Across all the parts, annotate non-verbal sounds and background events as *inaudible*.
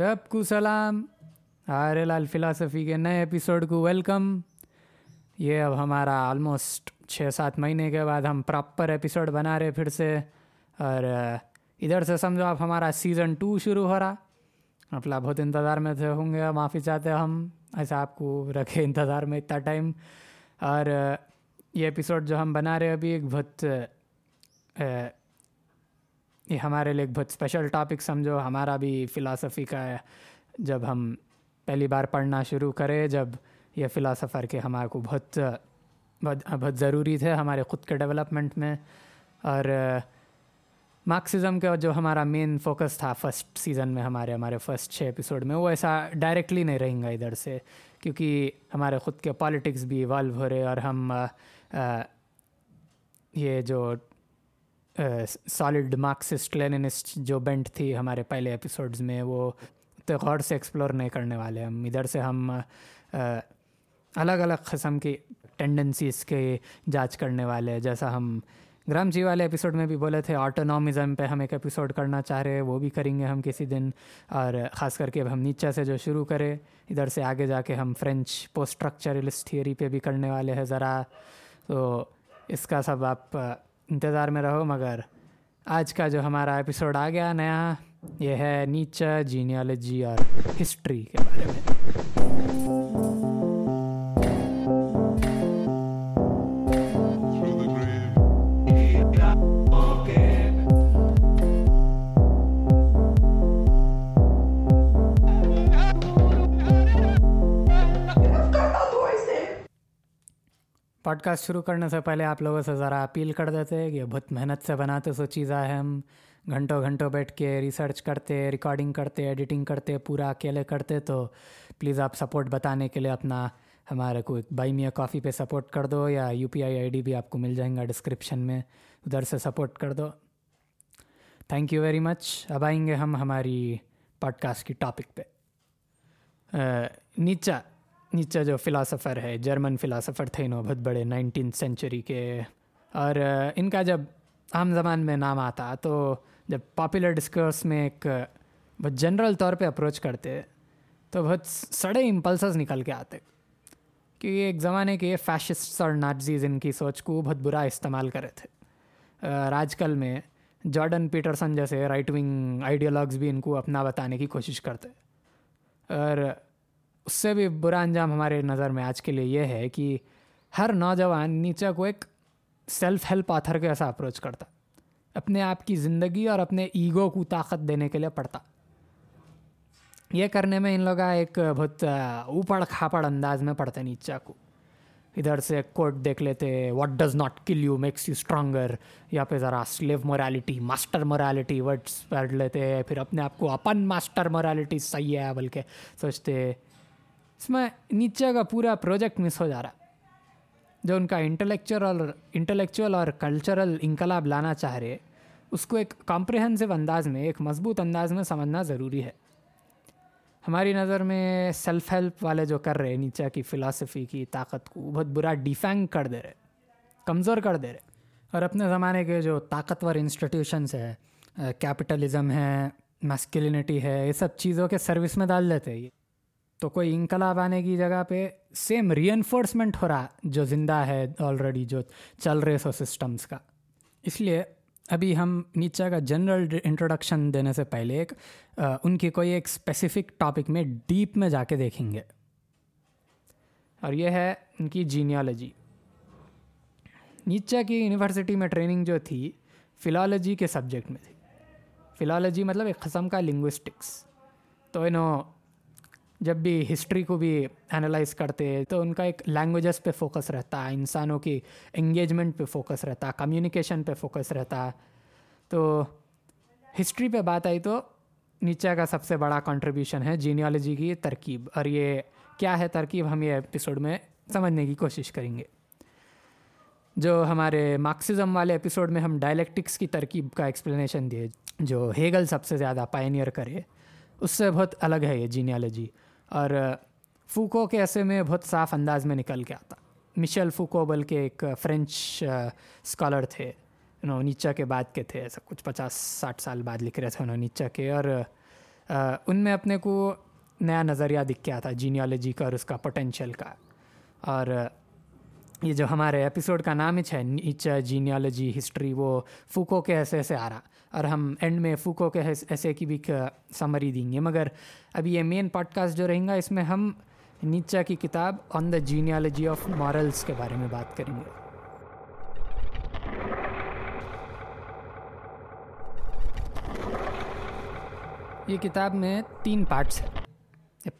سب کو سلام are Lal philosophy کے نئے ایپیسوڈ کو ویلکم یہ اب ہمارا آلموسٹ چھ سات مہینے کے بعد ہم پراپر ایپیسوڈ بنا رہے پھر سے اور ادھر سے سمجھو آپ ہمارا سیزن ٹو شروع ہو رہا مطلب بہت انتظار میں تھے ہوں گے معافی چاہتے ہم ایسا آپ کو رکھے انتظار میں اتنا ٹائم اور یہ ایپیسوڈ جو ہم بنا رہے ابھی ایک بہت یہ ہمارے لیے ایک بہت اسپیشل ٹاپک سمجھو ہمارا بھی فلاسفی کا ہے۔ جب ہم پہلی بار پڑھنا شروع کرے جب یہ فلاسفر کے ہمارے کو بہت بہت ضروری تھے ہمارے خود کے ڈیولپمنٹ میں۔ اور مارکسزم کا جو ہمارا مین فوکس تھا فسٹ سیزن میں ہمارے ہمارے فسٹ چھ ایپیسوڈ میں وہ ایسا ڈائریکٹلی نہیں رہیں گا ادھر سے۔ کیونکہ ہمارے خود کے پالیٹکس بھی ایوالو ہو رہے اور ہم آ, آ, یہ جو سالڈ مارکسسٹ لیننسٹ جو بینٹ تھی ہمارے پہلے ایپیسوڈز میں، وہ غور سے ایکسپلور نہیں کرنے والے ہم۔ ادھر سے ہم الگ الگ قسم کی ٹینڈنسیز کے جانچ کرنے والے۔ جیسا ہم گرام جی والے ایپیسوڈ میں بھی بولے تھے آٹونامزم پہ ہم ایک ایپیسوڈ کرنا چاہ رہے، وہ بھی کریں گے ہم کسی دن۔ اور خاص کر کے اب ہم نیچے سے جو شروع کرے، ادھر سے آگے جا کے ہم فرینچ پوسٹ تھیوری پہ بھی کرنے والے ہیں ذرا۔ تو اس کا سب آپ انتظار میں رہو، مگر آج کا جو ہمارا ایپیسوڈ آ گیا نیا، یہ ہے نیچا جینیالوجی اور ہسٹری کے بارے میں۔ پوڈ کاسٹ شروع کرنے سے پہلے آپ لوگوں سے ذرا اپیل کر دیتے ہیں کہ بہت محنت سے بناتے سو چیز آئے ہم۔ گھنٹوں گھنٹوں بیٹھ کے ریسرچ کرتے ریکارڈنگ کرتے ایڈیٹنگ کرتے، پورا اکیلے کرتے۔ تو پلیز آپ سپورٹ بتانے کے لیے اپنا ہمارے کو بائی میا کافی پہ سپورٹ کر دو یا U P I I D بھی آپ کو مل جائیں گا ڈسکرپشن میں۔ ادھر سے سپورٹ کر دو۔ تھینک یو ویری مچ اب آئیں گے ہم ہماری پوڈ کاسٹ کی ٹاپک پہ۔ نیچا۔ نیچے جو فلاسفر ہے، جرمن فلاسفر تھے انہوں بہت بڑے نائنٹین سینچری کے۔ اور ان کا جب عام زبان میں نام آتا، تو جب پاپولر ڈسکرس میں ایک بہت جنرل طور پہ اپروچ کرتے، تو بہت سڑے امپلسز نکل کے آتے کیونکہ ایک زمانے کے فیشسٹس اور ناٹزیز ان کی سوچ کو بہت برا استعمال کرے تھے۔ اور آج کل میں جارڈن پیٹرسن جیسے رائٹ ونگ آئیڈیالاگس بھی ان کو اپنا بتانے کی کوشش کرتے۔ اور اس سے بھی برا انجام ہمارے نظر میں آج کے لیے یہ ہے کہ ہر نوجوان نیچے کو ایک سیلف ہیلپ آتھر کے ایسا اپروچ کرتا، اپنے آپ کی زندگی اور اپنے ایگو کو طاقت دینے کے لیے پڑھتا۔ یہ کرنے میں ان لوگ ایک بہت اوپڑ کھاپڑ انداز میں پڑھتے نیچا کو۔ ادھر سے کوٹ دیکھ لیتے what does not kill you makes you stronger یا پھر ذرا slave morality master morality words پڑھ لیتے، پھر اپنے آپ کو اپن ماسٹر مورالٹی صحیح ہے، بلکہ سوچتے اس میں نیچے کا پورا پروجیکٹ مس ہو جا رہا جو ان کا انٹلیکچوئل اور انٹلیکچوئل اور کلچرل انقلاب لانا چاہ رہے اس کو ایک کمپریہنسو انداز میں، ایک مضبوط انداز میں سمجھنا ضروری ہے۔ ہماری نظر میں سیلف ہیلپ والے جو کر رہے نیچا کی فلاسفی کی طاقت کو بہت برا ڈیفینگ کر دے رہے کمزور کر دے رہے اور اپنے زمانے کے جو طاقتور انسٹیٹیوشنس ہے کیپٹلزم ہے مسکلینٹی ہے، یہ سب چیزوں کے سروس میں ڈال دیتے ہیں۔ یہ تو کوئی انقلاب آنے کی جگہ پہ سیم ری انفورسمنٹ ہو رہا جو زندہ ہے آلریڈی جو چل رہے سو سسٹمز کا۔ اس لیے ابھی ہم نیچا کا جنرل انٹروڈکشن دینے سے پہلے ایک ان کی کوئی ایک اسپیسیفک ٹاپک میں ڈیپ میں جا کے دیکھیں گے۔ اور یہ ہے ان کی جینیالوجی نیچا کی یونیورسٹی میں ٹریننگ جو تھی فلالوجی کے سبجیکٹ میں تھی۔ فلالوجی مطلب ایک قسم کا لنگوسٹکس تو انہوں جب بھی ہسٹری کو بھی انالائز کرتے ہیں تو ان کا ایک لینگویجز پہ فوکس رہتا ہے، انسانوں کی انگیجمنٹ پہ فوکس رہتا ہے کمیونیکیشن پہ فوکس رہتا ہے۔ تو ہسٹری پہ بات آئی تو نیچے کا سب سے بڑا کنٹریبیوشن ہے جینیالوجی کی ترکیب۔ اور یہ کیا ہے ترکیب؟ ہم یہ ایپیسوڈ میں سمجھنے کی کوشش کریں گے۔ جو ہمارے مارکسزم والے ایپیسوڈ میں ہم ڈائلیکٹکس کی ترکیب کا ایکسپلینیشن دیے، جو ہیگل سب سے زیادہ پائنیئر کرے، اس سے بہت الگ ہے یہ جینیالوجی اور فوکو کے ایسے میں بہت صاف انداز میں نکل کے آتا۔ مشل فوکو بلکہ ایک فرینچ اسکالر تھے۔ انہوں نیچا کے بعد کے تھے، ایسا کچھ پچاس، ساٹھ سال بعد لکھ رہے تھے انہوں نیچا کے۔ اور ان میں اپنے کو نیا نظریہ دکھ کے آتا جینیالوجی کا اور اس کا پوٹینشیل کا۔ اور یہ جو ہمارے ایپیسوڈ کا نام ہی ہے نیچا جینیالوجی ہسٹری وہ فوکو کے ایسے ایسے آ رہا۔ اور ہم اینڈ میں فوکو کے ایسے کی بھی سمری دیں گے۔ مگر ابھی یہ مین پوڈ کاسٹ جو رہیں گا، اس میں ہم نیچا کی کتاب on the genealogy of morals کے بارے میں بات کریں گے۔ یہ کتاب میں تین پارٹس ہیں۔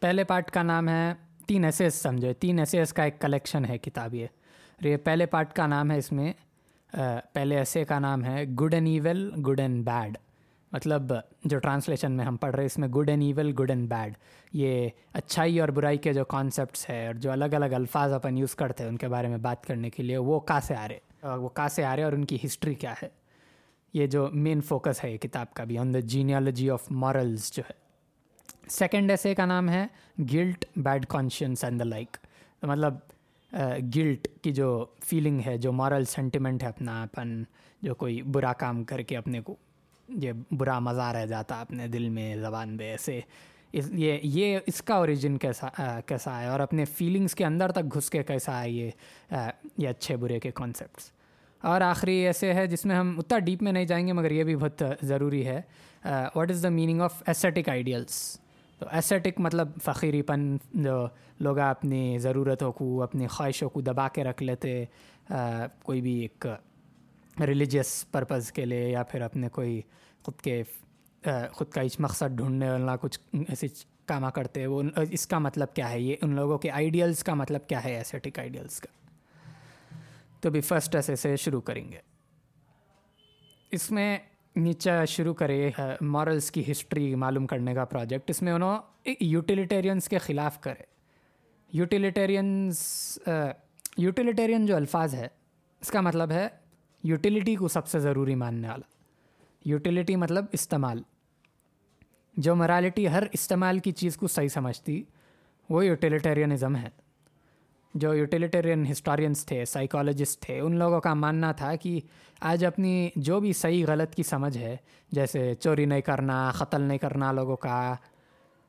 پہلے پارٹ کا نام ہے تین ایسے سمجھو۔ تین ایسے کا ایک کلیکشن ہے کتاب یہ۔ اور یہ پہلے پارٹ کا نام ہے اس میں پہلے ایسے کا نام ہے good and evil good and bad مطلب جو ٹرانسلیشن میں ہم پڑھ رہے ہیں، اس میں good and evil good and bad یہ اچھائی اور برائی کے جو کانسیپٹس ہے اور جو الگ الگ الفاظ اپن یوز کرتے ہیں، ان کے بارے میں بات کرنے کے لیے وہ کہاں سے آ رہے وہ کہاں سے آ رہے اور ان کی ہسٹری کیا ہے؟ یہ جو مین فوکس ہے یہ کتاب کا بھی on the genealogy of morals جو ہے. سیکنڈ ایسے کا نام ہے guilt bad conscience and the like مطلب گلٹ کی جو فیلنگ ہے، جو مارل سینٹیمنٹ ہے اپنا اپن، جو کوئی برا کام کر کے اپنے کو، یہ برا مزہ رہ جاتا اپنے دل میں، زبان پہ ایسے۔ اس یہ یہ اس کا اوریجن کیسا کیسا ہے؟ اور اپنے فیلنگس کے اندر تک گھس کے کیسا ہے یہ یہ اچھے برے کے کانسیپٹس اور آخری ایسے ہے جس میں ہم اتنا ڈیپ میں نہیں جائیں گے، مگر یہ بھی بہت ضروری ہے۔ What is the meaning of ascetic ideals تو ایسیٹک مطلب فقیری پن، جو لوگ اپنی ضرورتوں کو، اپنی خواہشوں کو دبا کے رکھ لیتے کوئی بھی ایک ریلیجیس پرپز کے لیے یا پھر اپنے کوئی خود کے خود کا ایچ مقصد ڈھونڈنے والا کچھ ایسی کاما کرتے، وہ اس کا مطلب کیا ہے؟ یہ ان لوگوں کے آئیڈیلس کا مطلب کیا ہے؟ ایسیٹک آئیڈیلس کا۔ تو بھی فرسٹ ایسے سے شروع کریں گے۔ اس میں نیچے شروع کرے مورلس کی ہسٹری معلوم کرنے کا پروجیکٹ اس میں انہوں یوٹیلیٹیرینس کے خلاف کرے۔ یوٹیلیٹیرینس یوٹیلیٹیرین جو الفاظ ہے، اس کا مطلب ہے یوٹیلیٹی کو سب سے ضروری ماننے والا۔ یوٹیلیٹی مطلب استعمال۔ جو مرالٹی ہر استعمال کی چیز کو صحیح سمجھتی، وہ یوٹیلیٹیرینزم ہے۔ جو یوٹیلیٹیرین ہسٹورینس تھے سائیکالوجسٹ تھے، ان لوگوں کا ماننا تھا کہ آج اپنی جو بھی صحیح غلط کی سمجھ ہے، جیسے چوری نہیں کرنا، قتل نہیں کرنا لوگوں کا،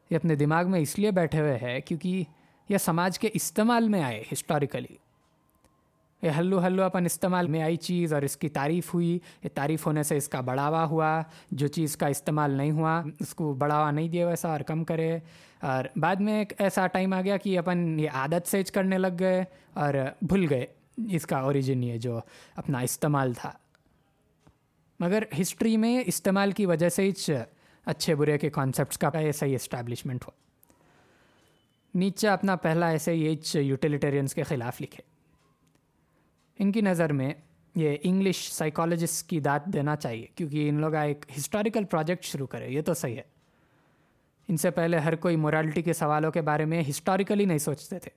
یہ اپنے دماغ میں اس لیے بیٹھے ہوئے ہے کیونکہ یہ سماج کے استعمال میں آئے ہسٹوریکلی یہ ہلو ہلو، اپن استعمال میں آئی چیز اور اس کی تعریف ہوئی۔ یہ تعریف ہونے سے اس کا بڑھاوا ہوا، جو چیز کا استعمال نہیں ہوا، اس کو بڑھاوا نہیں دیا ویسا اور کم کرے۔ اور بعد میں ایک ایسا ٹائم آ گیا کہ اپن یہ عادت سے کرنے لگ گئے اور بھول گئے۔ اس کا اوریجن یہ جو اپنا استعمال تھا۔ مگر ہسٹری میں استعمال کی وجہ سے ہی اچھے برے کے کانسیپٹس کا ایسا ہی اسٹیبلشمنٹ ہوا۔ نیچے اپنا پہلا ایسے ہی یوٹیلیٹیرینس کے خلاف لکھے۔ ان کی نظر میں یہ انگلش سائیکالوجسٹ کی داد دینا چاہیے، کیونکہ ان لوگ ایک ہسٹوریکل پروجیکٹ شروع کرے، یہ تو صحیح ہے۔ ان سے پہلے ہر کوئی مورالٹی کے سوالوں کے بارے میں ہسٹوریکلی نہیں سوچتے تھے۔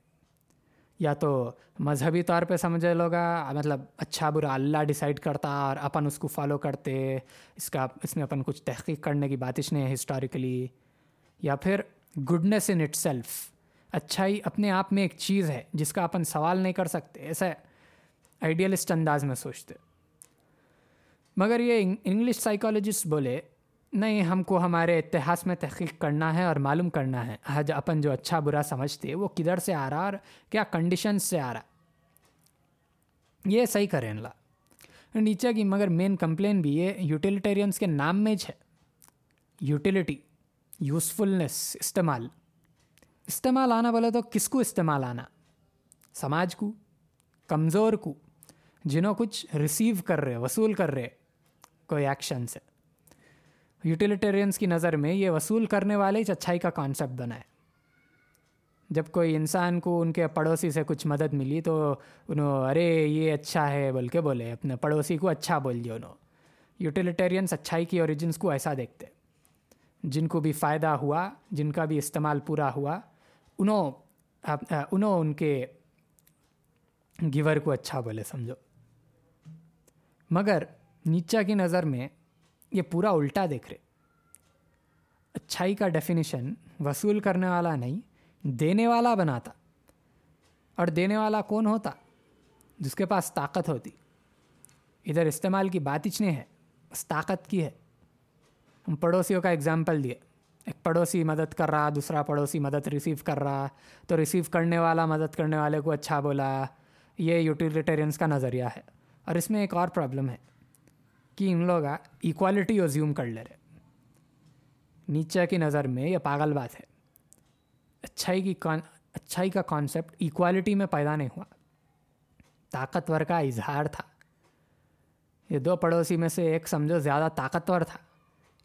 یا تو مذہبی طور پہ سمجھے لوگ مطلب اچھا برا اللہ ڈیسائیڈ کرتا اور اپن اس کو فالو کرتے، اس کا، اس میں اپن کچھ تحقیق کرنے کی باتش نہیں ہے ہسٹوریکلی یا پھر گڈنیس ان اٹ سیلف اچھائی اپنے آپ میں ایک چیز ہے جس کا اپن سوال نہیں کر سکتے، ایسا آئیڈیلسٹ انداز میں سوچتے۔ مگر یہ انگلش سائیکالوجسٹ بولے، نہیں، ہم کو ہمارے اتہاس میں تحقیق کرنا ہے اور معلوم کرنا ہے۔ حج اپن جو اچھا برا سمجھتے، وہ کدھر سے آ رہا اور کیا کنڈیشنز سے آ رہا۔ یہ صحیح کریں لا نیچے کی مگر مین کمپلین بھی یہ یوٹیلیٹیرینس کے نام میں ہے۔ یوٹیلیٹی یوزفلنس استعمال۔ استعمال آنا بولے تو کس کو استعمال آنا؟ سماج کو؟ کمزور کو؟ جنہوں کچھ ریسیو کر رہے وصول کر رہے کوئی ایکشن سے۔ یوٹیلیٹیرینس کی نظر میں یہ وصول کرنے والے ہی اچھائی کا کانسیپٹ بنا ہے۔ جب کوئی انسان کو ان کے پڑوسی سے کچھ مدد ملی تو انہوں ارے یہ اچھا ہے بول کے بولے، اپنے پڑوسی کو اچھا بول دیا انہوں یوٹیلیٹیرینس اچھائی کی اوریجنس کو ایسا دیکھتے جن کو بھی فائدہ ہوا، جن کا بھی استعمال پورا ہوا، انہوں انہوں ان کے گیور کو اچھا بولے، سمجھو۔ مگر نیچا کی نظر میں یہ پورا الٹا دیکھ رہے۔ اچھائی کا ڈیفینیشن وصول کرنے والا نہیں، دینے والا بناتا۔ اور دینے والا کون ہوتا؟ جس کے پاس طاقت ہوتی۔ ادھر استعمال کی بات اچنے ہے بس طاقت کی ہے۔ ہم پڑوسیوں کا اگزامپل دیے۔ ایک پڑوسی مدد کر رہا، دوسرا پڑوسی مدد ریسیو کر رہا، تو ریسیو کرنے والا، مدد کرنے والے کو اچھا بولا۔ یہ یوٹیلیٹیرینس کا نظریہ ہے۔ اور اس میں ایک اور پرابلم ہے کہ ان لوگ ایکوالٹی ازیوم کر لے رہے نیچے کی نظر میں یہ پاگل بات ہے۔ اچھائی کی کان اچھائی کا کانسیپٹ ایکوالٹی میں پیدا نہیں ہوا۔ طاقتور کا اظہار تھا۔ یہ دو پڑوسی میں سے ایک سمجھو زیادہ طاقتور تھا۔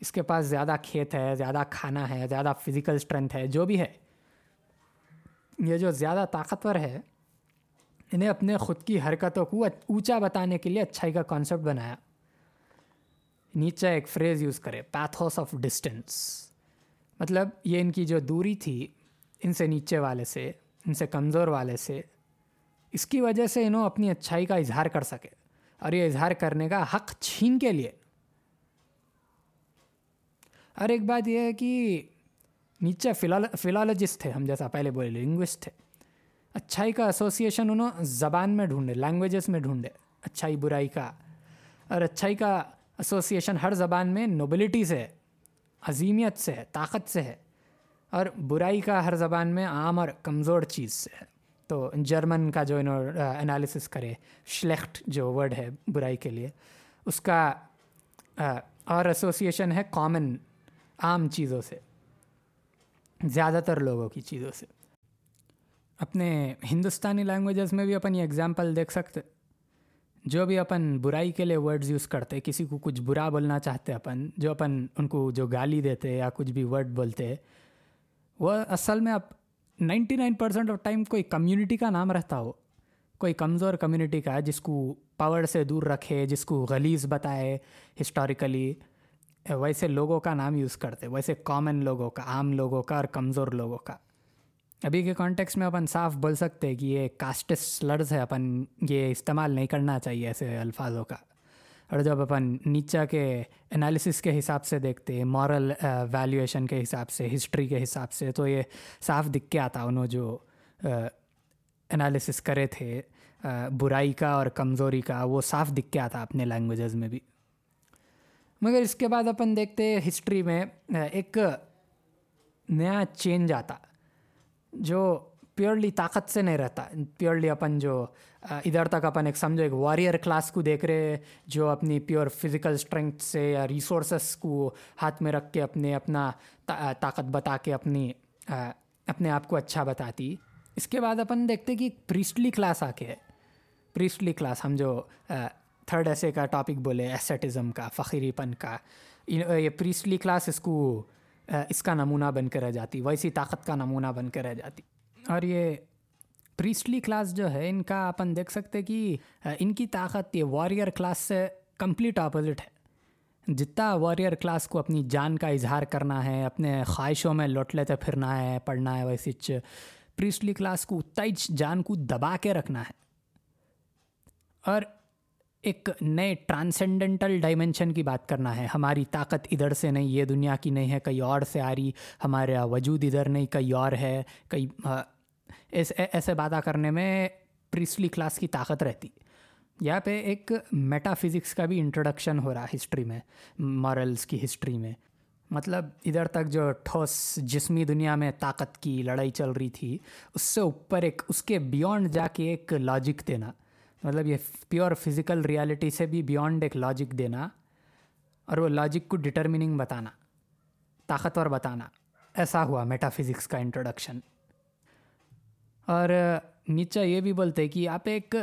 اس کے پاس زیادہ کھیت ہے، زیادہ کھانا ہے، زیادہ فزیکل اسٹرینتھ ہے، جو بھی ہے۔ یہ جو زیادہ طاقتور ہے انہیں اپنے خود کی حرکتوں کو اونچا بتانے کے لیے اچھائی کا کانسیپٹ بنایا۔ نیچے ایک فریز یوز کرے پیتھوس آف ڈسٹینس مطلب یہ ان کی جو دوری تھی، ان سے نیچے والے سے، ان سے کمزور والے سے، اس کی وجہ سے انہوں اپنی اچھائی کا اظہار کر سکے۔ اور یہ اظہار کرنے کا حق چھین کے لیے۔ اور ایک بات یہ ہے کہ نیچے فلالوجسٹ تھے، ہم جیسا پہلے بولے لنگوسٹ تھے۔ اچھائی کا ایسوسیشن انہوں زبان میں ڈھونڈے لینگویجز میں ڈھونڈے، اچھائی برائی کا۔ اور اچھائی کا ایسوسیشن ہر زبان میں نوبلٹی سے ہے، عظیمیت سے ہے، طاقت سے ہے۔ اور برائی کا ہر زبان میں عام اور کمزور چیز سے ہے۔ تو جرمن کا جو انہوں انالیسس کرے شلیخٹ جو ورڈ ہے برائی کے لیے، اس کا اور ایسوسیشن ہے کامن عام چیزوں سے، زیادہ تر لوگوں کی چیزوں سے۔ اپنے ہندوستانی لینگویجز میں بھی اپن یہ ایگزامپل دیکھ سکتے۔ جو بھی اپن برائی کے لیے ورڈز یوز کرتے، کسی کو کچھ برا بولنا چاہتے اپن، جو اپن ان کو جو گالی دیتے یا کچھ بھی ورڈ بولتے، وہ اصل میں اب ninety nine percent of time کوئی کمیونٹی کا نام رہتا ہو۔ کوئی کمزور کمیونٹی کا، جس کو پاور سے دور رکھے، جس کو غلیظ بتائے ہسٹوریکلی ویسے لوگوں کا نام یوز کرتے، ویسے کامن لوگوں کا، عام لوگوں کا اور کمزور لوگوں کا۔ ابھی کے کانٹیکس میں اپن صاف بول سکتے کہ یہ کاسٹس لرز ہے، اپن یہ استعمال نہیں کرنا چاہیے ایسے الفاظوں کا۔ اور جب اپن نیچا کے انالیسس کے حساب سے دیکھتے مورل ویلیویشن uh, کے حساب سے ہسٹری کے حساب سے، تو یہ صاف دکھ کے آتا انہوں جو uh, انالیسس کرے تھے uh, برائی کا اور کمزوری کا، وہ صاف دکھ کے آتا اپنے لینگویجز میں بھی۔ مگر اس کے بعد اپن دیکھتے ہسٹری میں ایک نیا چینج آتا۔ جو پیورلی طاقت سے نہیں رہتا، پیورلی اپن جو ادھر تک اپن ایک سمجھو، ایک وارئر کلاس کو دیکھ رہے، جو اپنی پیور فزیکل اسٹرینتھ سے یا ریسورسز کو ہاتھ میں رکھ کے اپنے، اپنا طاقت بتا کے اپنی اپنے آپ کو اچھا بتاتی۔ اس کے بعد اپن دیکھتے کہ پریسٹلی کلاس آ کے ہے۔ پریسٹلی کلاس ہم جو تھرڈ ایسے کا ٹاپک بولے ایسیٹزم کا فخیری پن کا، یہ پریسٹلی کلاس اس کو اس کا نمونہ بن کے رہ جاتی، ویسی طاقت کا نمونہ بن کے رہ جاتی۔ اور یہ پریسٹلی کلاس جو ہے، ان کا اپن دیکھ سکتے کہ ان کی طاقت یہ وارئر کلاس سے کمپلیٹ اپوزٹ ہے۔ جتنا وارئر کلاس کو اپنی جان کا اظہار کرنا ہے، اپنے خواہشوں میں لوٹ لیتے پھرنا ہے، پڑھنا ہے، ویسی پریسٹلی کلاس کو اتنا ہی جان کو دبا کے رکھنا ہے۔ اور ایک نئے ٹرانسینڈنٹل ڈائمنشن کی بات کرنا ہے۔ ہماری طاقت ادھر سے نہیں، یہ دنیا کی نہیں ہے، کئی اور سے آ رہی۔ ہمارا وجود ادھر نہیں، کئی اور ہے، کئی ایسے ایسے باتیں کرنے میں پریسلی کلاس کی طاقت رہتی۔ یہاں پہ ایک میٹا فزکس کا بھی انٹروڈکشن ہو رہا ہسٹری میں مارلس کی ہسٹری میں۔ مطلب ادھر تک جو ٹھوس جسمی دنیا میں طاقت کی لڑائی چل رہی تھی، اس سے اوپر ایک، اس کے بیونڈ جا کے ایک لاجک دینا۔ مطلب یہ پیور فزیکل ریالٹی سے بھی بیونڈ ایک لاجک دینا اور وہ لاجک کو ڈٹرمننگ بتانا، طاقتور بتانا۔ ایسا ہوا میٹا فزکس کا انٹروڈکشن اور نیچا یہ بھی بولتے کہ آپ ایک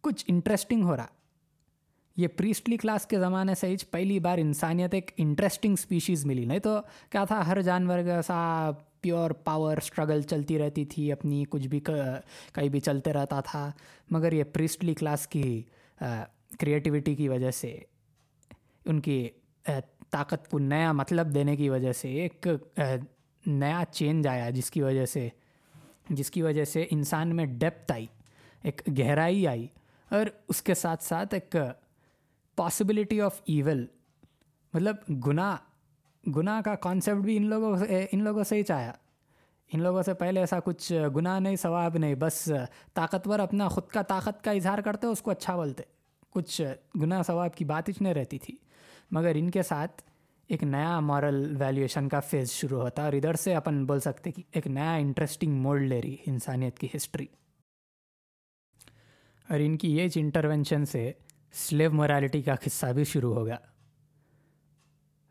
کچھ انٹرسٹنگ ہو رہا۔ یہ پریسٹلی کلاس کے زمانے سے ہی پہلی بار انسانیت ایک انٹرسٹنگ اسپیشیز ملی۔ نہیں تو کیا تھا ہر جانور کا سا پیور پاور اسٹرگل چلتی رہتی تھی، اپنی کچھ بھی کہیں بھی چلتے رہتا تھا۔ مگر یہ پریسٹلی کلاس کی کریٹیوٹی کی وجہ سے، ان کی طاقت کو نیا مطلب دینے کی وجہ سے، ایک نیا چینج آیا، جس کی وجہ سے، جس کی وجہ سے انسان میں ڈیپتھ آئی، ایک گہرائی آئی، اور اس کے ساتھ ساتھ ایک پاسبلٹی آف ایول مطلب گناہ گناہ کا کانسیپٹ بھی ان لوگوں سے ان لوگوں سے ہی چاہا۔ ان لوگوں سے پہلے ایسا کچھ گناہ نہیں، ثواب نہیں، بس طاقتور اپنا خود کا طاقت کا اظہار کرتے، اس کو اچھا بولتے۔ کچھ گناہ، ثواب کی بات نہیں رہتی تھی۔ مگر ان کے ساتھ ایک نیا مورل ویلیویشن کا فیز شروع ہوتا اور ادھر سے اپن بول سکتے کہ ایک نیا انٹرسٹنگ موڈ لے رہی انسانیت کی ہسٹری اور ان کی ایج انٹرونشن سے سلیو مورالٹی کا قصہ بھی شروع ہوگا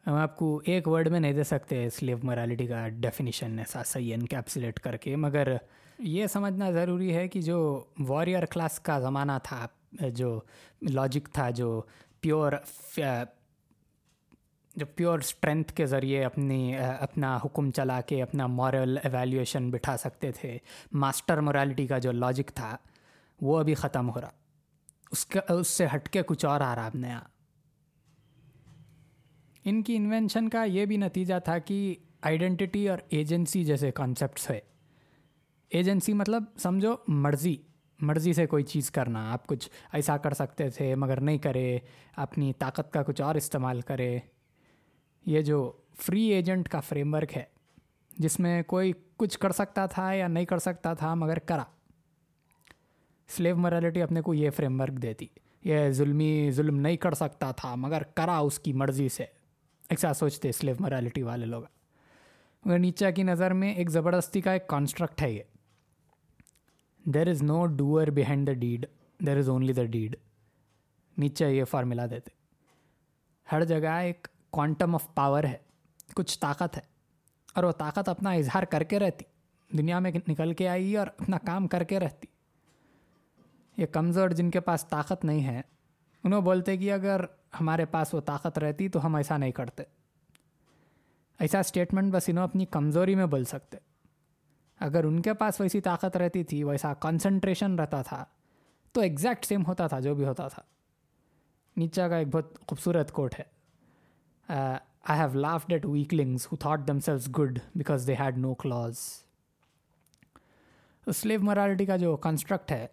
ہم آپ کو ایک ورڈ میں نہیں دے سکتے سلیو مورالٹی کا ڈیفینیشن ایسا صحیح انکیپسولیٹ کر کے، مگر یہ سمجھنا ضروری ہے کہ جو وارئر کلاس کا زمانہ تھا، جو لاجک تھا، جو پیور جو پیور اسٹرینتھ کے ذریعے اپنی اپنا حکم چلا کے اپنا مورل ایویلیویشن بٹھا سکتے تھے ماسٹر مورالٹی کا جو لاجک تھا، وہ ابھی ختم ہو رہا۔ اس کا، اس سے ہٹ کے کچھ اور آ رہا اب نیا۔ ان کی انوینشن کا یہ بھی نتیجہ تھا کہ آئیڈینٹی اور ایجنسی جیسے کانسیپٹس ہے ایجنسی مطلب سمجھو مرضی مرضی سے کوئی چیز کرنا، آپ کچھ ایسا کر سکتے تھے مگر نہیں کرے، اپنی طاقت کا کچھ اور استعمال کرے۔ یہ جو فری ایجنٹ کا فریم ورک ہے، جس میں کوئی کچھ کر سکتا تھا یا نہیں کر سکتا تھا مگر کرا۔ سلیو مرالٹی اپنے کو یہ فریم ورک دیتی۔ یہ ظلمی، ظلم نہیں کر سکتا تھا مگر کرا اس کی مرضی سے۔ ایسا سوچتے سلیو مرالٹی والے لوگ۔ مگر نیچا کی نظر میں ایک زبردستی کا ایک کانسٹرکٹ ہے یہ۔ There is no doer behind the deed there is only the deed نیچے یہ فارمولا دیتے۔ ہر جگہ ایک کوانٹم آف پاور ہے۔ کچھ طاقت ہے۔ اور وہ طاقت اپنا اظہار کر کے رہتی۔ دنیا میں نکل کے آئی اور اپنا کام کر کے رہتی۔ یہ کمزور جن کے پاس طاقت نہیں ہے انہوں بولتے کہ اگر ہمارے پاس وہ طاقت رہتی تو ہم ایسا نہیں کرتے۔ ایسا اسٹیٹمنٹ بس انہوں اپنی کمزوری میں بول سکتے۔ اگر ان کے پاس ویسی طاقت رہتی تھی، ویسا کنسنٹریشن رہتا تھا، تو ایگزیکٹ سیم ہوتا تھا، جو بھی ہوتا تھا۔ نیچا کا ایک بہت خوبصورت کوٹ ہے۔ I have laughed at weaklings who thought themselves good because they had no claws slave morality کا جو کنسٹرکٹ ہے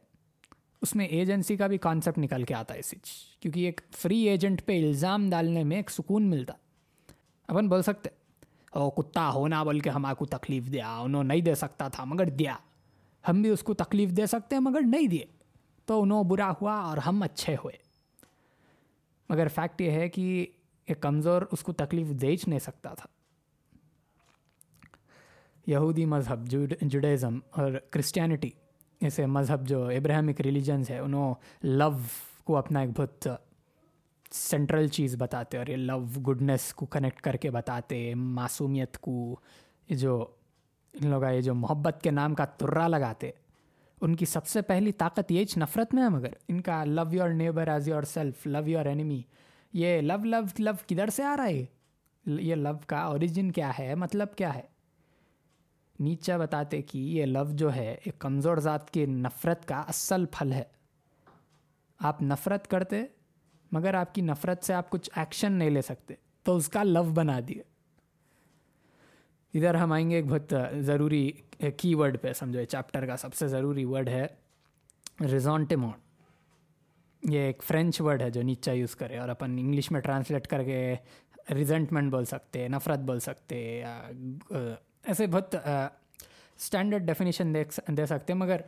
اس میں ایجنسی کا بھی کانسیپٹ نکل کے آتا ہے سچ کیونکہ ایک فری ایجنٹ پہ الزام ڈالنے میں ایک سکون ملتا۔ اپن بول سکتے او کتا ہونا بول کے ہم کو تکلیف دیا، انہوں نہیں دے سکتا تھا مگر دیا۔ ہم بھی اس کو تکلیف دے سکتے ہیں مگر نہیں دیے۔ تو انہوں برا ہوا اور ہم اچھے ہوئے۔ مگر فیکٹ یہ ہے کہ ایک کمزور اس کو تکلیف دے ہی نہیں سکتا تھا۔ یہودی مذہب جوڈیزم اور کرسچینٹی ایسے مذہب جو ابراہمک ریلیجنس ہے، انہوں لو کو اپنا ایک بہت سینٹرل چیز بتاتے اور یہ لو گڈنس کو کنیکٹ کر کے بتاتے، معصومیت کو، یہ جو ان لوگ یہ جو محبت کے نام کا ترا لگاتے۔ ان کی سب سے پہلی طاقت یہ نفرت میں ہے، مگر ان کا love your neighbour as yourself love your enemy یہ لو لو لو کدھر سے آ رہا ہے؟ یہ لو کا اوریجن کیا ہے؟ مطلب کیا ہے؟ نیچا بتاتے کہ یہ لو جو ہے، ایک کمزور ذات کی نفرت کا اصل پھل ہے۔ آپ نفرت کرتے، مگر آپ کی نفرت سے آپ کچھ ایکشن نہیں لے سکتے۔ تو اس کا لو بنا دیے ادھر ہم آئیں گے ایک بہت ضروری کی ورڈ پہ، سمجھو چیپٹر کا سب سے ضروری ورڈ ہے ریزونٹیمون یہ ایک فرینچ ورڈ ہے جو نیچا یوز کرے، اور اپن انگلش میں ٹرانسلیٹ کر کے ریزنٹمنٹ بول سکتے، نفرت بول سکتے ایسے بہت اسٹینڈرڈ ڈیفینیشن دیکھ دے سکتے مگر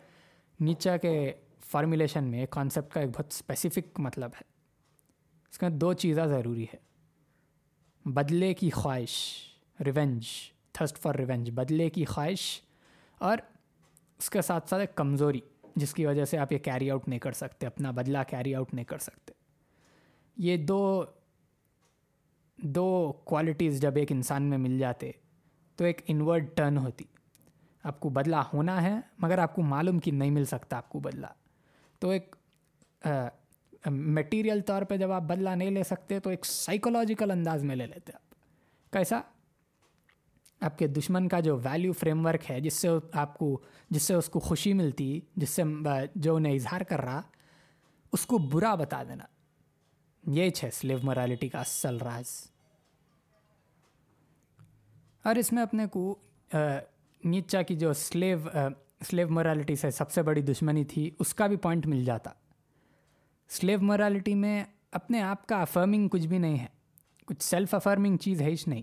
نیچا کے فارمولیشن میں کانسیپٹ کا ایک بہت اسپیسیفک مطلب ہے۔ اس کا دو چیزیں ضروری ہے بدلے کی خواہش ریونج تھسٹ فار ریونج بدلے کی خواہش اور اس کے ساتھ ساتھ ایک کمزوری، جس کی وجہ سے آپ یہ کیری آؤٹ نہیں کر سکتے، اپنا بدلہ کیری آؤٹ نہیں کر سکتے۔ یہ دو دو کوالٹیز جب ایک انسان میں مل جاتے تو ایک انورڈ ٹرن ہوتی۔ آپ کو بدلہ ہونا ہے، مگر آپ کو معلوم کہ نہیں مل سکتا آپ کو بدلہ۔ تو ایک میٹیریل طور پہ جب آپ بدلہ نہیں لے سکتے، تو ایک سائیکولوجیکل انداز میں لے لیتے آپ۔ کیسا؟ آپ کے دشمن کا جو ویلیو فریم ورک ہے، جس سے آپ کو، جس سے اس کو خوشی ملتی، جس سے جو انہیں اظہار کر رہا، اس کو برا بتا دینا۔ یہ ہے سلیو مرالٹی کا اصل راز۔ اور اس میں اپنے کو نیچا کی جو سلیو سلیو مورالٹی سے سب سے بڑی دشمنی تھی، اس کا بھی پوائنٹ مل جاتا۔ سلیو مورالٹی میں اپنے آپ کا افرمنگ کچھ بھی نہیں ہے۔ کچھ سیلف افرمنگ چیز ہے ہی نہیں۔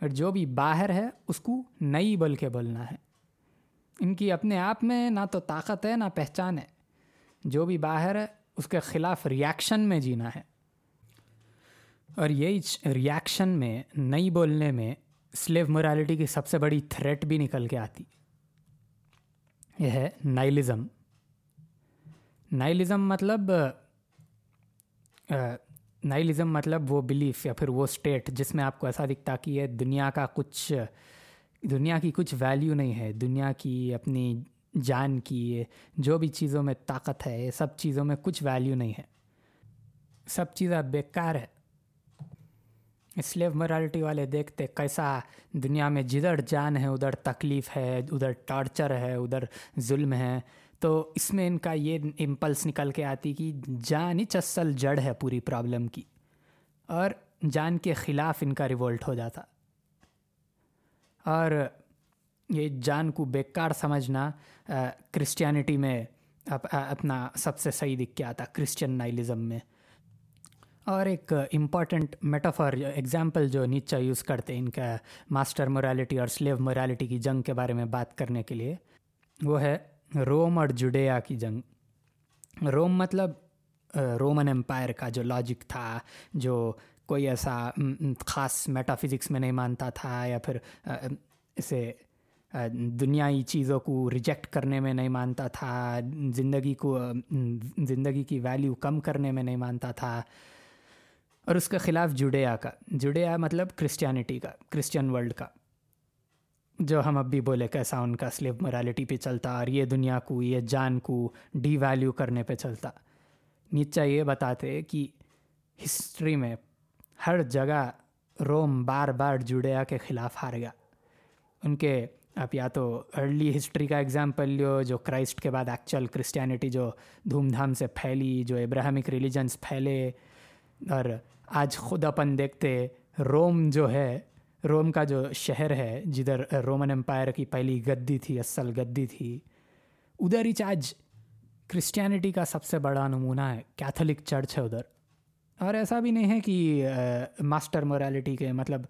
اور جو بھی باہر ہے، اس کو نئی بول کے بولنا ہے۔ ان کی اپنے آپ میں نہ تو طاقت ہے، نہ پہچان ہے۔ جو بھی باہر ہے، اس کے خلاف ریاکشن میں جینا ہے۔ اور یہی ریاکشن میں، نئی بولنے میں سلیو مورالٹی کی سب سے بڑی تھریٹ بھی نکل کے آتی۔ یہ ہے نائلزم۔ نائلزم مطلب نائلزم مطلب وہ بلیف یا پھر وہ اسٹیٹ جس میں آپ کو ایسا دکھتا کہ یہ دنیا کا کچھ، دنیا کی کچھ ویلیو نہیں ہے، دنیا کی اپنی جان کی جو بھی چیزوں میں طاقت ہے، یہ سب چیزوں میں کچھ ویلیو نہیں ہے۔ سب چیزیں بیکار ہے۔ سلیو مرالٹی والے دیکھتے کیسا دنیا میں جدھر جان ہے، ادھر تکلیف ہے، ادھر ٹارچر ہے، ادھر ظلم ہے۔ تو اس میں ان کا یہ امپلس نکل کے آتی کہ جان ہی چسل جڑ ہے پوری پرابلم کی۔ اور جان کے خلاف ان کا ریولٹ ہو جاتا۔ اور یہ جان کو بیکار سمجھنا کرسچینٹی میں اپنا سب سے صحیح دکھ کے آتا کرسچن نائلزم میں۔ اور ایک امپورٹنٹ میٹافر ایگزامپل جو نیچا یوز کرتے ان کا ماسٹر مورالٹی اور سلیو مورالٹی کی جنگ کے بارے میں بات کرنے کے لیے، وہ ہے روم اور جڈیا کی جنگ۔ روم مطلب رومن امپائر کا جو لاجک تھا، جو کوئی ایسا خاص میٹا فزکس میں نہیں مانتا تھا یا پھر اسے دنیائی چیزوں کو ریجیکٹ کرنے میں نہیں مانتا تھا، زندگی کو زندگی کی ویلیو کم کرنے میں نہیں مانتا تھا۔ اور اس کے خلاف جڈیا کا۔ جڈیا مطلب کرسچینٹی کا کرسچن ورلڈ کا۔ جو ہم اب بھی بولے کیسا ان کا سلیو مورالٹی پہ چلتا اور یہ دنیا کو، یہ جان کو ڈی ویلیو کرنے پہ چلتا۔ نیچا یہ بتاتے کہ ہسٹری میں ہر جگہ روم بار بار جڈیا کے خلاف ہار گیا۔ ان کے اب یا تو ارلی ہسٹری کا ایگزامپل لو جو کرائسٹ کے بعد ایکچوئل کرسچینٹی جو دھوم دھام سے پھیلی، جو ابراہمک ریلیجنس پھیلے اور آج خود اپن دیکھتے روم جو ہے، روم کا جو شہر ہے، جدھر رومن امپائر کی پہلی گدی تھی، اصل گدی تھی، ادھر ہی آج کرسچینٹی کا سب سے بڑا نمونہ ہے کیتھولک چرچ ہے ادھر۔ اور ایسا بھی نہیں ہے کہ ماسٹر مورالٹی کے مطلب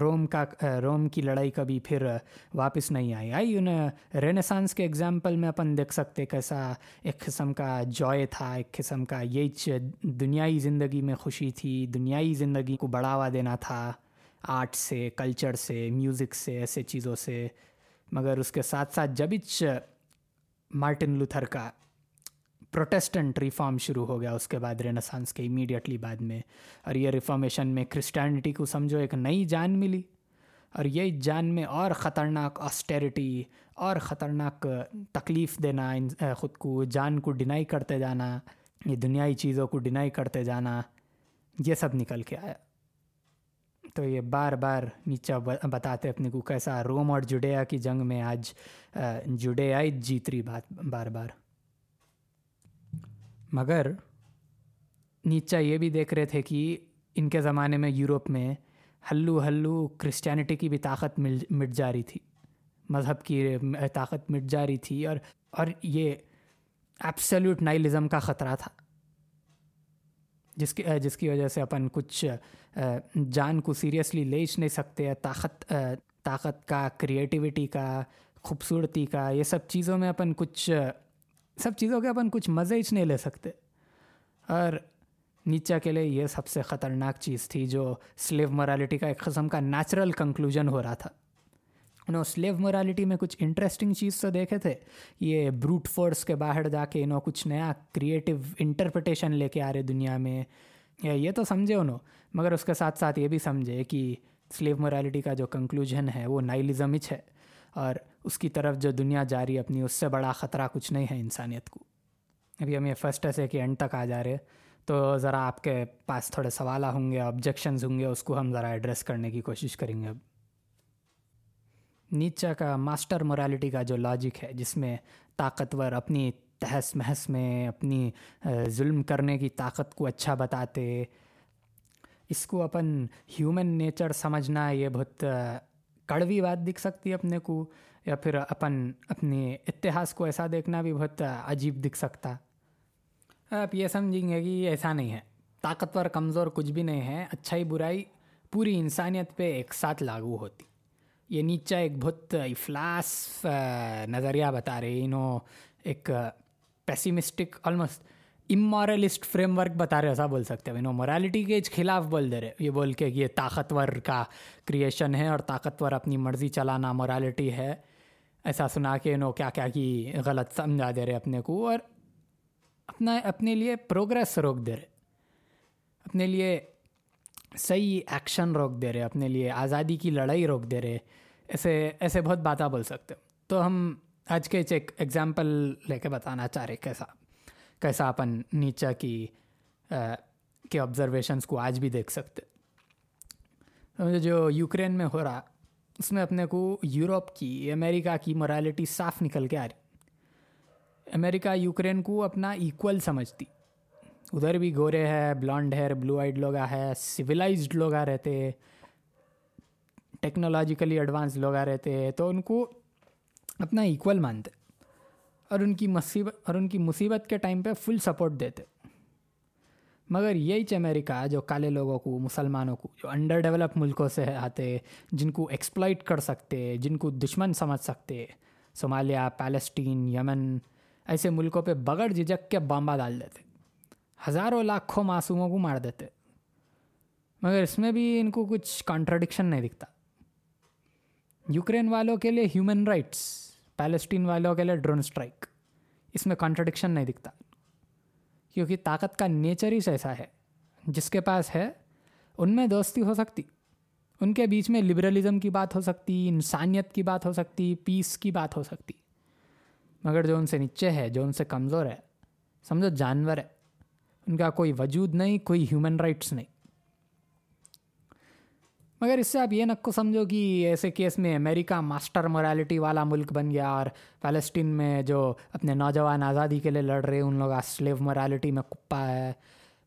روم کا روم کی لڑائی کبھی پھر واپس نہیں آئی۔ آئی انہیں رینسانس کے ایگزامپل میں اپن دیکھ سکتے کیسا ایک قسم کا جوائے تھا، ایک قسم کا یہی دنیائی زندگی میں خوشی تھی، دنیائی زندگی کو بڑھاوا دینا تھا آرٹ سے کلچر سے میوزک سے، ایسے چیزوں سے۔ مگر اس کے ساتھ ساتھ جب مارٹن لوتھر کا پروٹیسٹنٹ ریفارم شروع ہو گیا، اس کے بعد رینسانس کے امیڈیٹلی بعد میں۔ اور یہ ریفارمیشن میں کرسٹینٹی کو سمجھو، ایک نئی جان ملی۔ اور یہ جان میں اور خطرناک آسٹیریٹی اور خطرناک تکلیف دینا خود کو جان کو ڈینائی کرتے جانا، یہ دنیائی چیزوں کو ڈینائی کرتے جانا، یہ سب نکل کے آیا۔ تو یہ بار بار نیچا بتاتے اپنے کو کیسا روم اور جڈیا کی جنگ میں آج جڈیائی جیت رہی بات بار بار۔ مگر نیچا یہ بھی دیکھ رہے تھے کہ ان کے زمانے میں یوروپ میں ہلو ہلو کرسچینٹی کی بھی طاقت مل مٹ جا رہی تھی، مذہب کی طاقت مٹ جا رہی تھی اور اور یہ ایپسلیوٹ نائلزم کا خطرہ تھا۔ جس کی جس کی وجہ سے اپن کچھ جان کو سیریسلی لے نہیں سکتے، طاقت طاقت کا کریٹیوٹی کا، خوبصورتی کا، یہ سب چیزوں میں اپن کچھ سب چیزوں کے اپن کچھ مزے ہی نہیں لے سکتے۔ اور نیچا کے لیے یہ سب سے خطرناک چیز تھی جو سلیو مورالٹی کا ایک قسم کا نیچرل کنکلوژن ہو رہا تھا۔ انہوں سلیو مورالٹی میں کچھ انٹرسٹنگ چیز تو دیکھے تھے۔ یہ بروٹ فورس کے باہر جا کے انہوں کچھ نیا کریٹیو انٹرپریٹیشن لے کے آ رہے دنیا میں۔ یا یہ تو سمجھے انہوں، مگر اس کے ساتھ ساتھ یہ بھی سمجھے کہ سلیو مورالٹی کا جو کنکلوژن ہے وہ نائلزمچ ہے۔ اور اس کی طرف جو دنیا جاری اپنی، اس سے بڑا خطرہ کچھ نہیں ہے انسانیت کو۔ ابھی ہم یہ فرسٹ ایسے کہ اینڈ تک آ جا رہے تو ذرا آپ کے پاس تھوڑے سوال ہوں گے آبجیکشنز ہوں گے، اس کو ہم ذرا ایڈریس کرنے کی کوشش کریں گے۔ اب نیچا کا ماسٹر مورالٹی کا جو لاجک ہے، جس میں طاقتور اپنی تہس محس میں اپنی ظلم کرنے کی طاقت کو اچھا بتاتے، اس کو اپن ہیومن نیچر سمجھنا، یہ بہت کڑوی بات دکھ سکتی ہے اپنے کو، یا پھر اپن اپنے اتہاس کو ایسا دیکھنا بھی بہت عجیب دکھ سکتا۔ آپ یہ سمجھیں گے کہ ایسا نہیں ہے۔ طاقتور، کمزور کچھ بھی نہیں ہے۔ اچھائی، برائی پوری انسانیت پہ ایک ساتھ لاگو ہوتی۔ یہ نیچا ایک بہت افلاس نظریہ بتا رہے انہوں ایک pessimistic almost amoralist framework بتا رہے ایسا بول سکتے ہیں۔ نو مورالٹی کے خلاف بول دے رہے یہ بول کے یہ طاقتور کا کریشن ہے اور طاقتور اپنی مرضی چلانا مورالٹی ہے۔ ایسا سنا کے نو کیا کیا کی غلط سمجھا دے رہے اپنے کو۔ اور اپنا اپنے لیے پروگرس روک دے رہے اپنے لیے صحیح ایکشن روک دے رہے اپنے لیے آزادی کی لڑائی روک دے رہے ایسے ایسے بہت باتیں بول سکتے تو ہم آج کے ایک ایگزامپل لے کے بتانا چاہ رہے کیسا؟ کیسا اپن نیچا کی کے آبزرویشنس کو آج بھی دیکھ سکتے۔ جو یوکرین میں ہو رہا، اس میں اپنے کو یورپ کی، امریکہ کی مورالٹی صاف نکل کے آ رہی۔ امریکہ یوکرین کو اپنا ایکول سمجھتی۔ ادھر بھی گورے ہے بلانڈ ہیئر بلو آئڈ لوگا ہے سویلائزڈ لوگا رہتے ٹیکنالوجیکلی ایڈوانس لوگا رہتے، تو ان کو اپنا ایکول مانتے۔ اور ان کی مصیبت اور ان کی مصیبت کے ٹائم پہ فل سپورٹ دیتے۔ مگر یہی امریکہ، جو کالے لوگوں کو، مسلمانوں کو، جو انڈر ڈیولپ ملکوں سے آتے، جن کو ایکسپلائٹ کر سکتے، جن کو دشمن سمجھ سکتے۔ صومالیہ پیلسٹین یمن ایسے ملکوں پہ بغیر جھجک کے بامبا ڈال دیتے۔ ہزاروں لاکھوں معصوموں کو مار دیتے۔ مگر اس میں بھی ان کو کچھ کانٹرڈکشن نہیں دکھتا۔ یوکرین والوں کے لیے ہیومن رائٹس پیلسٹین والوں کے لیے ڈرون اسٹرائک اس میں کانٹرڈکشن نہیں دکھتا. کیونکہ طاقت کا نیچر ہی ایسا ہے، جس کے پاس ہے، ان میں دوستی ہو سکتی. ان کے بیچ میں لبرلزم کی بات ہو سکتی، انسانیت کی بات ہو سکتی پیس کی بات ہو سکتی. مگر جو ان سے نیچے ہے، جو ان سے کمزور ہے، سمجھو جانور ہے، ان کا کوئی وجود نہیں، کوئی ہیومن رائٹس نہیں. مگر اس سے آپ یہ نقو سمجھو کہ ایسے کیس میں امریکہ ماسٹر مورالٹی والا ملک بن گیا اور فلسطین میں جو اپنے نوجوان آزادی کے لیے لڑ رہے ان لوگ اسلیو مورالٹی میں کپا ہے۔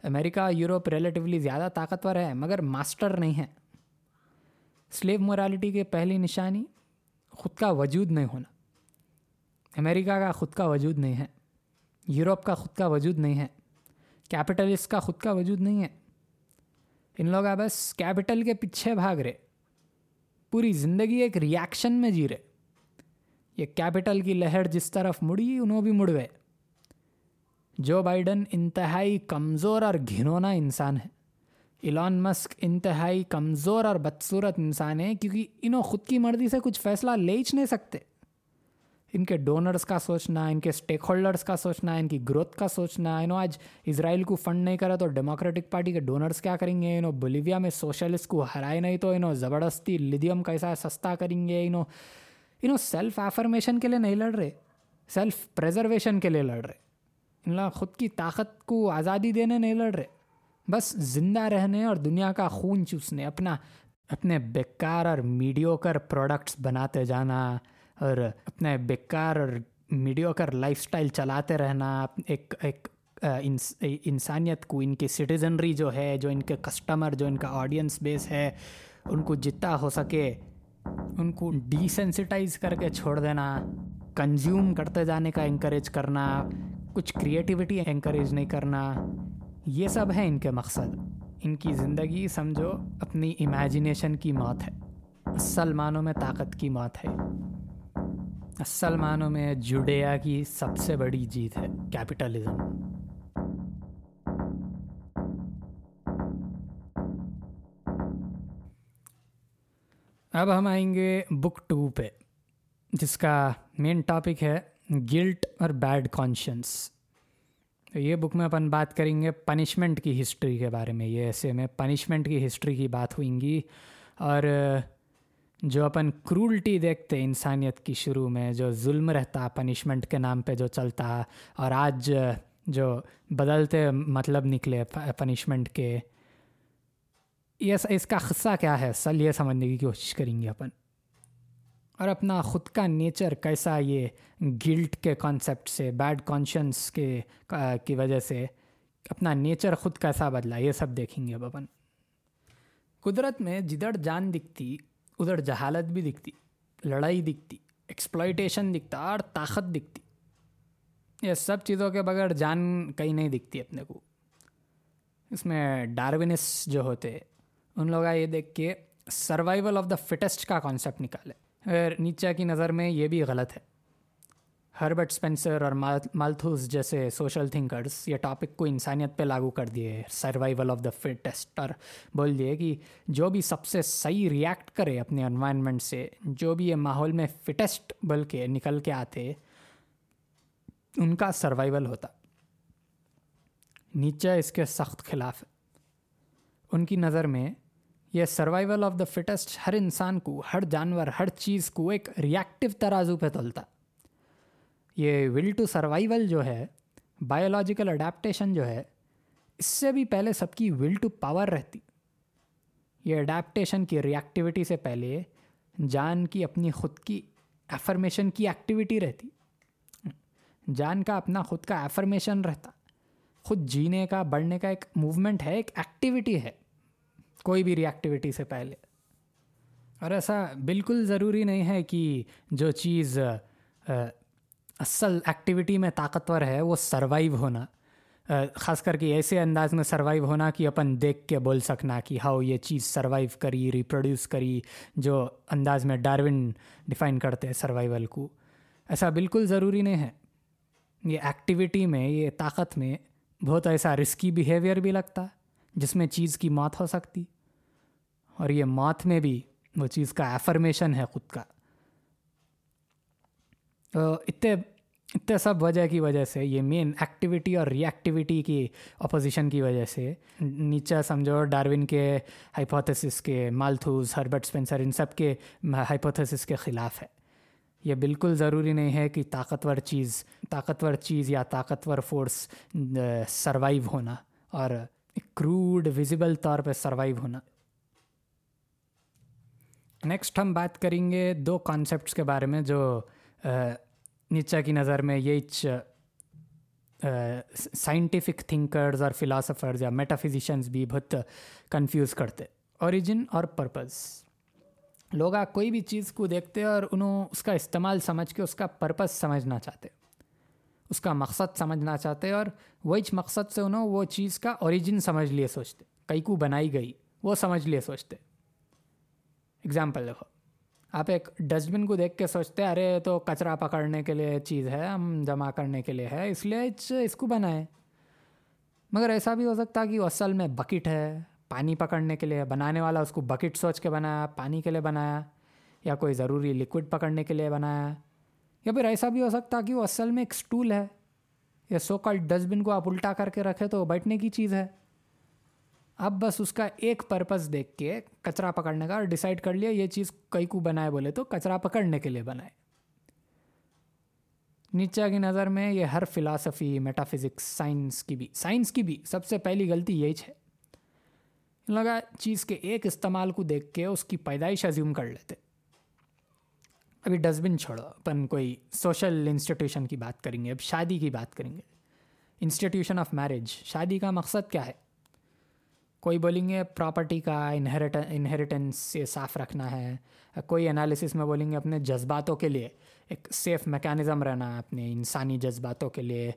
امریکہ یوروپ ریلیٹیولی زیادہ طاقتور ہے، مگر ماسٹر نہیں ہے۔ سلیو مورالٹی کے پہلی نشانی خود کا وجود نہیں ہونا۔ امریکہ کا خود کا وجود نہیں ہے۔ یورپ کا خود کا وجود نہیں ہے۔ کیپٹلسٹ کا خود کا وجود نہیں ہے۔ ان لوگ آ بس کیپٹل کے پیچھے بھاگ رہے۔ پوری زندگی ایک ریاکشن میں جی رہے۔ یہ کیپٹل کی لہر جس طرف مڑی، انہوں بھی مڑ گئے۔ جو بائیڈن انتہائی کمزور اور گھنونا انسان ہے۔ ایلان مسک انتہائی کمزور اور بدصورت انسان ہے، کیونکہ انہوں خود کی مرضی سے کچھ فیصلہ لے ہی نہیں سکتے۔ ان کے ڈونرز کا سوچنا، ان کے اسٹیک ہولڈرز کا سوچنا، ان کی گروتھ کا سوچنا. یو نو آج اسرائیل کو فنڈ نہیں کرا تو ڈیموکریٹک پارٹی کے ڈونرز کیا کریں گے؟ انہوں بولیویا میں سوشلسٹ کو ہرائے نہیں تو انہوں زبردستی لیدیم کیسا سستا کریں گے؟ انہوں نو سیلف ایفرمیشن کے لیے نہیں لڑ رہے سیلف پریزرویشن کے لیے لڑ رہے. ان لوگ خود کی طاقت کو آزادی دینے نہیں لڑ رہے، بس زندہ رہنے اور دنیا کا خون چوسنے، اپنا، اپنے بیکار اور میڈیوکر پروڈکٹس بناتے جانا. اور اپنے بیکار اور میڈیو کر لائف سٹائل چلاتے رہنا، ایک ایک انسانیت کو، ان کی سٹیزنری جو ہے، جو ان کے کسٹمر جو ان کا آڈینس بیس ہے، ان کو جتنا ہو سکے، ان کو ڈیسینسٹائز کر کے چھوڑ دینا کنزیوم کرتے جانے کا انکریج کرنا، کچھ کریٹیوٹی انکریج نہیں کرنا، یہ سب ہے ان کے مقصد۔ ان کی زندگی سمجھو، اپنی امیجینیشن کی موت ہے۔ اصل معنوں میں طاقت کی موت ہے۔ اصل معنوں میں جڈیا کی سب سے بڑی جیت ہے کیپٹلزم اب ہم آئیں گے بک ٹو پہ، جس کا مین ٹاپک ہے گلٹ اور بیڈ کانشنس تو یہ بک میں اپن بات کریں گے پنشمنٹ کی ہسٹری کے بارے میں۔ یہ ایسے میں پنشمنٹ کی ہسٹری کی بات ہوئیں گی اور جو اپن کرولٹی دیکھتے انسانیت کی شروع میں، جو ظلم رہتا پنشمنٹ کے نام پہ جو چلتا، اور آج جو بدلتے مطلب نکلے پنشمنٹ کے۔ یہ اس کا قصہ کیا ہے؟ سل یہ سمجھنے کی کوشش کریں گے اپن۔ اور اپنا خود کا نیچر کیسا یہ گلٹ کے کانسیپٹ سے بیڈ کانشنس کے، کی وجہ سے اپنا نیچر خود کیسا بدلا، یہ سب دیکھیں گے اب اپن۔ قدرت میں جدھر جان دکھتی ادھر جہالت بھی دکھتی لڑائی دکھتی ایکسپلائٹیشن دکھتا اور طاقت دکھتی یہ سب چیزوں کے بغیر جان کہیں نہیں دکھتی اپنے کو اس میں ڈاروینس جو ہوتے ان لوگ یہ دیکھ کے سروائیول آف دا فٹسٹ کا کانسیپٹ نکالے نیچا کی نظر میں یہ بھی غلط ہے ہربرٹ اسپینسر اور مالتھوز جیسے سوشل تھنکرس یہ ٹاپک کو انسانیت پہ لاگو کر دیے سروائیول آف دا فٹسٹ اور بول دیے کہ جو بھی سب سے صحیح ریئیکٹ کرے اپنے انوائرمنٹ سے، جو بھی یہ ماحول میں فٹسٹ بول کے نکل کے آتے، ان کا سروائیول ہوتا۔ نیچے اس کے سخت خلاف۔ ہے ان کی نظر میں یہ سروائیول آف دا فٹسٹ ہر انسان کو، ہر جانور، ہر چیز کو ایک ریئیکٹیو ترازو پہ تلتا۔ یہ ول ٹو سروائیول جو ہے بایولوجیکل اڈیپٹیشن جو ہے، اس سے بھی پہلے سب کی ول ٹو پاور رہتی۔ یہ اڈیپٹیشن کی ریئیکٹیوٹی سے پہلے جان کی اپنی خود کی ایفرمیشن کی ایکٹیویٹی رہتی۔ جان کا اپنا خود کا ایفرمیشن رہتا۔ خود جینے کا، بڑھنے کا ایک موومنٹ ہے، ایک ایکٹیویٹی ہے، کوئی بھی ریئیکٹیوٹی سے پہلے۔ اور ایسا بالکل ضروری نہیں ہے کہ جو چیز اصل ایکٹیویٹی میں طاقتور ہے وہ سروائیو ہونا۔ خاص کر کے ایسے انداز میں سروائیو ہونا کہ اپن دیکھ کے بول سکنا کہ ہاؤ یہ چیز سروائیو کری ریپروڈیوس کری، جو انداز میں ڈاروین ڈیفائن کرتے ہیں سروائیول کو۔ ایسا بالکل ضروری نہیں ہے۔ یہ ایکٹیویٹی میں، یہ طاقت میں بہت ایسا رسکی بیہیویئر بھی لگتا جس میں چیز کی موت ہو سکتی۔ اور یہ موت میں بھی وہ چیز کا ایفرمیشن ہے خود کا۔ اتنے اتنے سب وجہ کی وجہ سے، یہ مین ایکٹیویٹی اور ری ایکٹیویٹی کی اپوزیشن کی وجہ سے۔ نیچا، سمجھو، ڈاروین کے ہائپوتھسس کے مالتھوز ہربرٹ اسپینسر ان سب کے ہائپوتھسس کے خلاف ہے۔ یہ بالکل ضروری نہیں ہے کہ طاقتور چیز طاقتور چیز یا طاقتور فورس سروائیو ہونا اور کروڈ ویزیبل طور پہ سروائیو ہونا۔ نیکسٹ ہم بات کریں گے دو کانسیپٹس کے بارے میں جو نیچا کی نظر میں یہ سائنٹیفک تھنکرز اور فلاسفرز یا میٹا فزیشنز بھی بہت کنفیوز کرتے اوریجن اور پرپز لوگ کوئی بھی چیز کو دیکھتے اور انہوں اس کا استعمال سمجھ کے اس کا پرپز سمجھنا چاہتے، اس کا مقصد سمجھنا چاہتے اور وہی مقصد سے انہوں وہ چیز کا اوریجن سمجھ لیے سوچتے۔ کئی کو بنائی گئی، وہ سمجھ لیے سوچتے۔ اگزامپل دیکھو۔ آپ ایک ڈسٹ بن کو دیکھ کے سوچتے ارے تو کچرا پکڑنے کے لیے چیز ہے، ہم جمع کرنے کے لیے ہے، اس لیے اس کو بنائے مگر ایسا بھی ہو سکتا کہ اصل میں بکٹ ہے، پانی پکڑنے کے لیے بنانے والا، اس کو بکٹ سوچ کے بنایا، پانی کے لیے بنایا، یا کوئی ضروری لکوڈ پکڑنے کے لیے بنایا۔ یا پھر ایسا بھی ہو سکتا کہ وہ اصل میں ایک اسٹول ہے یا سو کال ڈسٹ بن کو آپ الٹا کر کے رکھے تو بیٹھنے کی چیز ہے۔ اب بس اس کا ایک پرپز دیکھ کے کچرا پکڑنے کا اور ڈیسائڈ کر لیا یہ چیز کئی کو بنائے بولے تو کچرا پکڑنے کے لیے بنائے۔ نیچا کی نظر میں یہ ہر فلاسفی میٹا فزکس سائنس کی بھی سائنس کی بھی سب سے پہلی غلطی یہی ہے۔ لگا چیز کے ایک استعمال کو دیکھ کے اس کی پیدائش ازیوم کر لیتے۔ ابھی ڈسٹ بن چھوڑو، اپن کوئی سوشل انسٹیٹیوشن کی بات کریں گے، اب شادی کی بات کریں گے۔ انسٹیٹیوشن آف میرج شادی کا مقصد کیا ہے؟ کوئی بولیں گے پراپرٹی کا انہیریٹ انہیریٹنس سے صاف رکھنا ہے، کوئی انالیسس میں بولیں گے اپنے جذباتوں کے لیے، ایک سیف میکانزم رہنا ہے اپنے انسانی جذباتوں کے لیے۔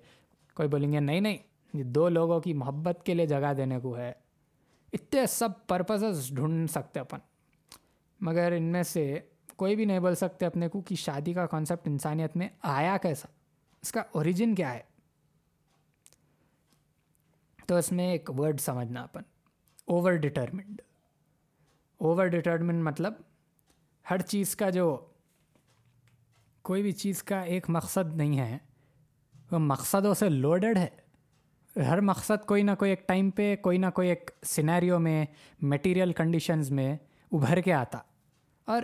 کوئی بولیں گے نہیں نہیں، یہ دو لوگوں کی محبت کے لیے جگہ دینے کو ہے۔ اتنے سب پرپزز ڈھونڈ سکتے اپن۔ مگر ان میں سے کوئی بھی نہیں بول سکتے اپنے کو کہ شادی کا کانسیپٹ انسانیت میں آیا کیسا، اس کا اوریجن کیا ہے۔ تو اس میں ایک ورڈ سمجھنا اپن۔ اوور ڈٹرمنڈ اوور ڈٹرمنڈ مطلب ہر چیز کا جو کوئی بھی چیز کا ایک مقصد نہیں ہے، وہ مقصدوں سے لوڈڈ ہے۔ ہر مقصد کوئی نہ کوئی ایک ٹائم پہ، کوئی نہ کوئی ایک سینیریو میں میٹیریل کنڈیشنز میں ابھر کے آتا۔ اور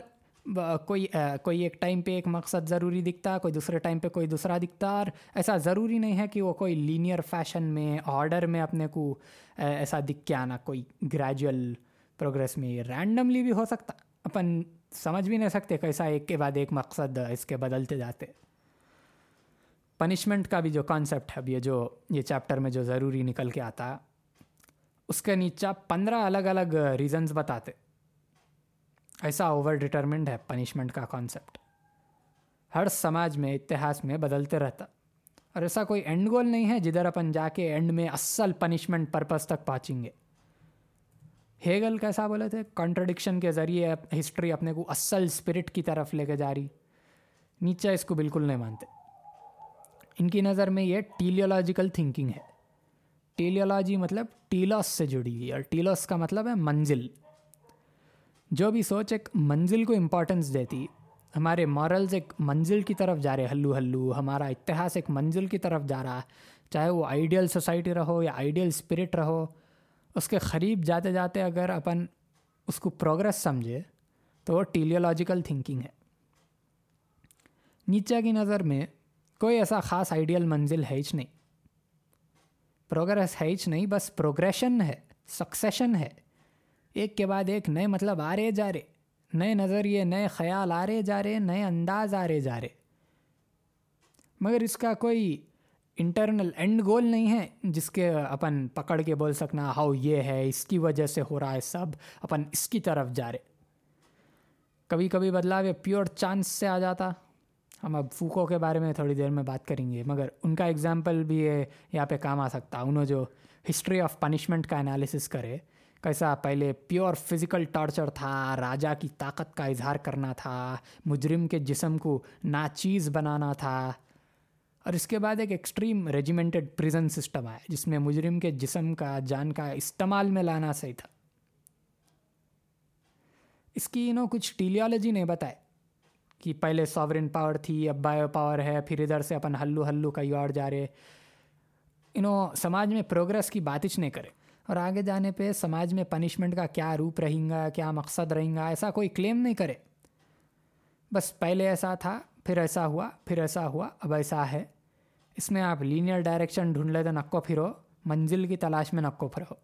کوئی کوئی ایک ٹائم پہ ایک مقصد ضروری دکھتا، کوئی دوسرے ٹائم پہ کوئی دوسرا دکھتا، اور ایسا ضروری نہیں ہے کہ وہ کوئی لینئر فیشن میں آرڈر میں اپنے کو ایسا دکھ کے آنا کوئی گریجول پروگریس میں رینڈملی بھی ہو سکتا۔ اپن سمجھ بھی نہیں سکتے کیسا ایک کے بعد ایک مقصد اس کے بدلتے جاتے۔ پنشمنٹ کا بھی جو کانسیپٹ ہے، اب یہ جو، یہ چیپٹر میں جو ضروری نکل کے آتا، اس کے نیچا پندرہ الگ الگ ریزنز بتاتے۔ ایسا اوور ڈٹرمنڈ ہے پنشمنٹ کا کانسیپٹ ہر سماج میں اتہاس میں بدلتے رہتا. اور ایسا کوئی اینڈ گول نہیں ہے جدھر اپن جا کے اینڈ میں اصل پنشمنٹ پرپز تک پہنچیں گے. ہیگل کیسا بولے تھے؟ کانٹرڈکشن کے ذریعے ہسٹری اپنے کو اصل اسپرٹ کی طرف لے کے جا رہی. نیچے اس کو بالکل نہیں مانتے. ان کی نظر میں یہ ٹیلیولوجیکل تھنکنگ ہے. ٹیلیولوجی مطلب ٹیلوس سے جڑی ہوئی اور ٹیلوس کا مطلب ہے منزل. جو بھی سوچ ایک منزل کو امپورٹنس دیتی۔ ہمارے مورلز ایک منزل کی طرف جا رہے، ہلو ہلو، ہمارا اتہاس ایک منزل کی طرف جا رہا۔ چاہے وہ آئیڈیل سوسائٹی رہو یا آئیڈیل اسپرٹ رہو، اس کے قریب جاتے جاتے اگر اپن اس کو پروگرس سمجھے، تو وہ ٹیلیولوجیکل تھنکنگ ہے۔ نیچے کی نظر میں کوئی ایسا خاص آئیڈیل منزل ہے ہی نہیں۔ پروگرس ہے ہی نہیں، بس پروگریشن ہے سکسیشن ہے۔ ایک کے بعد ایک نئے مطلب آ رہے جا رہے، نئے نظریے، نئے خیال آ رہے جا رہے، نئے انداز آ رہے جا رہے۔ مگر اس کا کوئی انٹرنل اینڈ گول نہیں ہے جس کے اپن پکڑ کے بول سکنا ہاؤ یہ ہے، اس کی وجہ سے ہو رہا ہے سب، اپن اس کی طرف جا رہے۔ کبھی کبھی بدلاؤ یہ پیور چانس سے آ جاتا۔ ہم اب فوکو کے بارے میں تھوڑی دیر میں بات کریں گے، مگر ان کا اگزامپل بھی یہاں پہ کام آ سکتا۔ انہوں جو ہسٹری آف پنشمنٹ کا انالیسس کرے کیسا پہلے پیور فزیکل ٹارچر تھا، راجا کی طاقت کا اظہار کرنا تھا، مجرم کے جسم کو ناچیز بنانا تھا۔ اور اس کے بعد ایک ایکسٹریم ریجیمنٹڈ پریزن سسٹم آیا، جس میں مجرم کے جسم کا جان کا استعمال میں لانا صحیح تھا۔ اس کی انہوں کچھ ٹیلیالوجی نہیں بتائے کہ پہلے ساورن پاور تھی، اب بایو پاور ہے، پھر ادھر سے اپن ہلو ہلو کئی اور جا رہے۔ انہوں سماج میں پروگرس کی باتش نہیں کرے۔ اور آگے جانے پہ سماج میں پنشمنٹ کا کیا روپ رہیں گا، کیا مقصد رہیں گا، ایسا کوئی کلیم نہیں کرے۔ بس پہلے ایسا تھا، پھر ایسا ہوا، پھر ایسا ہوا، اب ایسا ہے۔ اس میں آپ لینئر ڈائریکشن ڈھونڈ لے تو نکو پھرو، منزل کی تلاش میں نکو پھرو۔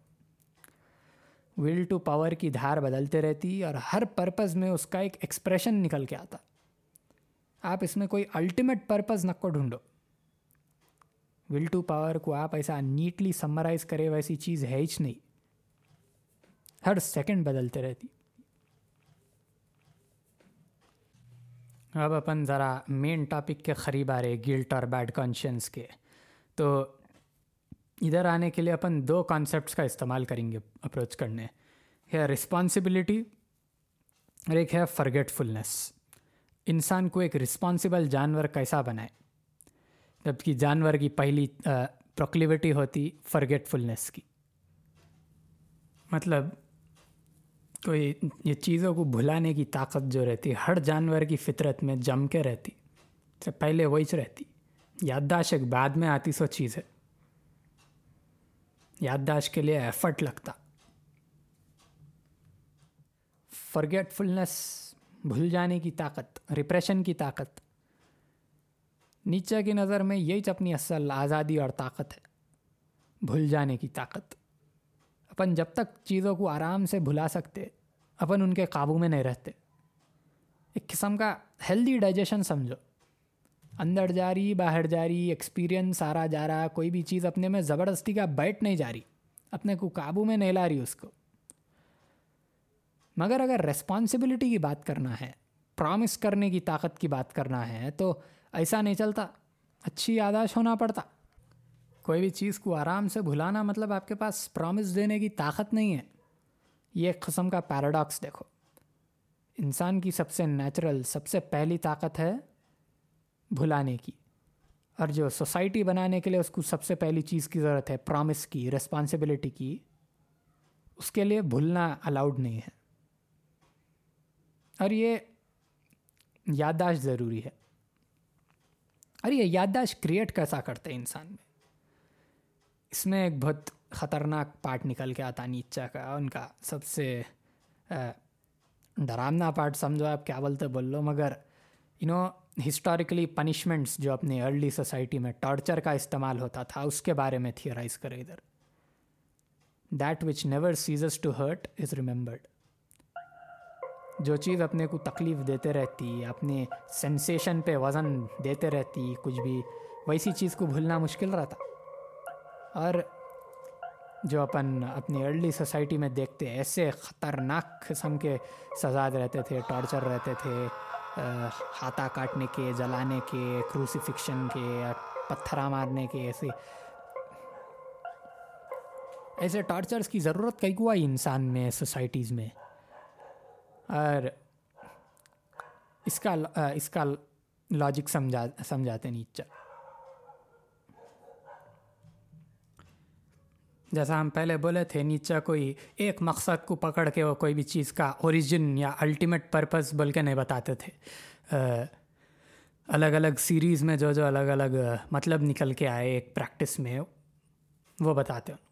ول ٹو پاور کی دھار بدلتے رہتی اور ہر پرپز میں اس کا ایک ایکسپریشن نکل کے آتا۔ آپ اس میں کوئی الٹیمیٹ پرپز نکو ڈھونڈو۔ ول ٹو پاور کو آپ ایسا نیٹلی سمرائز کرے ویسی چیز ہے ہی نہیں ہر سیکنڈ بدلتے رہتی اب اپن ذرا مین ٹاپک کے قریب آ رہے گلٹ اور بیڈ کانشینس کے تو ادھر آنے کے لیے اپن دو کانسیپٹس کا استعمال کریں گے اپروچ کرنے ہے رسپانسبلٹی اور ایک ہے فرگیٹ فلنس انسان کو ایک رسپانسبل جانور کیسا بنائے جبکہ جانور کی پہلی پروکلیوٹی ہوتی فرگیٹ فلنس کی۔ مطلب کوئی یہ چیزوں کو بھلانے کی طاقت جو رہتی، ہر جانور کی فطرت میں جم کے رہتی سے پہلے وہی رہتی۔ یادداشت ایک بعد میں آتی سو چیز ہے۔ یادداشت کے لیے ایفرٹ لگتا۔ فرگیٹ فلنس بھول جانے کی طاقت ریپریشن کی طاقت۔ نیچے کی نظر میں یہی اپنی اصل آزادی اور طاقت ہے۔ بھول جانے کی طاقت۔ اپن جب تک چیزوں کو آرام سے بھلا سکتے، اپن ان کے قابو میں نہیں رہتے۔ ایک قسم کا ہیلدی ڈائجیشن سمجھو۔ اندر جا رہی، باہر جا رہی ایکسپیرئنس آ رہا جا رہا، کوئی بھی چیز اپنے میں زبردستی کا بیٹھ نہیں جا رہی، اپنے کو قابو میں نہیں لا رہی اس کو۔ مگر اگر ریسپانسبلٹی کی بات کرنا ہے پرامس کرنے کی طاقت کی بات کرنا ہے، تو ایسا نہیں چلتا۔ اچھی یاداش ہونا پڑتا۔ کوئی بھی چیز کو آرام سے بھلانا مطلب آپ کے پاس پرومس دینے کی طاقت نہیں ہے۔ یہ ایک قسم کا پیراڈاکس دیکھو۔ انسان کی سب سے نیچرل سب سے پہلی طاقت ہے بھلانے کی۔ اور جو سوسائٹی بنانے کے لیے اس کو سب سے پہلی چیز کی ضرورت ہے پرامس کی رسپانسبلٹی کی، اس کے لیے بھولنا الاؤڈ نہیں ہے۔ اور یہ یادداشت ضروری ہے۔ اور یہ یادداشت کریٹ کیسا کرتے ہیں انسان میں؟ اس میں ایک بہت خطرناک پارٹ نکل کے آتا نیچا کا، ان کا سب سے ڈرامنا پارٹ سمجھو آپ، کیا بولتے بول لو مگر یو نو ہسٹوریکلی پنشمنٹس جو اپنی ارلی سوسائٹی میں ٹارچر کا استعمال ہوتا تھا، اس کے بارے میں تھیورائز کرے ادھر۔ That which never ceases to hurt is remembered جو چیز اپنے کو تکلیف دیتے رہتی، اپنے سینسیشن پہ وزن دیتے رہتی، کچھ بھی، ویسی چیز کو بھولنا مشکل رہتا۔ اور جو اپن اپنی ارلی سوسائٹی میں دیکھتے، ایسے خطرناک قسم کے سزاد رہتے تھے ٹارچر رہتے تھے ہاتھا کاٹنے کے، جلانے کے کروسیفکشن کے، پتھرا مارنے کے، ایسے۔ ایسے ٹارچرس کی ضرورت کئی کو آئی انسان میں سوسائٹیز میں؟ اور اس کا اس کا لاجک سمجھا، سمجھاتے نیچا جیسا ہم پہلے بولے تھے نیچا کوئی ایک مقصد کو پکڑ کے وہ کوئی بھی چیز کا اوریجن یا الٹیمیٹ پرپز بول کے نہیں بتاتے تھے۔ الگ الگ سیریز میں جو جو الگ الگ مطلب نکل کے آئے ایک پریکٹس میں، وہ بتاتے ہیں۔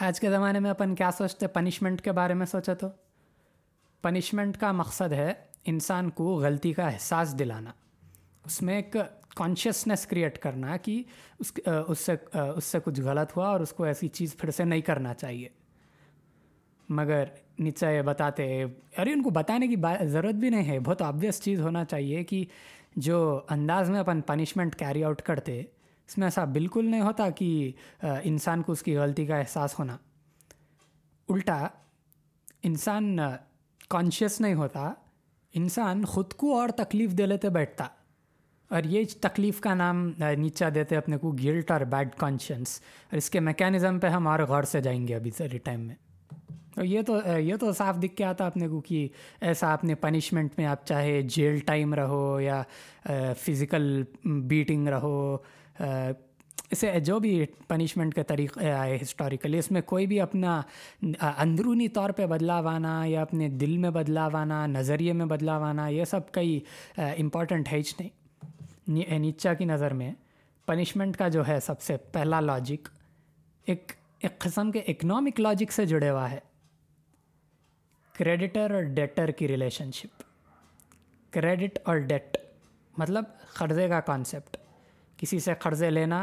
آج کے زمانے میں اپن کیا سوچتے پنشمنٹ کے بارے میں سوچا تو۔ پنشمنٹ کا مقصد ہے انسان کو غلطی کا احساس دلانا۔ اس میں ایک کانشیسنیس کریٹ کرنا کہ اس اس سے اس سے کچھ غلط ہوا اور اس کو ایسی چیز پھر سے نہیں کرنا چاہیے۔ مگر نیچا یہ بتاتے ارے ان کو بتانے کی ضرورت بھی نہیں ہے۔ بہت آبویس چیز ہونا چاہیے کہ جو انداز میں اپن پنشمنٹ کیری آؤٹ کرتے اس میں ایسا بالکل نہیں ہوتا کہ انسان کو اس کی غلطی کا احساس ہونا۔ الٹا، انسان کانشیس نہیں ہوتا۔ انسان خود کو اور تکلیف دے لیتے بیٹھتا۔ اور یہ تکلیف کا نام نیچا دیتے اپنے کو گلٹ اور بیڈ کانشینس اور اس کے میکینزم پہ ہم اور غور سے جائیں گے ابھی ساری ٹائم میں۔ تو یہ تو یہ تو صاف دکھ کے آتا اپنے کو کہ ایسا اپنے پنشمنٹ میں آپ چاہے جیل ٹائم رہو یا فزیکل بیٹنگ رہو۔ اسے جو بھی پنشمنٹ کے طریقے آئے ہسٹوریکلی اس میں کوئی بھی اپنا اندرونی طور پہ بدلاؤ آنا یا اپنے دل میں بدلاؤ آنا، نظریے میں بدلاؤ آنا، یہ سب کئی امپورٹنٹ ہے نہیں۔ نیچا کی نظر میں پنشمنٹ کا جو ہے سب سے پہلا لاجک ایک ایک قسم کے اکنامک لاجک سے جڑے ہوا ہے۔ کریڈیٹر اور ڈیٹر کی ریلیشن شپ کریڈٹ اور ڈیٹ مطلب قرضے کا کانسیپٹ کسی سے قرضے لینا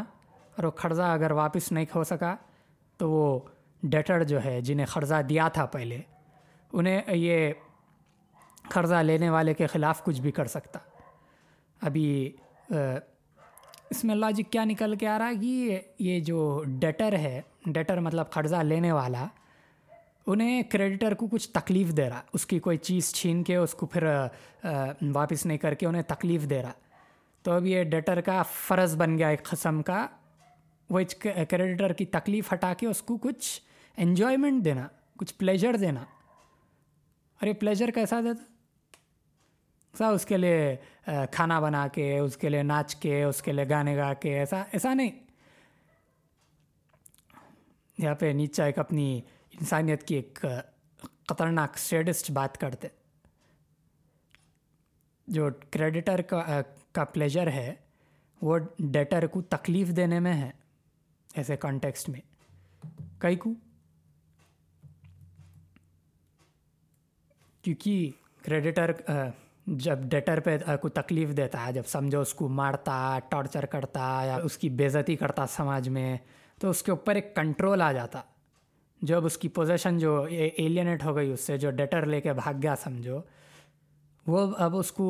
اور وہ قرضہ اگر واپس نہیں ہو سکا تو وہ ڈیٹر جو ہے جنہیں قرضہ دیا تھا پہلے، انہیں یہ قرضہ لینے والے کے خلاف کچھ بھی کر سکتا۔ ابھی اس میں لاجک جی کیا نکل کے آ رہا ہے کہ یہ جو ڈیٹر ہے ڈیٹر مطلب قرضہ لینے والا، انہیں کریڈیٹر کو کچھ تکلیف دے رہا۔ اس کی کوئی چیز چھین کے، اس کو پھر واپس نہیں کر کے انہیں تکلیف دے رہا۔ تو اب یہ ڈیٹر کا فرض بن گیا ایک قسم کا، وہ کریڈیٹر کی تکلیف ہٹا کے اس کو کچھ انجوائمنٹ دینا، کچھ پلیجر دینا۔ اور یہ پلیجر کیسا دیتا؟ سا اس کے لیے کھانا بنا کے، اس کے لیے ناچ کے، اس کے لیے گانے گا کے، ایسا ایسا نہیں۔ یہاں پہ نیچا ایک اپنی انسانیت کی ایک خطرناک سیڈسٹ بات کرتے۔ جو کریڈیٹر کا کا پلیجر ہے، وہ ڈیٹر کو تکلیف دینے میں ہے، ایسے کانٹیکسٹ میں۔ کئی کو کیونکہ کریڈیٹر جب ڈیٹر پہ کو تکلیف دیتا ہے، جب سمجھو اس کو مارتا ٹارچر کرتا یا اس کی بےزتی کرتا سماج میں، تو اس کے اوپر ایک کنٹرول آ جاتا۔ جب اس کی پوزیشن جو ایلینیٹ ہو گئی، اس سے جو ڈیٹر لے کے بھاگ گیا، سمجھو، وہ اب اس کو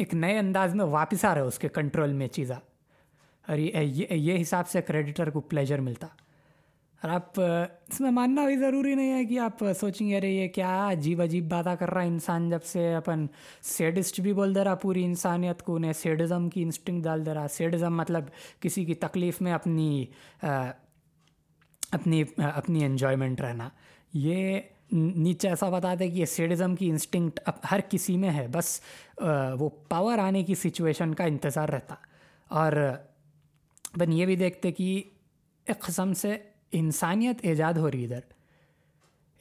ایک نئے انداز میں واپس آ رہا ہے اس کے کنٹرول میں چیزا اور یہ حساب سے کریڈیٹر کو پلیجر ملتا۔ اور آپ اس میں ماننا بھی ضروری نہیں ہے کہ آپ سوچیں گے، ارے، یہ کیا عجیب عجیب باتیں کر رہا ہے انسان جب سے اپن سیڈسٹ بھی بول دے رہا پوری انسانیت کو، انہیں سیڈزم کی انسٹنگ ڈال دے رہا۔ سیڈزم مطلب کسی کی تکلیف میں اپنی اپنی اپنی انجوائمنٹ رہنا۔ یہ نیچے ایسا بتا دے کہ یہ سیڈزم کی انسٹنکٹ اب ہر کسی میں ہے، بس وہ پاور آنے کی سچویشن کا انتظار رہتا۔ اور بن یہ بھی دیکھتے کہ ایک قسم سے انسانیت ایجاد ہو رہی ادھر۔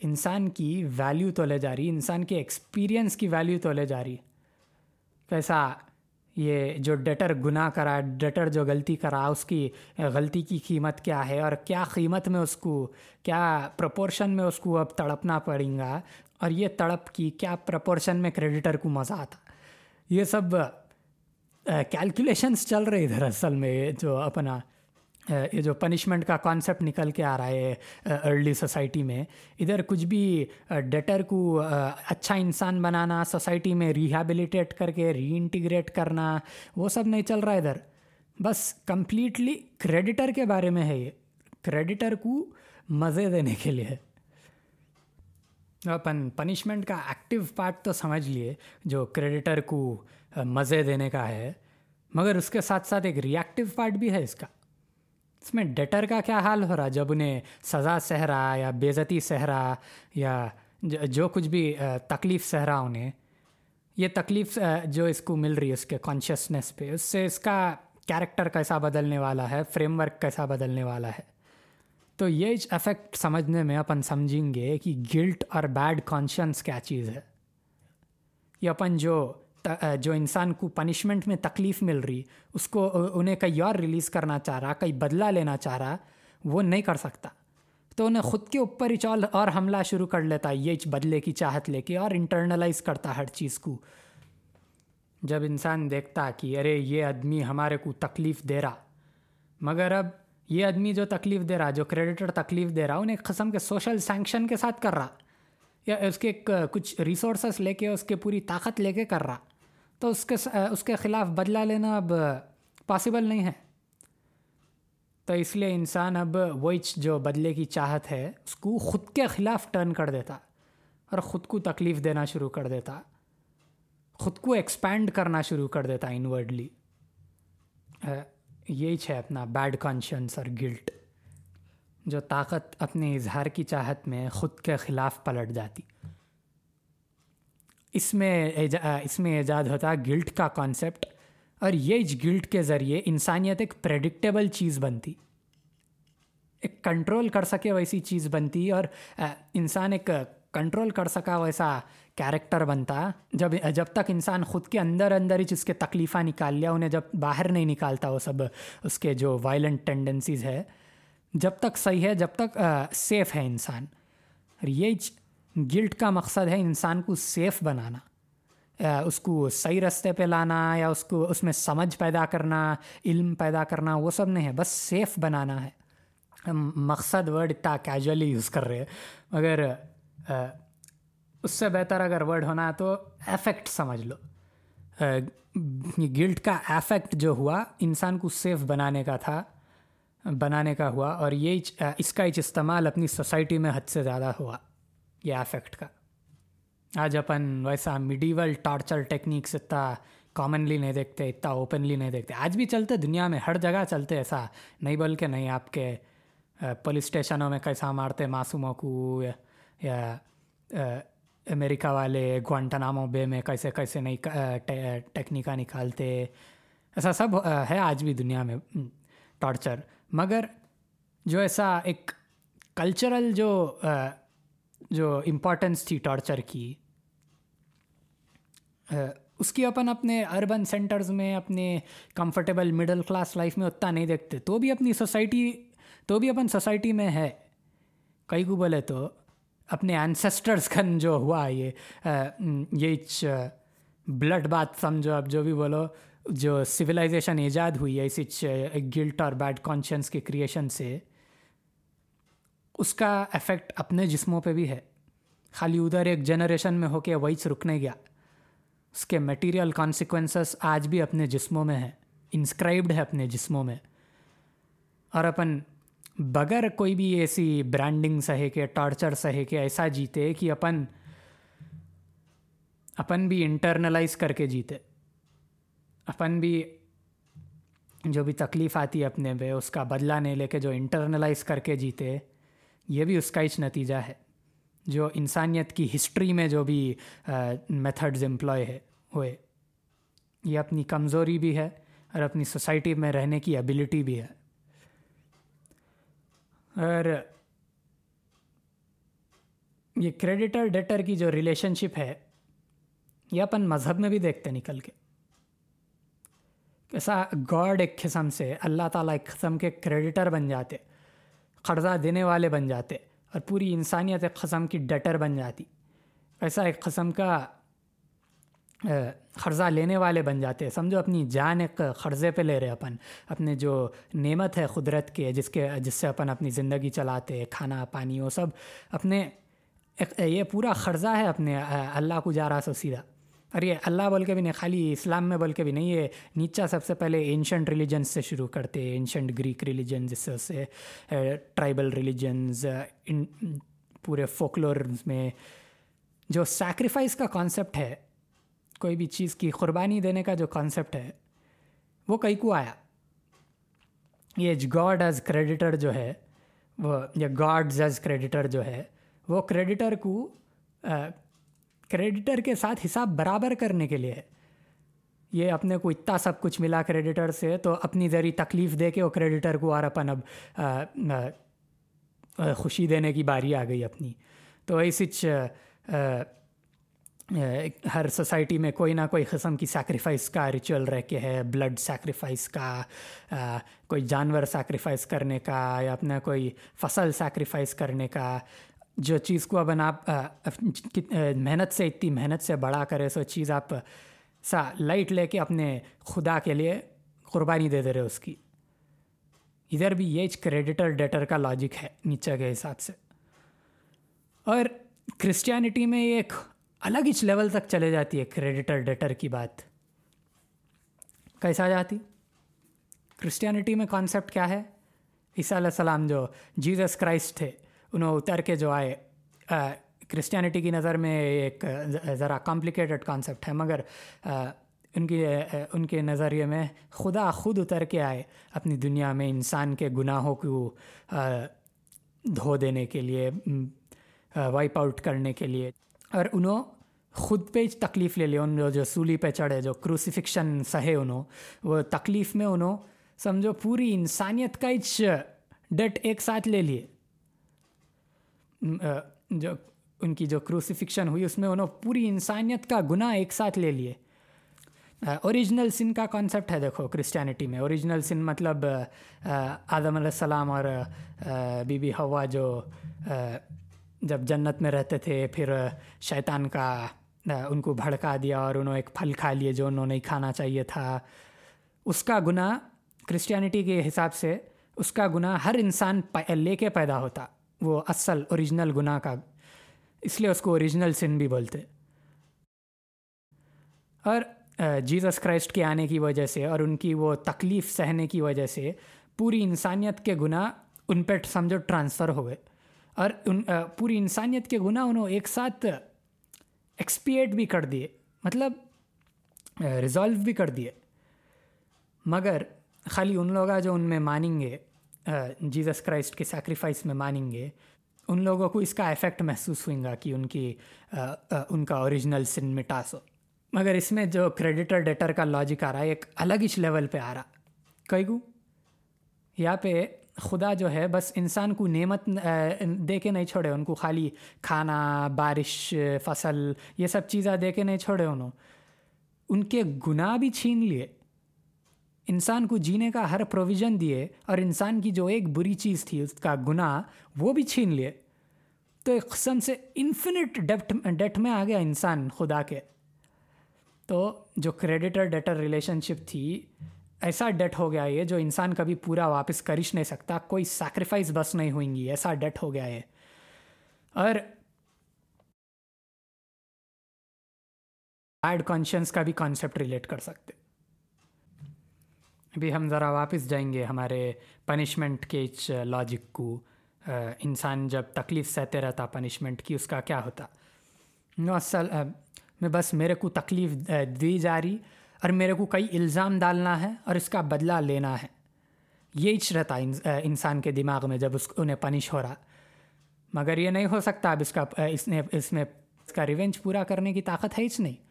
انسان کی ویلیو تو لے جا رہی، انسان کے ایکسپیرینس کی ویلیو تو لے جا رہی۔ کیسا یہ جو ڈٹر گناہ کرا ڈٹر جو غلطی کرا، اس کی غلطی کی قیمت کیا ہے اور کیا قیمت میں اس کو، کیا پرپورشن میں اس کو اب تڑپنا پڑیں گا؟ اور یہ تڑپ کی کیا پرپورشن میں کریڈیٹر کو مزہ آتا؟ یہ سب کیلکولیشنس چل رہے ادھر اصل میں جو اپنا یہ جو پنشمنٹ کا کانسیپٹ نکل کے آ رہا ہے ارلی سوسائٹی میں، ادھر کچھ بھی ڈیٹر کو اچھا انسان بنانا سوسائٹی میں ریہیبلیٹیٹ کر کے ری انٹیگریٹ کرنا، وہ سب نہیں چل رہا ہے ادھر۔ بس کمپلیٹلی کریڈیٹر کے بارے میں ہے یہ۔ کریڈیٹر کو مزے دینے کے لیے۔ اپن پنشمنٹ کا ایکٹیو پارٹ تو سمجھ لیے، جو کریڈیٹر کو مزے دینے کا ہے۔ مگر اس کے ساتھ ساتھ ایک ری ایکٹیو پارٹ بھی ہے اس کا۔ اس میں ڈیٹر کا کیا حال ہو رہا جب انہیں سزا سہ رہا یا بےزتی سہ رہا یا جو کچھ بھی تکلیف سہ رہا انہیں، یہ تکلیف جو اس کو مل رہی ہے اس کے کانشیسنیس پہ، اس سے اس کا کیریکٹر کیسا بدلنے والا ہے؟ فریم ورک کیسا بدلنے والا ہے؟ تو یہ افیکٹ سمجھنے میں اپن سمجھیں گے کہ گلٹ اور بیڈ کانشنس کیا چیز ہے؟ یہ اپن جو جو انسان کو پنشمنٹ میں تکلیف مل رہی، اس کو انہیں کئی اور ریلیز کرنا چاہ رہا کئی بدلہ لینا چاہ رہا، وہ نہیں کر سکتا۔ تو انہیں خود کے اوپر ہی چال اور حملہ شروع کر لیتا، یہ بدلے کی چاہت لے کے اور انٹرنلائز کرتا ہر چیز کو۔ جب انسان دیکھتا کہ ارے، یہ آدمی ہمارے کو تکلیف دے رہا، مگر اب یہ آدمی جو تکلیف دے رہا، جو کریڈیٹر تکلیف دے رہا، انہیں ایک قسم کے سوشل سینکشن کے ساتھ کر رہا، یا اس کے کچھ ریسورسز لے کے، اس کے پوری طاقت لے کے کر رہا۔ تو اس کے اس کے خلاف بدلہ لینا اب پاسبل نہیں ہے۔ تو اس لیے انسان اب وہی جو بدلے کی چاہت ہے، اس کو خود کے خلاف ٹرن کر دیتا اور خود کو تکلیف دینا شروع کر دیتا۔ خود کو ایکسپینڈ کرنا شروع کر دیتا انورڈلی یہی ہے اپنا بیڈ کانشنس اور گلٹ جو طاقت اپنے اظہار کی چاہت میں خود کے خلاف پلٹ جاتی۔ اس میں اس میں ایجاد ہوتا گلٹ کا کانسیپٹ اور یہ گلٹ کے ذریعے انسانیت ایک پریڈکٹیبل چیز بنتی۔ ایک کنٹرول کر سکے ویسی چیز بنتی اور انسان ایک کنٹرول کر سکا ویسا کیریکٹر بنتا۔ جب جب تک انسان خود کے اندر اندر ہی جس کے تکلیفیں نکال لیا، انہیں جب باہر نہیں نکالتا وہ سب، اس کے جو وائلنٹ ٹینڈنسیز ہے، جب تک صحیح ہے، جب تک سیف ہے انسان۔ اور یہ گلٹ کا مقصد ہے انسان کو سیف بنانا اس کو صحیح رستے پہ لانا یا اس کو، اس میں سمجھ پیدا کرنا، علم پیدا کرنا، وہ سب نہیں ہے، بس سیف بنانا ہے۔ مقصد ورڈ اتنا کیجولی یوز کر رہے ہیں، مگر اس سے بہتر اگر ورڈ ہونا ہے تو افیکٹ سمجھ لو۔ گلٹ کا افیکٹ جو ہوا، انسان کو سیف بنانے کا تھا، بنانے کا ہوا، اور یہ اس کا استعمال اپنی سوسائٹی میں حد سے زیادہ ہوا۔ یہ افیکٹ کا۔ آج اپن ویسا میڈیول ٹارچر ٹیکنیکس اتنا کامنلی نہیں دیکھتے، اتنا اوپنلی نہیں دیکھتے۔ آج بھی چلتے، دنیا میں ہر جگہ چلتے، ایسا نہیں بول کے نہیں، آپ کے پولیس اسٹیشنوں میں کیسا مارتے، معصوموں کو، یا امریکہ والے، گوانٹنامو بے میں کیسے کیسے نئی ٹیکنیکا نکالتے۔ ایسا سب ہے آج بھی دنیا میں ٹارچر مگر جو ایسا ایک کلچرل جو جو امپورٹنس تھی ٹارچر کی اس کی اپن اپنے اربن سینٹرز میں، اپنے کمفرٹیبل مڈل کلاس لائف میں اتنا نہیں دیکھتے۔ تو بھی اپنی سوسائٹی تو بھی اپن سوسائٹی میں ہے۔ کئی کو بولے تو اپنے انسسٹرس کن جو ہوا، یہ یہ بلڈ بات سمجھو اب جو بھی بولو، جو سویلائزیشن ایجاد ہوئی ہے اس گلٹ اور بیڈ کانشنس کے کریشن سے۔ اس کا افیکٹ اپنے جسموں پہ بھی ہے۔ خالی ادھر ایک جنریشن میں ہو کے وہی سے رکنے گیا۔ اس کے میٹیریل کانسیکوینسز آج بھی اپنے جسموں میں ہیں۔ انسکرائبڈ ہے اپنے جسموں میں۔ اور اپن بغیر کوئی بھی ایسی برانڈنگ سہے کے ٹارچر سہے کے ایسا جیتے کہ اپن اپن بھی انٹرنلائز کر کے جیتے۔ اپن بھی جو بھی تکلیف آتی ہے اپنے پہ، اس کا بدلہ نہیں لے کے جو انٹرنلائز کر کے جیتے۔ یہ بھی اس کا ہی نتیجہ ہے۔ جو انسانیت کی ہسٹری میں جو بھی میتھڈز امپلائے ہے، ہوئے۔ یہ اپنی کمزوری بھی ہے اور اپنی سوسائٹی میں رہنے کی ایبلٹی بھی ہے۔ اور یہ کریڈیٹر ڈیٹر کی جو ریلیشن شپ ہے، یہ اپن مذہب میں بھی دیکھتے نکل کے۔ کیسا گاڈ ایک قسم سے اللہ تعالیٰ ایک قسم کے کریڈیٹر بن جاتے۔ قرضہ دینے والے بن جاتے اور پوری انسانیت ایک قسم کی ڈٹر بن جاتی۔ ایسا ایک قسم کا قرضہ لینے والے بن جاتے۔ سمجھو، اپنی جان ایک قرضے پہ لے رہے اپن۔ اپنے جو نعمت ہے، قدرت کے، جس کے، جس سے اپن اپنی زندگی چلاتے، کھانا، پانی، وہ سب اپنے یہ پورا قرضہ ہے اپنے اللہ کو جا رہا سو سیدھا۔ اور یہ اللہ بول کے بھی نہیں، خالی اسلام میں بول کے بھی نہیں، یہ نیچا سب سے پہلے اینشنٹ ریلیجنس سے شروع کرتے اینشنٹ گریک ریلیجن جس سے ٹرائبل ریلیجنز پورے فوکلور میں۔ جو سیکریفائس کا کانسیپٹ ہے، کوئی بھی چیز کی قربانی دینے کا جو کانسیپٹ ہے، وہ کئی کو آیا؟ یہ گاڈ ایز کریڈیٹر جو ہے، وہ یا گاڈز ایز کریڈیٹر جو ہے، وہ کریڈیٹر کو کریڈیٹر کے ساتھ حساب برابر کرنے کے لیے۔ ہے یہ اپنے کو اتنا سب کچھ ملا کریڈیٹر سے تو اپنی ذریعے تکلیف دے کے وہ کریڈیٹر کو اور اپن اب خوشی دینے کی باری آ گئی اپنی۔ تو ایسی ہر سوسائٹی میں کوئی نہ کوئی قسم کی سیکریفائس کا ریچول رہ کے ہے۔ بلڈ سیکریفائس کا کوئی جانور سیکریفائس کرنے کا یا اپنا کوئی فصل سیکریفائس کرنے کا۔ جو چیز کو اب آپ محنت سے اتنی محنت سے بڑا کرے سو چیز آپ سا لائٹ لے کے اپنے خدا کے لیے قربانی دے دے رہے اس کی ادھر بھی یہ کریڈیٹر ڈیٹر کا لاجک ہے نیچے کے حساب سے اور کرسچینٹی میں ایک الگ ہی لیول تک چلے جاتی ہے کریڈیٹر ڈیٹر کی بات کیسا جاتی کرسچینٹی میں کانسیپٹ کیا ہے عیسیٰ علیہ السلام جو جیزس کرائسٹ تھے انہوں اتر کے جو آئے کرسچینٹی کی نظر میں ایک ذرا کمپلیکیٹڈ کانسیپٹ ہے، مگر ان کی ان کے نظریے میں خدا خود اتر کے آئے اپنی دنیا میں انسان کے گناہوں کو دھو دینے کے لیے وائپ آؤٹ کرنے کے لیے۔ اور انہوں خود پہ تکلیف لے لیا ان جو سولی پہ چڑھے، جو کروسیفکشن سہے انہوں، وہ تکلیف میں انہوں، سمجھو، پوری انسانیت کا ڈٹ ایک ساتھ لے لیے۔ جو ان کی جو کروسیفکشن ہوئی، اس میں انہوں پوری انسانیت کا گناہ ایک ساتھ لے لیے۔ اوریجنل سن کا کانسیپٹ ہے، دیکھو کرسچینٹی میں۔ اوریجنل سن مطلب آدم علیہ السلام اور بی بی ہوا جو جب جنت میں رہتے تھے، پھر شیطان کا ان کو بھڑکا دیا اور انہوں ایک پھل کھا لیے جو انہوں نہیں کھانا چاہیے تھا۔ اس کا گناہ کرسچینٹی کے حساب سے، اس کا گناہ ہر انسان لے کے پیدا ہوتا۔ وہ اصل اوریجنل گناہ کا۔ اس لیے اس کو اوریجنل سن بھی بولتے۔ اور جیزس کرائسٹ کے آنے کی وجہ سے اور ان کی وہ تکلیف سہنے کی وجہ سے پوری انسانیت کے گناہ ان پہ سمجھو ٹرانسفر ہوئے۔ اور ان پوری انسانیت کے گناہ انہوں ایک ساتھ ایکسپیٹ بھی کر دیے۔ مطلب ریزالو بھی کر دیے۔ مگر خالی ان لوگ جو ان میں مانیں گے جیزس کرائسٹ کے سیکریفائس میں مانیں گے، ان لوگوں کو اس کا افیکٹ محسوس ہوئیں گا کہ ان کی ان کا اوریجنل سن مٹا سو۔ مگر اس میں جو کریڈیٹر ڈیٹر کا لاجک آ رہا ہے، ایک الگ ہی لیول پہ آ رہا۔ کئی گو، یہاں پہ خدا جو ہے، بس انسان کو نعمت دے کے نہیں چھوڑے، ان کو خالی کھانا، بارش، فصل، یہ سب چیزیں دے کے نہیں چھوڑے انہوں۔ ان کے گناہ بھی چھین لیے۔ انسان کو جینے کا ہر پروویژن دیے اور انسان کی جو ایک بری چیز تھی، اس کا گناہ، وہ بھی چھین لیے تو ایک قسم سے انفینٹ ڈیپٹ ڈیٹ میں آ گیا انسان، خدا کے۔ تو جو کریڈیٹر ڈیٹر ریلیشن شپ تھی، ایسا ڈیٹ ہو گیا یہ جو انسان کبھی پورا واپس کرش نہیں سکتا، کوئی سیکریفائس بس نہیں ہوئیں گی، ایسا ڈیٹ ہو گیا یہ۔ اور بیڈ کانشنس کا بھی کانسیپٹ ریلیٹ کر سکتے۔ ابھی ہم ذرا واپس جائیں گے ہمارے پنشمنٹ کے لاجک کو۔ انسان جب تکلیف سہتے رہتا پنشمنٹ کی، اس کا کیا ہوتا؟ اصل میں بس میرے کو تکلیف دی جا رہی اور میرے کو کئی الزام ڈالنا ہے اور اس کا بدلہ لینا ہے۔ یہی رہتا انسان کے دماغ میں جب اس انہیں پنش ہو رہا۔ مگر یہ نہیں ہو سکتا، اب اس کا اس نے، اس میں اس کا ریونج پورا کرنے کی طاقت ہے ہی نہیں۔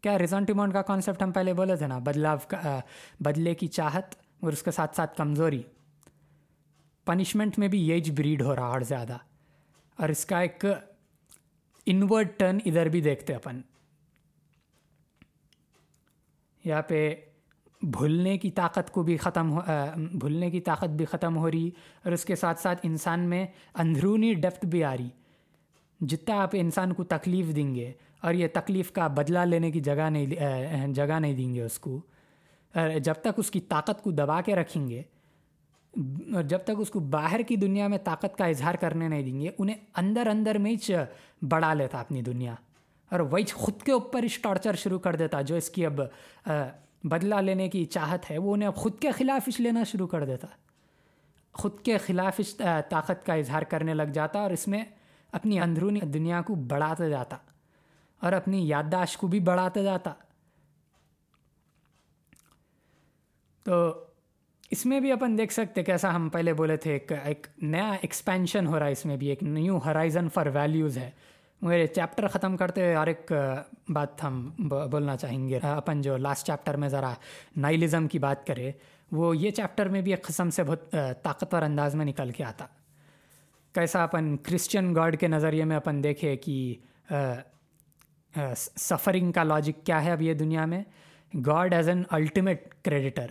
کیا ریزنٹیمونٹ کا کانسیپٹ ہم پہلے بولے تھے نا، بدلاؤ کا بدلے کی چاہت اور اس کے ساتھ ساتھ کمزوری۔ پنشمنٹ میں بھی یہی بریڈ ہو رہا اور زیادہ۔ اور اس کا ایک انورڈ ٹرن ادھر بھی دیکھتے اپن۔ یہاں پہ بھولنے کی طاقت کو بھی ختم ہو بھولنے کی طاقت بھی ختم ہو رہی اور اس کے ساتھ ساتھ انسان میں اندرونی ڈیپتھ بھی آ رہی۔ جتنا آپ انسان کو تکلیف دیں گے اور یہ تکلیف کا بدلہ لینے کی جگہ نہیں جگہ نہیں دیں گے اس کو۔ جب تک اس کی طاقت کو دبا کے رکھیں گے، اور جب تک اس کو باہر کی دنیا میں طاقت کا اظہار کرنے نہیں دیں گے، انہیں اندر اندر میں ہی بڑھا لیتا اپنی دنیا۔ اور وہی خود کے اوپر اس ٹارچر شروع کر دیتا جو اس کی اب بدلہ لینے کی چاہت ہے، وہ انہیں اب خود کے خلاف اس لینا شروع کر دیتا۔ خود کے خلاف اس طاقت کا اظہار کرنے لگ جاتا اور اس میں اپنی اندرونی دنیا کو بڑھاتے جاتا۔ اور اپنی یادداشت کو بھی بڑھاتے جاتا۔ تو اس میں بھی اپن دیکھ سکتے کیسا ہم پہلے بولے تھے ایک ایک نیا ایکسپینشن ہو رہا ہے، اس میں بھی ایک نیو ہرائزن فار ویلیوز ہے۔ مگر چیپٹر ختم کرتے ہوئے اور ایک بات ہم بولنا چاہیں گے۔ اپن جو لاسٹ چیپٹر میں ذرا نائلزم کی بات کرے، وہ یہ چیپٹر میں بھی ایک قسم سے بہت طاقتور انداز میں نکل کے آتا۔ کیسا اپن کرسچن گاڈ کے نظریے میں اپن دیکھے کہ سفرنگ کا لاجک کیا ہے اب یہ دنیا میں؟ God as an ultimate creditor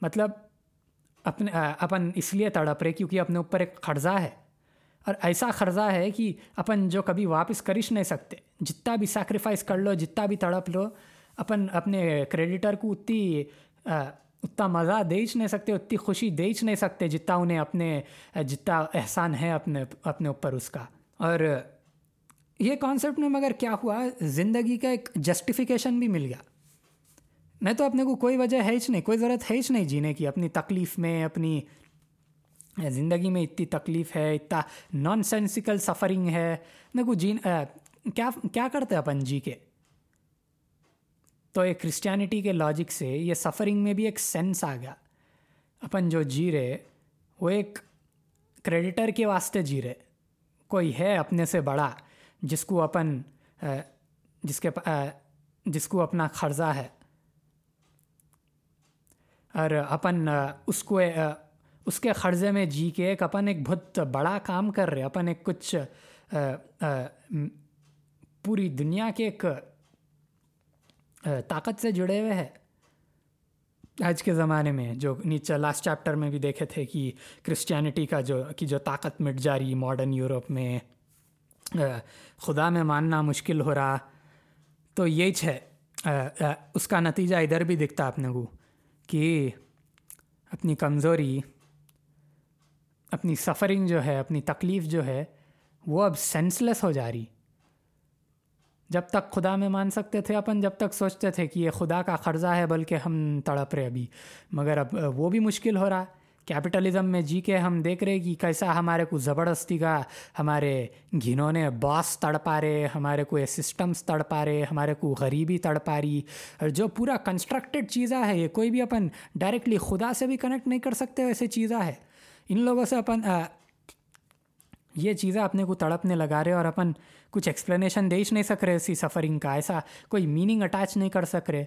مطلب اپنے اپن اس لیے تڑپ رہے کیونکہ اپنے اوپر ایک قرضہ ہے۔ اور ایسا قرضہ ہے کہ اپن جو کبھی واپس کرش نہیں سکتے۔ جتنا بھی سیکریفائس کر لو، جتنا بھی تڑپ لو، اپن اپنے کریڈیٹر کو اتنی اتنا مزہ دیچ نہیں سکتے، اتنی خوشی دیچ نہیں سکتے جتنا انہیں اپنے جتنا احسان ہے اپنے اپنے اوپر اس کا۔ اور یہ کانسیپٹ میں مگر کیا ہوا؟ زندگی کا ایک جسٹیفیکیشن بھی مل گیا۔ میں تو اپنے کو کوئی وجہ ہے ہی نہیں، کوئی ضرورت ہے ہی نہیں جینے کی، اپنی تکلیف میں، اپنی زندگی میں اتنی تکلیف ہے، اتنا نان سینسیکل سفرنگ ہے۔ میرے کو جین کیا کیا کرتے اپن جی کے؟ تو ایک کرسچینٹی کے لاجک سے یہ سفرنگ میں بھی ایک سینس آ گیا۔ اپن جو جی رہے، وہ ایک کریڈیٹر کے واسطے جی رہے۔ کوئی ہے اپنے سے بڑا جس کو اپن جس کے جس کو اپنا قرضہ ہے۔ اور اپن اس کو اس کے قرضے میں جی کے ایک اپن ایک بہت بڑا کام کر رہے، اپن ایک کچھ پوری دنیا کے ایک طاقت سے جڑے ہوئے ہیں۔ آج کے زمانے میں جو نیچے لاسٹ چیپٹر میں بھی دیکھے تھے کہ کرسچینٹی کا جو، کی جو طاقت مٹ جا رہی ماڈرن یورپ میں۔ خدا میں ماننا مشکل ہو رہا۔ تو یہی ہے اس کا نتیجہ ادھر بھی دکھتا اپنے کو، کہ اپنی کمزوری، اپنی سفرنگ جو ہے، اپنی تکلیف جو ہے، وہ اب سینس لیس ہو جا رہی۔ جب تک خدا میں مان سکتے تھے اپن، جب تک سوچتے تھے کہ یہ خدا کا قرضہ ہے، بلکہ ہم تڑپ رہے ابھی۔ مگر اب وہ بھی مشکل ہو رہا۔ کیپٹلزم میں جی کے ہم دیکھ رہے کہ کیسا ہمارے کو زبردستی کا ہمارے گھنونے باس تڑ پا رہے، ہمارے کو سسٹمس تڑ پا رہے، ہمارے کو غریبی تڑ پا رہی۔ اور جو پورا کنسٹرکٹیڈ چیزاں ہے، یہ کوئی بھی اپن ڈائریکٹلی خدا سے بھی کنیکٹ نہیں کر سکتے ویسے چیزاں ہے۔ ان لوگوں سے اپن یہ چیزیں اپنے کو تڑپنے لگا رہے اور اپن کچھ ایکسپلینیشن دے ہی نہیں سک رہے اسی سفرنگ کا، ایسا کوئی میننگ اٹیچ نہیں کر سک رہے۔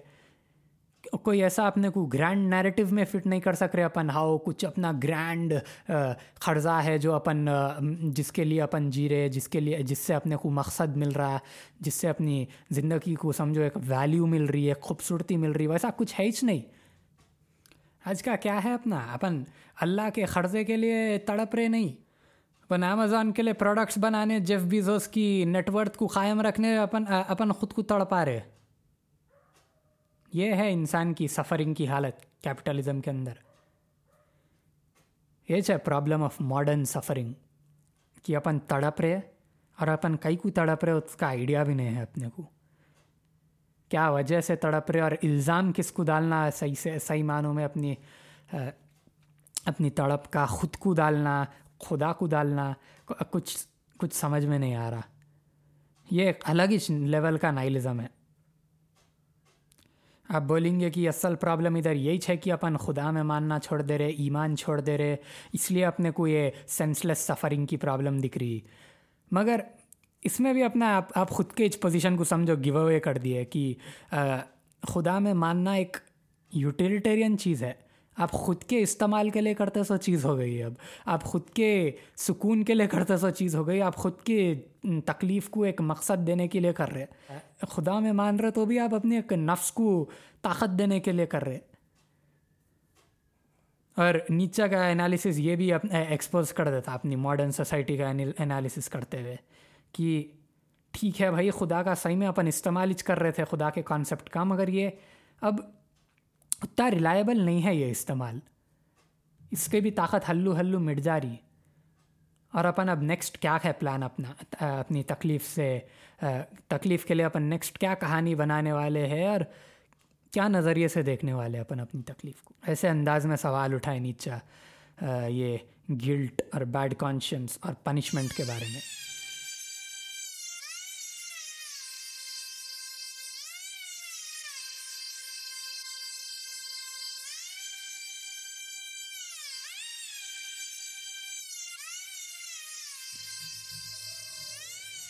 کوئی ایسا اپنے کو گرینڈ نیریٹیو میں فٹ نہیں کر سک رہے اپن، ہاؤ کچھ اپنا گرینڈ قرضہ ہے جو اپن جس کے لیے اپن جی رہے، جس کے لیے، جس سے اپنے کو مقصد مل رہا ہے جس سے اپنی زندگی کو سمجھو ایک ویلیو مل رہی ہے خوبصورتی مل رہی ہے، ویسا کچھ ہے ہی نہیں۔ آج کا کیا ہے اپنا؟ اپن اللہ کے قرضے کے لیے تڑپ رہے نہیں۔ اپن امیزون کے لیے پروڈکٹس بنانے جیف بیزوس کی نیٹ ورتھ کو قائم رکھنے اپن اپن خود کو تڑپا رہے۔ یہ ہے انسان کی سفرنگ کی حالت کیپٹلزم کے اندر۔ یہ ہے پرابلم آف ماڈرن سفرنگ کہ اپن تڑپ رہے اور اپن کئی کو تڑپ رہے، اس کا آئیڈیا بھی نہیں ہے اپنے کو۔ کیا وجہ سے تڑپ رہے اور الزام کس کو ڈالنا ہے؟ صحیح سے، صحیح معنوں میں اپنی اپنی تڑپ کا خود کو ڈالنا، خدا کو ڈالنا، کچھ کچھ سمجھ میں نہیں آ رہا۔ یہ ایک الگ ہی لیول کا نائلزم ہے۔ آپ بولیں گے کہ اصل پرابلم ادھر یہی ہے کہ اپن خدا میں ماننا چھوڑ دے رہے، ایمان چھوڑ دے رہے، اس لیے اپنے کو یہ سینسلیس سفرنگ کی پرابلم دکھ رہی۔ مگر اس میں بھی اپنا آپ آپ خود کے اس پوزیشن کو سمجھو گیو اوے کر دیے کہ خدا میں ماننا ایک یوٹیلیٹیرین چیز ہے۔ آپ خود کے استعمال کے لیے کرتے سو چیز ہو گئی اب۔ آپ خود کے سکون کے لیے کرتے سو چیز ہو گئی۔ آپ خود کی تکلیف کو ایک مقصد دینے کے لیے کر رہے خدا میں مان رہے تو بھی آپ اپنے ایک نفس کو طاقت دینے کے لیے کر رہے اور نیچے کا انالیسس یہ بھی ایکسپوز کر دیتا اپنی ماڈرن سوسائٹی کا انالیسس کرتے ہوئے کہ ٹھیک ہے بھائی، خدا کا صحیح میں اپن استعمال کر رہے تھے، خدا کے کانسیپٹ کا۔ مگر یہ اب اتنا ریلائبل نہیں ہے یہ استعمال۔ اس کے بھی طاقت ہلو ہلو مٹ جا رہی۔ اور اپن اب نیکسٹ کیا ہے پلان اپنا، اپنی تکلیف سے تکلیف کے لیے اپن نیکسٹ کیا کہانی بنانے والے ہیں اور کیا نظریے سے دیکھنے والے اپن اپنی تکلیف کو۔ ایسے انداز میں سوال اٹھائے نیچا یہ گلٹ اور بیڈ کانشنس اور پنشمنٹ کے بارے میں۔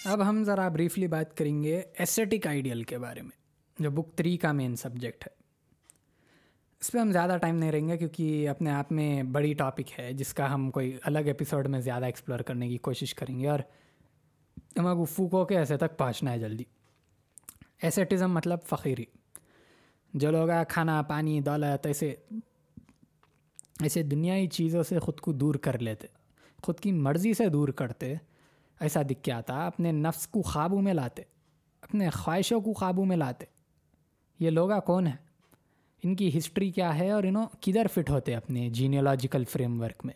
اب ہم ذرا بریفلی بات کریں گے ایسیٹک آئیڈیل کے بارے میں، جو بک تھری کا مین سبجیکٹ ہے۔ اس پہ ہم زیادہ ٹائم نہیں رہیں گے کیونکہ اپنے آپ میں بڑی ٹاپک ہے، جس کا ہم کوئی الگ ایپیسوڈ میں زیادہ ایکسپلور کرنے کی کوشش کریں گے۔ اور ہمیں گفو کو کے ایسے تک پہنچنا ہے جلدی۔ ایسیٹزم مطلب فقیری۔ جو لوگ کھانا، پانی، دولت، ایسے ایسے دنیائی چیزوں سے خود کو دور کر لیتے، خود کی مرضی سے دور کرتے۔ ایسا دکھ کے آتا، اپنے نفس کو قابو میں لاتے، اپنے خواہشوں کو قابو میں لاتے۔ یہ لوگا کون ہے؟ ان کی ہسٹری کیا ہے اور انہوں کدھر فٹ ہوتے اپنے جینیولوجیکل فریم ورک میں؟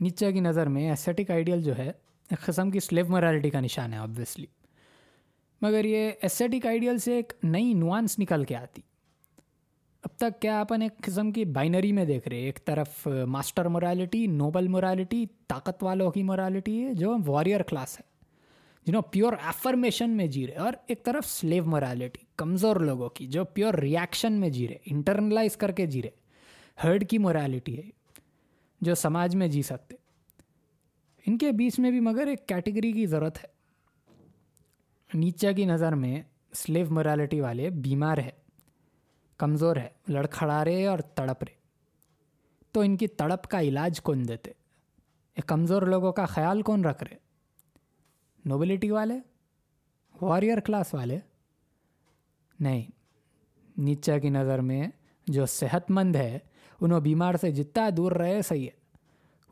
نیچے کی نظر میں ایسیٹک آئیڈیل جو ہے، ایک قسم کی سلیو مورالٹی کا نشان ہے آبویسلی مگر یہ ایسیٹک آئیڈیل سے ایک نئی نوانس نکل کے آتی۔ اب تک کیا اپن ایک قسم کی بائنری میں دیکھ رہے ایک طرف ماسٹر مورالٹی، نوبل مورالٹی، طاقت والوں کی مورالٹی ہے، جو وارئر کلاس ہے، جنہوں پیور ایفرمیشن میں جی رہے اور ایک طرف سلیو مورالٹی کمزور لوگوں کی، جو پیور ریاکشن میں جی رہے انٹرنلائز کر کے جی رہے ہرڈ کی مورالٹی ہے، جو سماج میں جی سکتے ان کے بیچ میں بھی مگر ایک کیٹیگری کی ضرورت ہے۔ نیچے کی نظر میں سلیو مورالٹی والے بیمار ہے کمزور ہے، لڑکھڑا رہے اور تڑپ رہے۔ تو ان کی تڑپ کا علاج کون دیتے؟ یہ کمزور لوگوں کا خیال کون رکھ رہے؟ نوبلٹی والے؟ وارئر کلاس والے؟ نہیں، نیچے کی نظر میں جو صحت مند ہے، انہوں بیمار سے جتنا دور رہے صحیح ہے۔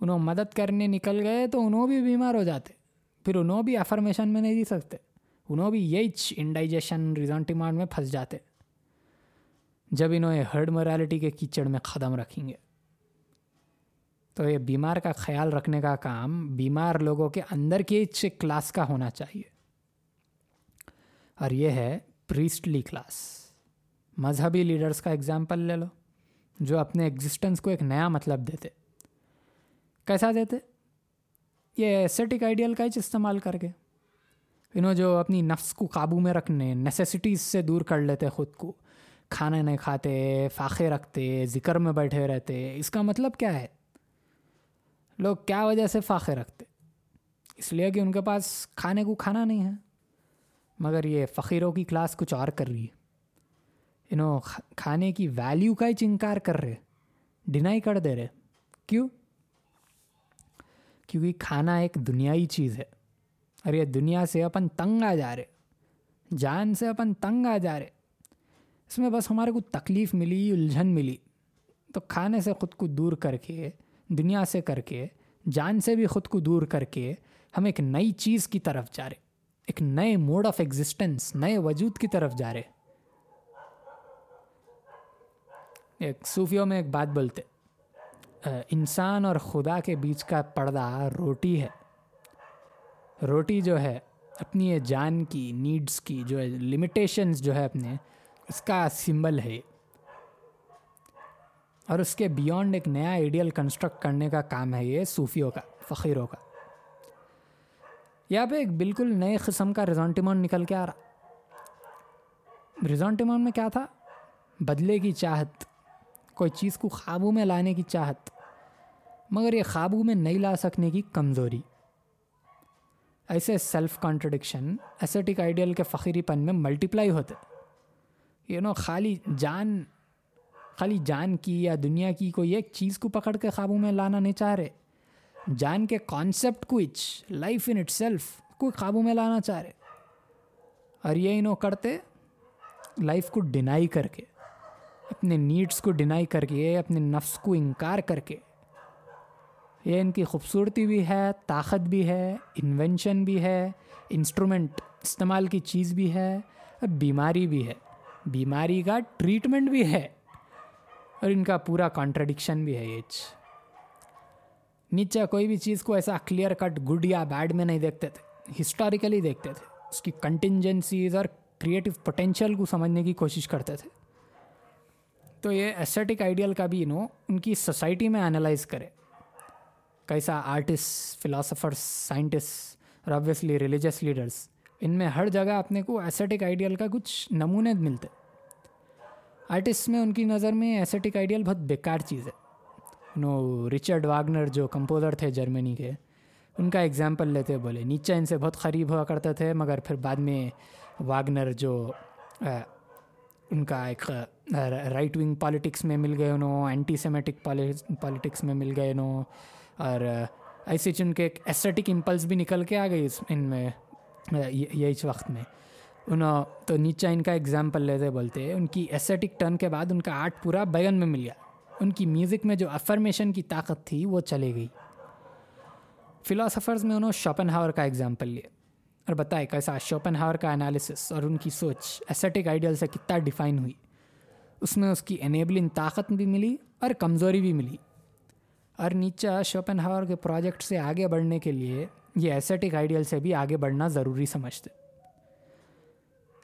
انہوں مدد کرنے نکل گئے تو انہوں بھی بیمار ہو جاتے۔ پھر انہوں بھی افرمیشن میں نہیں جی سکتے۔ انہوں بھی یہی انڈائجیشن ریزنٹیمانڈ میں پھنس جاتے۔ جب انہوں یہ ہرڈ مورالٹی کے کیچڑ میں قدم رکھیں گے۔ تو یہ بیمار کا خیال رکھنے کا کام بیمار لوگوں کے اندر کے کلاس کا ہونا چاہیے۔ اور یہ ہے پریسٹلی کلاس۔ مذہبی لیڈرس کا اگزامپل لے لو، جو اپنے ایگزسٹنس کو ایک نیا مطلب دیتے۔ کیسا دیتے؟ یہ ایسیٹک آئیڈیل کا ہی استعمال کر کے۔ انہوں جو اپنی نفس کو قابو میں رکھنے نیسیسٹیز سے دور کر لیتے خود کو۔ کھانے نہیں کھاتے، فاقے رکھتے، ذکر میں بیٹھے رہتے۔ اس کا مطلب کیا ہے؟ لوگ کیا وجہ سے فاقے رکھتے؟ اس لیے کہ ان کے پاس کھانے کو کھانا نہیں ہے۔ مگر یہ فقیروں کی کلاس کچھ اور کر رہی ہے۔ انہوں کھانے کی ویلیو کا ہی چنکار کر رہے ڈینائی کر دے رہے کیوں؟ کیونکہ کھانا ایک دنیائی چیز ہے۔ اور یہ دنیا سے اپن تنگ آ جا رہے جان سے اپن تنگ آ جا رہے اس میں بس ہمارے کو تکلیف ملی، الجھن ملی۔ تو کھانے سے خود کو دور کر کے، دنیا سے کر کے، جان سے بھی خود کو دور کر کے ہم ایک نئی چیز کی طرف جا رہے۔ ایک نئے موڈ آف ایگزسٹنس، نئے وجود کی طرف جا رہے۔ ایک صوفیوں میں ایک بات بولتے۔ انسان اور خدا کے بیچ کا پردہ روٹی ہے۔ روٹی جو ہے، اپنی جان کی نیڈس کی، جو ہے لمیٹیشنز جو ہے اپنے اس کا سمبل ہے. اور اس کے بیونڈ ایک نیا آئیڈیل کنسٹرکٹ کرنے کا کام ہے یہ صوفیوں کا، فقیروں کا. یہاں پہ ایک بالکل نئے قسم کا ریزونٹیمون نکل کے آ رہا. ریزونٹیمون میں کیا تھا؟ بدلے کی چاہت، کوئی چیز کو قابو میں لانے کی چاہت، مگر یہ قابو میں نہیں لا سکنے کی کمزوری. ایسے سیلف کانٹرڈکشن ایسیٹک آئیڈیل کے فقیری پن میں ملٹیپلائی ہوتے. یو نو خالی جان خالی جان کی یا دنیا کی کوئی ایک چیز کو پکڑ کے قابو میں لانا نہیں چاہ رہے۔ جان کے کانسیپٹ کو اچ لائف ان اٹ سیلف کو قابو میں لانا چاہ رہے۔ اور یہ انہوں کرتے لائف کو ڈینائی کر کے، اپنے نیڈس کو ڈینائی کر کے، اپنے نفس کو انکار کر کے۔ یہ ان کی خوبصورتی بھی ہے، طاقت بھی ہے انوینشن بھی ہے انسٹرومنٹ استعمال کی چیز بھی ہے، اور بیماری بھی ہے۔ بیماری کا ٹریٹمنٹ بھی ہے اور ان کا پورا کانٹرڈکشن بھی ہے یہ نیچے کوئی بھی چیز کو ایسا کلیئر کٹ گڈ یا بیڈ میں نہیں دیکھتے تھے۔ ہسٹوریکلی دیکھتے تھے۔ اس کی کنٹینجنسیز اور کریٹو پوٹینشیل کو سمجھنے کی کوشش کرتے تھے۔ تو یہ ایسیٹک آئیڈیل کا بھی انہوں ان کی سوسائٹی میں انالائز کرے۔ کیسا آرٹسٹ فلاسفرس سائنٹسٹ اور آبویسلی ریلیجس لیڈرس ان میں ہر جگہ اپنے کو ایسیٹک آئیڈیل کا کچھ نمونے ملتے۔ آرٹسٹ میں ان کی نظر میں ایسیٹک آئیڈیل بہت بیکار چیز ہے۔ انہوں رچرڈ واگنر جو کمپوزر تھے جرمنی کے، ان کا ایگزامپل لیتے بولے نیچا ان سے بہت قریب ہوا کرتے تھے، مگر پھر بعد میں واگنر جو ان کا ایک رائٹ ونگ پالیٹکس میں مل گئے انہوں اینٹی سیمیٹک پالیٹکس میں مل گئے انہوں، اور ایسے چن کے ایک ایسٹک امپلس بھی نکل کے آ گئی اس، ان میں۔ یہی وقت میں۔ انہوں تو نیچا ان کا ایگزامپل لیتے بولتے ان کی ایسٹک ٹرن کے بعد ان کا آرٹ پورا بیگن میں مل گیا۔ ان کی میوزک میں جو افرمیشن کی طاقت تھی، وہ چلے گئی۔ فلاسفرز میں انہوں شوپن ہاور کا ایگزامپل لیا۔ اور بتائے کیسا شوپن ہاور کا انالیسس اور ان کی سوچ ایسیٹک آئیڈیل سے کتنا ڈیفائن ہوئی۔ اس میں اس کی انیبلنگ طاقت بھی ملی اور کمزوری بھی ملی۔ اور نیچا شوپن ہاور کے پروجیکٹ سے آگے بڑھنے کے لیے یہ ایسیٹک آئیڈیل سے بھی آگے بڑھنا ضروری سمجھتے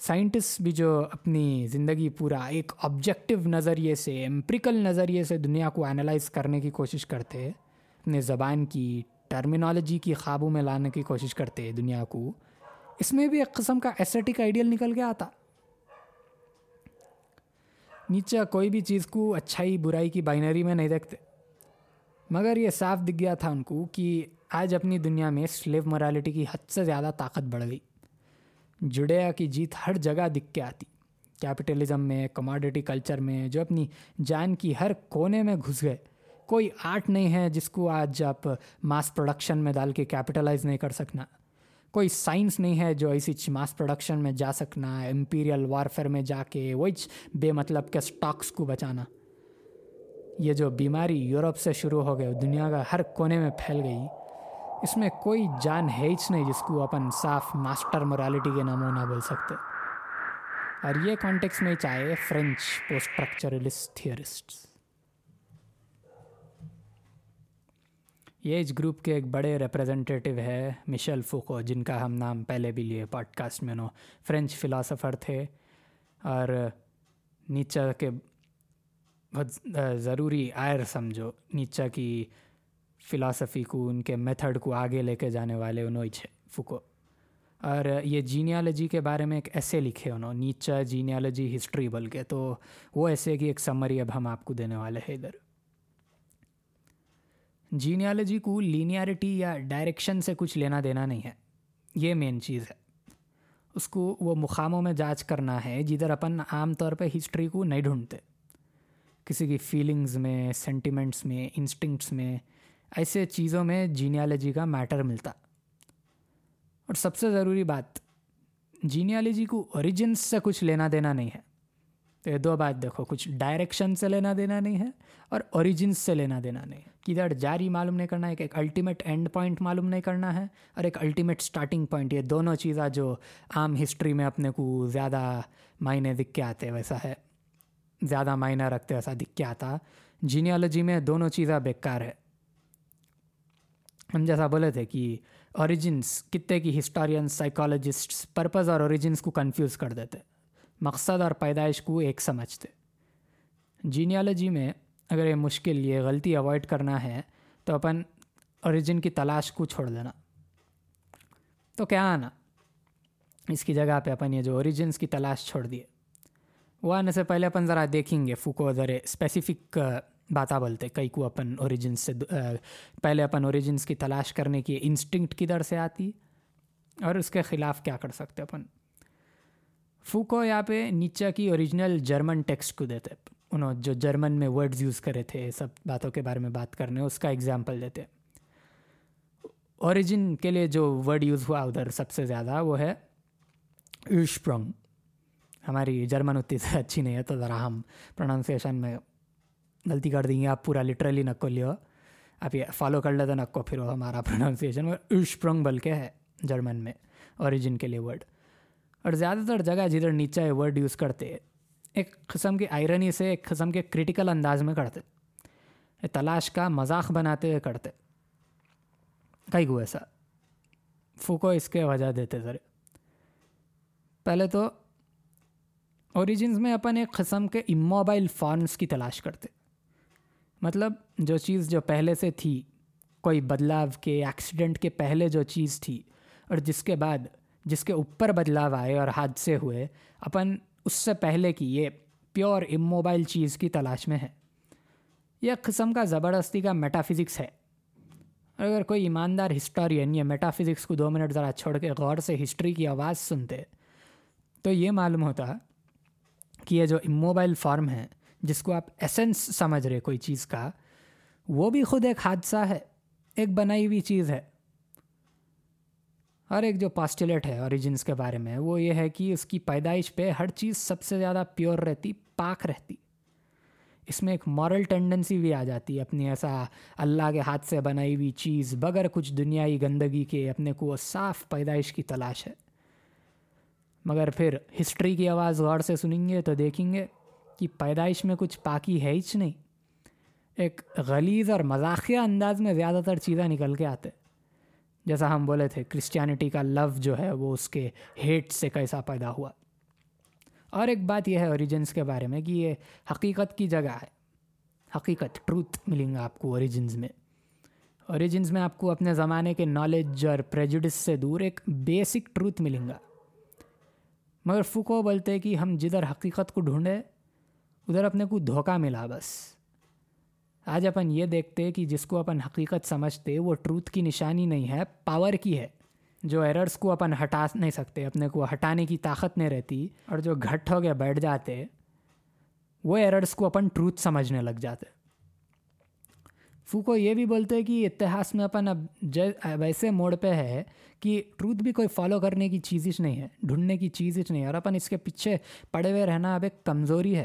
سائنٹسٹ بھی جو اپنی زندگی پورا ایک آبجیکٹیو نظریے سے امپریکل نظریے سے دنیا کو انالائز کرنے کی کوشش کرتے اپنے زبان کی ٹرمینالوجی کی خوابوں میں لانے کی کوشش کرتے دنیا کو، اس میں بھی ایک قسم کا ایسٹک آئیڈیل نکل کے آتا۔ نیچے کوئی بھی چیز کو اچھائی، برائی کی بائنری میں نہیں دیکھتے۔ مگر یہ صاف دکھ گیا تھا ان کو کہ آج اپنی دنیا میں سلیو مرالٹی کی حد سے زیادہ طاقت بڑھ گئی۔ جڑیا کی جیت ہر جگہ دکھ کے آتی۔ کیپٹلزم میں کماڈیٹی کلچر میں، جو اپنی جان کی ہر کونے میں گھس گئے۔ کوئی آرٹ نہیں ہے جس کو آج آپ ماس پروڈکشن میں ڈال کے کیپٹلائز نہیں کر سکنا۔ کوئی سائنس نہیں ہے جو ایسی ماس پروڈکشن میں جا سکنا امپیریل وارفیئر میں جا کے وہی بے مطلب کے اسٹاکس کو بچانا۔ یہ جو بیماری یورپ سے شروع ہو گئے، دنیا کا ہر کونے میں پھیل گئی۔ اس میں کوئی جان ہے ہی نہیں جس کو اپن صاف ماسٹر مورالٹی کے ناموں نہ بول سکتے۔ اور یہ کانٹیکس میں چاہے فرینچ پوسٹ اسٹرکچرلسٹ تھیورسٹ یہ ایج گروپ کے ایک بڑے ریپرزنٹیٹیو ہے مشل فوکو جن کا ہم نام پہلے بھی لیے پوڈ کاسٹ میں نو۔ فرینچ فلاسفر تھے اور نیچا کے بہت ضروری آئر سمجھو۔ نیچا کی فلاسفی کو ان کے میتھڈ کو آگے لے کے جانے والے انہوں تھے فوکو اور یہ جینیالوجی کے بارے میں ایک ایسے لکھے انہوں نیچا جینیالوجی ہسٹری بول کے تو وہ ایسے کی ایک سمری اب ہم آپ کو دینے والے ہیں ادھر جینیالوجی کو لینیارٹی یا ڈائریکشن سے کچھ لینا دینا نہیں ہے یہ مین چیز ہے اس کو وہ مقاموں میں جانچ کرنا ہے جدھر اپن عام طور پہ ہسٹری کو نہیں ڈھونڈتے کسی کی فیلنگز میں سینٹیمنٹس میں انسٹنکٹس میں ایسے چیزوں میں جینیالوجی کا میٹر ملتا۔ اور سب سے ضروری بات جینیالوجی کو اوریجنس سے کچھ لینا دینا نہیں ہے۔ تو یہ دو بات دیکھو، کچھ ڈائریکشن سے لینا دینا نہیں ہے اور اوریجنس سے لینا دینا نہیں ہے۔ کدھر جاری معلوم نہیں کرنا ہے ایک الٹیمیٹ اینڈ پوائنٹ معلوم نہیں کرنا ہے اور ایک الٹیمیٹ اسٹارٹنگ پوائنٹ یہ دونوں چیزیں جو عام ہسٹری میں اپنے کو زیادہ معنی دکھ کے آتے، ویسا ہے۔ زیادہ معنی رکھتے، ویسا دکھ کے آتا۔ جینیالوجی میں دونوں چیزیں بیکار ہے۔ ہم جیسا بولے تھے کہ اوریجنس کتے کی ہسٹورینس سائیکالوجسٹ پرپز اور اوریجنس کو کنفیوز کر دیتے، مقصد اور پیدائش کو ایک سمجھتے۔ جینیالوجی میں اگر یہ مشکل، یہ غلطی اوائڈ کرنا ہے تو اپن اوریجن کی تلاش کو چھوڑ دینا۔ تو کیا آنا؟ اس کی جگہ پہ اپن یہ جو اوریجنس کی تلاش چھوڑ دیے۔ وہ آنے سے پہلے اپن ذرا دیکھیں گے، فوکو ذرا اسپیسیفک باتیں بولتے، کئی کو اپن اوریجنس سے پہلے اپن اوریجنس کی تلاش کرنے کی انسٹنکٹ کدھر سے آتی؟ اور اس کے خلاف کیا کر سکتے اپن؟ فوکو یہاں پہ نیچا کی اوریجنل جرمن ٹیکسٹ کو دیتے۔ انہوں جو جرمن میں ورڈز یوز کرے تھے سب باتوں کے بارے میں بات کرنے، اس کا اگزامپل دیتے۔ اوریجن کے لیے جو ورڈ یوز ہوا ادھر سب سے زیادہ، وہ ہے ایشپرنگ ہماری جرمن اتنی *laughs* اچھی نہیں ہے، تو ذرا ہم پروننسیشن میں غلطی کر دیں گے، آپ پورا لٹرلی نکو لیو۔ آپ یہ فالو کر لیتے نکو پھر وہ ہمارا پروننسیشن ایشپرنگ بل کے ہے جرمن میں اوریجن کے لیے ورڈ اور زیادہ تر جگہ جدھر نیچے ورڈ یوز کرتے، ایک قسم کی آئرنی سے، ایک قسم کے کرٹیکل انداز میں کرتے۔ تلاش کا مذاق بناتے ہوئے کرتے۔ کئی کو ایسا؟ فوکو اس کے وجہ دیتے ذرے پہلے تو اوریجنز میں اپن ایک قسم کے اموبائل فارمس کی تلاش کرتے۔ مطلب جو چیز جو پہلے سے تھی، کوئی بدلاؤ کے ایکسیڈنٹ کے پہلے جو چیز تھی، اور جس کے بعد، جس کے اوپر بدلاؤ آئے اور حادثے ہوئے، اپن اس سے پہلے کی یہ پیور اموبائل چیز کی تلاش میں ہے۔ یہ قسم کا زبردستی کا میٹا فزکس ہے۔ اگر کوئی ایماندار ہسٹورین یا میٹا فزکس کو دو منٹ ذرا چھوڑ کے غور سے ہسٹری کی آواز سنتے، تو یہ معلوم ہوتا کہ یہ جو موبائل فارم ہے جس کو آپ ایسنس سمجھ رہے کوئی چیز کا، وہ بھی خود ایک حادثہ ہے، ایک بنائی ہوئی چیز ہے۔ اور ایک جو پاسٹولیٹ ہے اوریجنس کے بارے میں، وہ یہ ہے کہ اس کی پیدائش پہ ہر چیز سب سے زیادہ پیور رہتی، پاک رہتی۔ اس میں ایک مورل ٹینڈنسی بھی آ جاتی ہے، اپنی ایسا اللہ کے ہاتھ سے بنائی ہوئی چیز بغیر کچھ دنیائی گندگی کے اپنے کو وہ صاف پیدائش کی تلاش ہے۔ مگر پھر ہسٹری کی آواز غور سے سنیں گے تو دیکھیں گے کہ پیدائش میں کچھ پاکی ہے ہی نہیں۔ ایک غلیظ اور مذاقیہ انداز میں زیادہ تر چیزیں نکل کے آتے۔ جیسا ہم بولے تھے کرسچینٹی کا لو جو ہے وہ اس کے ہیٹ سے کیسا پیدا ہوا۔ اور ایک بات یہ ہے اوریجنس کے بارے میں کہ یہ حقیقت کی جگہ ہے۔ حقیقت ٹروتھ ملیں گا آپ کو اوریجنز میں۔ اوریجنز میں آپ کو اپنے زمانے کے نالج اور پریجوڈس سے دور ایک بیسک ٹروتھ ملیں گا۔ مگر فکو بولتے کہ ہم جدھر حقیقت کو ڈھونڈے ادھر اپنے کو دھوکہ ملا بس۔ آج اپن یہ دیکھتے کہ جس کو اپن حقیقت سمجھتے، وہ ٹروتھ کی نشانی نہیں ہے، پاور کی ہے۔ جو ایررس کو اپن ہٹا نہیں سکتے، اپنے کو ہٹانے کی طاقت نہیں رہتی اور جو گھٹ ہو گیا بیٹھ جاتے، وہ ایررس کو اپن ٹروتھ سمجھنے لگ جاتے۔ فوکو یہ بھی بولتے کہ اتہاس میں اپن اب ویسے موڑ پہ ہے کہ ٹروتھ بھی کوئی فالو کرنے کی چیز نہیں ہے، ڈھونڈنے کی چیز نہیں ہے اور اپن اس کے پیچھے پڑے ہوئے رہنا اب ایک کمزوری ہے۔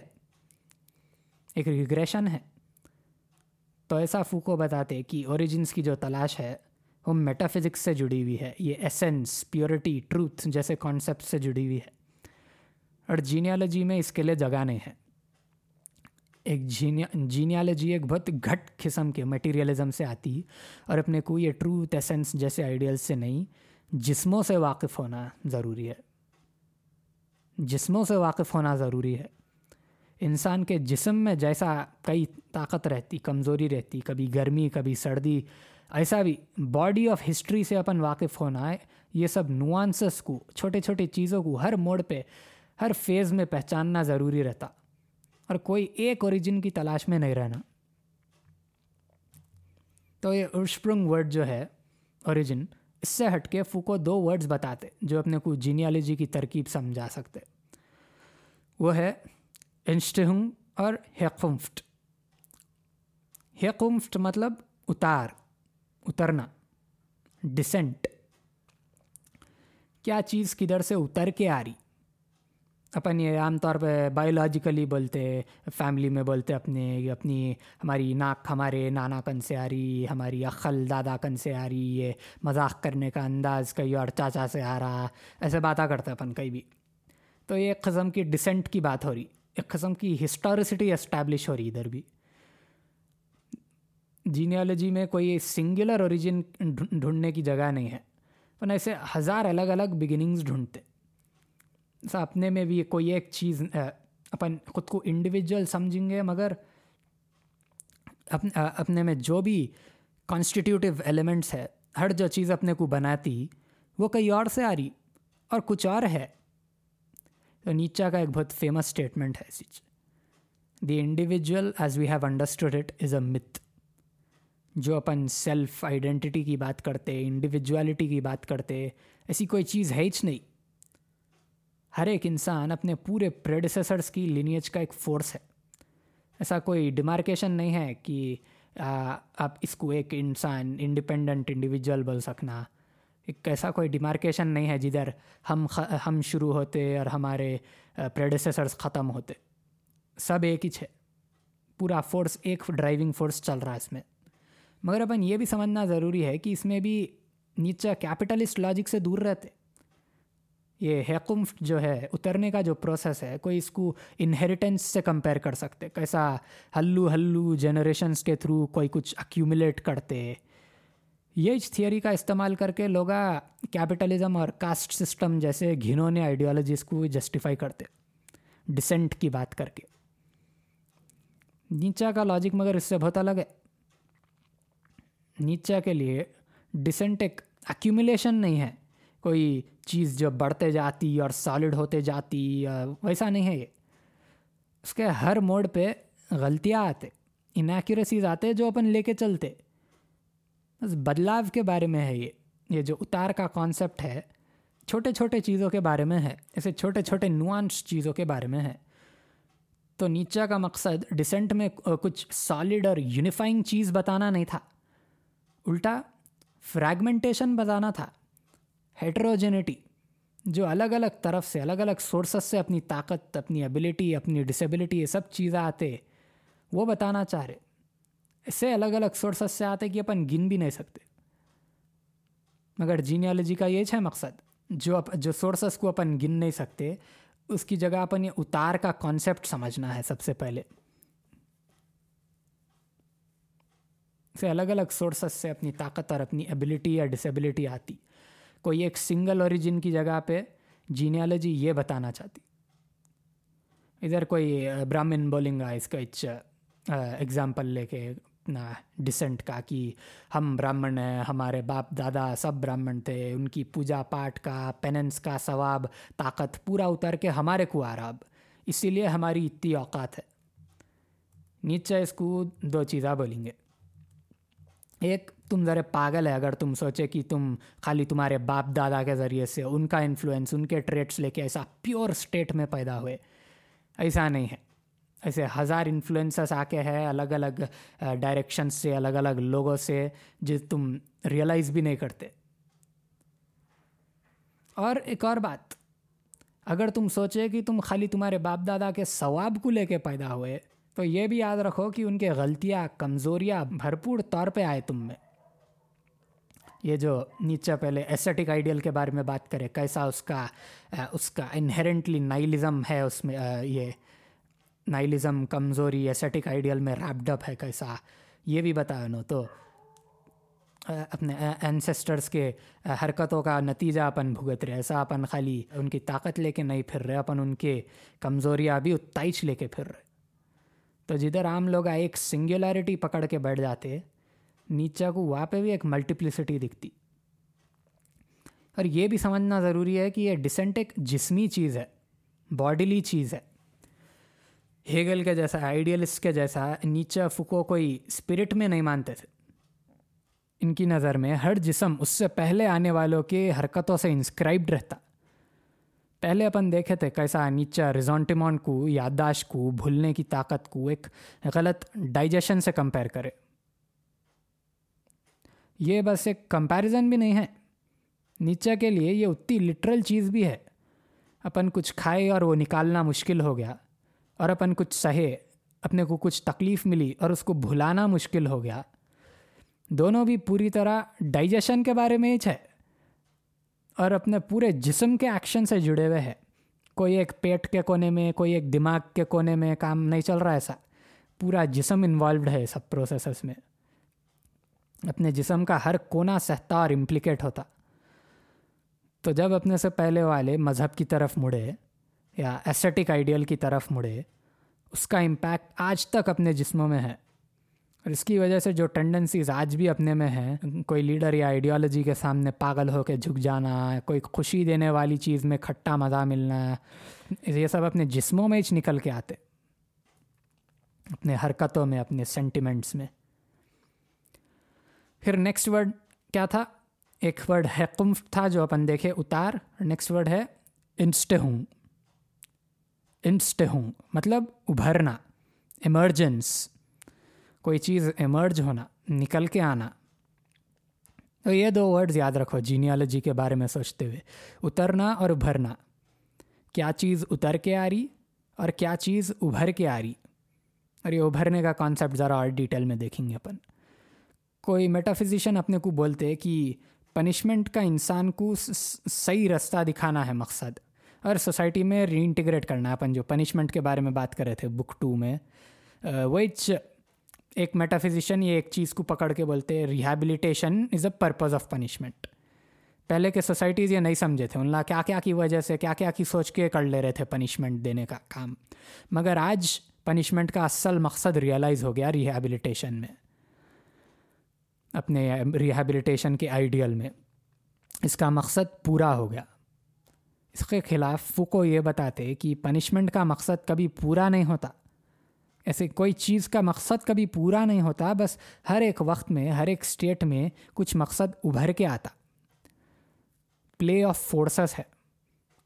ایک ریگریشن ہے۔ تو ایسا فوکو بتاتے کہ اوریجنس کی جو تلاش ہے، وہ میٹا فزکس سے جڑی ہوئی ہے۔ یہ ایسنس پیورٹی ٹروتھ جیسے کانسیپٹ سے جڑی ہوئی ہے۔ اور جینیالوجی میں اس کے لیے جگہ نہیں ہے۔ ایک جینیا جینیالوجی ایک بہت گھٹ قسم کے مٹیریلزم سے آتی اور اپنے کو یہ ٹروتھ ایسنس جیسے آئیڈیلس سے نہیں، جسموں سے واقف ہونا ضروری ہے۔ جسموں سے واقف ہونا ضروری ہے۔ انسان کے جسم میں جیسا کئی طاقت رہتی، کمزوری رہتی، کبھی گرمی، کبھی سردی، ایسا بھی باڈی آف ہسٹری سے اپن واقف ہونا ہے۔ یہ سب نوانسس کو، چھوٹے چھوٹے چیزوں کو ہر موڑ پہ، ہر فیز میں پہچاننا ضروری رہتا۔ اور کوئی ایک اوریجن کی تلاش میں نہیں رہنا۔ تو یہ ارشپرنگ ورڈ جو ہے اوریجن اس سے ہٹ کے فوکو دو ورڈز بتاتے، جو اپنے کو جینیالوجی کی ترکیب سمجھا سکتے۔ وہ ہے انسٹہنگ اور ہیقمفٹ ہیقمفٹ مطلب اتار، اترنا، ڈسینٹ۔ کیا چیز کدھر سے اتر کے آ رہی؟ اپن یہ عام طور پہ بایولوجیکلی بولتے فیملی میں بولتے اپنے، اپنی ہماری ناک ہمارے نانا کن سے آ رہی، ہماری عقل دادا کن سے آ رہی، یہ مذاق کرنے کا انداز کئی اور چاچا سے آ رہا، ایسے باتیں کرتے اپن کئی بھی۔ تو یہ ایک قسم کی ڈسینٹ کی بات ہو رہی۔ ایک قسم کی ہسٹورسٹی اسٹیبلش ہو رہی ادھر بھی۔ جینیالوجی میں کوئی سنگولر اوریجن ڈھونڈنے کی جگہ نہیں ہے۔ ورنہ ایسے ہزار الگ الگ بگننگز ڈھونڈتے۔ ایسا اپنے میں بھی کوئی ایک چیز اپن خود کو انڈیویجول سمجھیں گے، مگر اپنے میں جو بھی کانسٹیٹیوٹیو ایلیمنٹس ہے، ہر جو چیز اپنے کو بناتی، وہ کئی اور سے آ رہی اور کچھ اور ہے۔ تو نیچا کا ایک بہت فیمس اسٹیٹمنٹ ہے چیز the individual as we have understood it is a myth جو اپن سیلف آئیڈینٹی کی بات کرتے انڈیویجولیٹی کی بات کرتے، ایسی کوئی چیز ہے ہی نہیں۔ ہر ایک انسان اپنے پورے پریڈیسیسرس کی لینیج کا ایک فورس ہے۔ ایسا کوئی ڈیمارکیشن نہیں ہے کہ آپ اس کو ایک انسان انڈیپینڈنٹ انڈیویجول بول سکنا۔ ایک ایسا کوئی ڈیمارکیشن نہیں ہے جدھر ہم ہم شروع ہوتے اور ہمارے پریڈیسیسرس ختم ہوتے۔ سب ایک ہی ہے پورا فورس ایک ڈرائیونگ فورس چل رہا ہے اس میں۔ مگر اپن یہ بھی سمجھنا ضروری ہے کہ اس میں بھی نیچا کیپٹلسٹ لاجک سے دور رہتے۔ یہ حکم جو ہے، اترنے کا جو پروسیس ہے، کوئی اس کو انہیریٹنس سے کمپیئر کر سکتے۔ کیسا ہلو ہلو جنریشنس کے تھرو کوئی کچھ اکیوملیٹ کرتے۔ یہ اس تھیوری کا استعمال کر کے لوگ کیپٹلزم اور کاسٹ سسٹم جیسے گھنونے آئیڈیالوجیز کو جسٹیفائی کرتے ڈسینٹ کی بات کر کے۔ نیچا کا لاجک مگر اس سے بہت الگ ہے۔ نیچا کے لیے ڈسینٹ ایک ایکومولیشن نہیں ہے۔ کوئی چیز جو بڑھتے جاتی اور سالڈ ہوتے جاتی، ویسا نہیں ہے یہ۔ اس کے ہر موڈ پہ غلطیاں آتے انیکوریسیز آتے جو اپن لے کے چلتے۔ بس بدلاؤ کے بارے میں ہے یہ۔ یہ جو اتار کا کانسیپٹ ہے، چھوٹے چھوٹے چیزوں کے بارے میں ہے۔ ایسے چھوٹے چھوٹے نوانس چیزوں کے بارے میں ہے۔ تو نیچا کا مقصد ڈسینٹ میں کچھ سالڈ اور یونیفائنگ چیز بتانا نہیں تھا۔ الٹا فریگمنٹیشن بتانا تھا۔ ہیٹروجینٹی جو الگ الگ طرف سے، الگ الگ سورسز سے اپنی طاقت، اپنی ایبلٹی اپنی ڈسیبلٹی یہ سب چیزیں آتے، وہ بتانا چاہ رہے۔ اس سے الگ الگ سورسز سے آتے کہ اپن گن بھی نہیں سکتے۔ مگر جینیالوجی کا یہ ہے مقصد، جو جو سورسز کو اپن گن نہیں سکتے، اس کی جگہ اپن یہ اتار کا کانسیپٹ سمجھنا ہے سب سے پہلے۔ سے الگ الگ سورسز سے اپنی طاقت اور اپنی ایبلٹی یا ڈسیبلٹی آتی۔ کوئی ایک سنگل اوریجن کی جگہ پہ جینیالوجی یہ بتانا چاہتی۔ ادھر کوئی برامن بولیں گا اس کا اچ ایگزامپل لے کے ڈسنٹ کا کہ ہم براہمن ہیں، ہمارے باپ دادا سب براہمن تھے، ان کی پوجا پاٹ کا، پیننس کا ثواب، طاقت پورا اتر کے ہمارے کو آ رہا اب۔ اسی لیے ہماری اتنی اوقات ہے۔ نیچے اس کو دو چیزیں بولیں گے۔ ایک، تم ذرا پاگل ہے اگر تم سوچے کہ تم خالی تمہارے باپ دادا کے ذریعے سے ان کا انفلوئنس ان کے ٹریٹس لے کے ایسا پیور اسٹیٹ میں پیدا ہوئے۔ ایسا نہیں ہے۔ ایسے ہزار انفلوئنسس آ کے ہے الگ الگ ڈائریکشن سے، الگ الگ لوگوں سے، جو تم ریئلائز بھی نہیں کرتے۔ اور ایک اور بات، اگر تم سوچے کہ تم خالی تمہارے باپ دادا کے ثواب کو لے کے پیدا ہوئے، تو یہ بھی یاد رکھو کہ ان کے غلطیاں، کمزوریاں بھرپور طور پہ آئے تم میں۔ یہ جو نیچا پہلے ایسٹک آئیڈیل کے بارے میں بات کرے، کیسا اس کا اس کا انہرنٹلی نائلزم ہے، اس میں یہ نائلزم کمزوری ایسٹک آئیڈیل میں ریپڈ اپ ہے کیسا یہ بھی بتایا نو تو اپنے اینسسٹرس کے حرکتوں کا نتیجہ اپن بھگت رہے ایسا اپن خالی ان کی طاقت لے کے نہیں پھر رہے اپن ان کے کمزوریاں بھی اتائش لے کے پھر رہے تو جدھر عام لوگ ایک سنگولیرٹی پکڑ کے بیٹھ جاتے نیچا کو وہاں پہ بھی ایک ملٹیپلسٹی دکھتی اور یہ بھی سمجھنا ضروری ہے کہ یہ ڈسینٹ ایک جسمی چیز ہے باڈیلی چیز ہے ہیگل کے جیسا آئیڈیلسٹ کے جیسا نیچا فکو کوئی اسپرٹ میں نہیں مانتے تھے۔ ان کی نظر میں ہر جسم اس سے پہلے آنے والوں کے حرکتوں سے انسکرائبڈ رہتا۔ پہلے اپن دیکھے تھے کیسا نیچا ریزونٹیمون کو، یادداشت کو، بھولنے کی طاقت کو ایک غلط ڈائجیشن سے کمپیئر کرے۔ یہ بس ایک کمپیریزن بھی نہیں ہے۔ نیچا کے لیے یہ اتنی لٹرل چیز بھی ہے۔ اپن کچھ کھائے اور وہ نکالنا مشکل ہو گیا۔ اور اپن کچھ سہے، اپنے کو کچھ تکلیف ملی اور اس کو بھلانا مشکل ہو گیا۔ دونوں بھی پوری طرح ڈائجیشن کے بارے میں ہی ہے اور اپنے پورے جسم کے ایکشن سے جڑے ہوئے ہے کوئی ایک پیٹ کے کونے میں، کوئی ایک دماغ کے کونے میں کام نہیں چل رہا ایسا۔ پورا جسم انوالوڈ ہے سب پروسیسز میں۔ اپنے جسم کا ہر کونا سہتا اور امپلیکیٹ ہوتا۔ تو جب اپنے سے پہلے والے مذہب کی طرف مڑے یا ایسٹک آئیڈیل کی طرف مڑے، اس کا امپیکٹ آج تک اپنے جسموں میں ہے۔ اور اس کی وجہ سے جو ٹینڈنسیز آج بھی اپنے میں ہیں، کوئی لیڈر یا آئیڈیالوجی کے سامنے پاگل ہو کے جھک جانا، کوئی خوشی دینے والی چیز میں کھٹا مزہ ملنا، یہ سب اپنے جسموں میں ہی نکل کے آتے۔ اپنے حرکتوں میں، اپنے سینٹیمنٹس میں۔ پھر نیکسٹ ورڈ کیا تھا؟ ایک ورڈ ہے کمف تھا جو اپن دیکھے، اتار۔ نیکسٹ ورڈ ہے انسٹ ہوں انسٹ ہوں مطلب ابھرنا ایمرجنس کوئی چیز ایمرج ہونا، نکل کے آنا۔ تو یہ دو ورڈز یاد رکھو جینیالوجی کے بارے میں سوچتے ہوئے۔ اترنا اور ابھرنا۔ کیا چیز اتر کے آ رہی اور کیا چیز ابھر کے آ رہی؟ اور یہ ابھرنے کا کانسیپٹ ذرا اور ڈیٹیل میں دیکھیں گے اپن۔ کوئی میٹا فزیشین اپنے کو بولتے کہ پنشمنٹ کا انسان کو صحیح رستہ دکھانا ہے مقصد۔ اور سوسائٹی میں ری انٹیگریٹ کرنا ہے، اپن جو پنشمنٹ کے بارے میں بات کر رہے تھے بک ٹو میں وچ ایک میٹا فزیشین یہ ایک چیز کو پکڑ کے بولتے rehabilitation is a purpose of punishment پہلے کے سوسائٹیز یہ نہیں سمجھے تھے، ان کیا کیا کی وجہ سے، کیا کیا کی سوچ کے کر لے رہے تھے پنشمنٹ دینے کا کام۔ مگر آج پنشمنٹ کا اصل مقصد ریئلائز ہو گیا ریہیبلیٹیشن میں، اپنے ریہیبلیٹیشن کے آئیڈیل میں۔ اس کا مقصد پورا ہو گیا۔ اس کے خلاف فوکو یہ بتاتے کہ پنشمنٹ کا مقصد کبھی پورا نہیں ہوتا۔ ایسے کوئی چیز کا مقصد کبھی پورا نہیں ہوتا، بس ہر ایک وقت میں، ہر ایک اسٹیٹ میں کچھ مقصد ابھر کے آتا۔ پلے آف فورسز ہے۔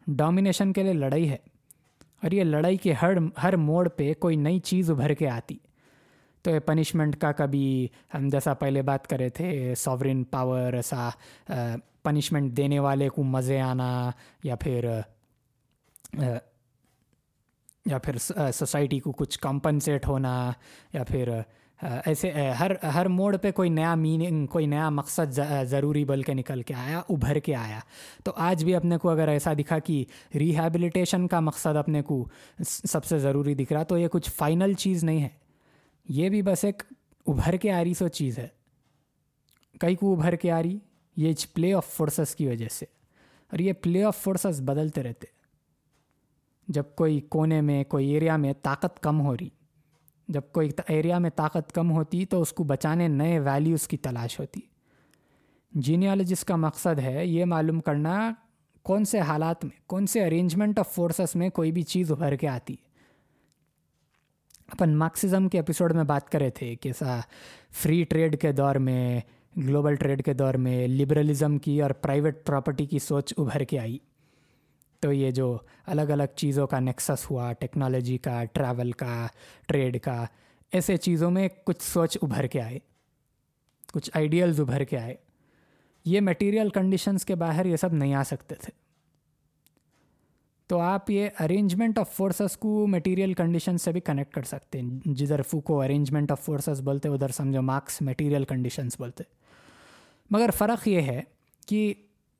ڈومینیشن کے لیے لڑائی ہے۔ اور یہ لڑائی کے ہر ہر موڑ پہ کوئی نئی چیز ابھر کے آتی۔ تو یہ پنشمنٹ کا کبھی ہم جیسا پہلے بات کرے تھے ساورن پاور ایسا پنشمنٹ دینے والے کو مزے آنا یا پھر یا پھر سوسائٹی کو کچھ کمپنسیٹ ہونا یا پھر ایسے ہر ہر موڑ پہ کوئی نیا میننگ کوئی نیا مقصد ضروری بل کے نکل کے آیا، ابھر کے آیا۔ تو آج بھی اپنے کو اگر ایسا دکھا کہ ریہیبلیٹیشن کا مقصد اپنے کو سب سے ضروری دکھ رہا، تو یہ کچھ فائنل چیز نہیں ہے۔ یہ بھی بس ایک ابھر کے آ رہی سو چیز ہے۔ کئی کو ابھر کے آ رہی یہ پلے آف فورسز کی وجہ سے۔ اور یہ پلے آف فورسز بدلتے رہتے۔ جب کوئی کونے میں، کوئی ایریا میں طاقت کم ہو رہی، جب کوئی ایریا میں طاقت کم ہوتی تو اس کو بچانے نئے ویلیوز کی تلاش ہوتی۔ جینیالوجسٹ کا مقصد ہے یہ معلوم کرنا کون سے حالات میں، کون سے ارینجمنٹ آف فورسز میں کوئی بھی چیز ابھر کے آتی۔ اپن مارکسزم کے ایپیسوڈ میں بات کرے تھے کہ سا فری ٹریڈ کے دور میں گلوبل ٹریڈ کے دور میں لبرلزم کی اور پرائیویٹ پراپرٹی کی سوچ ابھر کے آئی۔ تو یہ جو الگ الگ چیزوں کا نیکسس ہوا ٹیکنالوجی کا ٹریول کا ٹریڈ کا، ایسے چیزوں میں کچھ سوچ ابھر کے آئے۔ کچھ آئیڈیلز ابھر کے آئے۔ یہ میٹیریل کنڈیشنز کے باہر یہ سب نہیں آ سکتے تھے۔ تو آپ یہ ارینجمنٹ آف فورسز کو میٹیریل کنڈیشن سے بھی کنیکٹ کر سکتے ہیں۔ جدھر فو کو ارینجمنٹ آف فورسز بولتے، ادھر سمجھو مارکس میٹیریل کنڈیشنز بولتے۔ مگر فرق یہ ہے کہ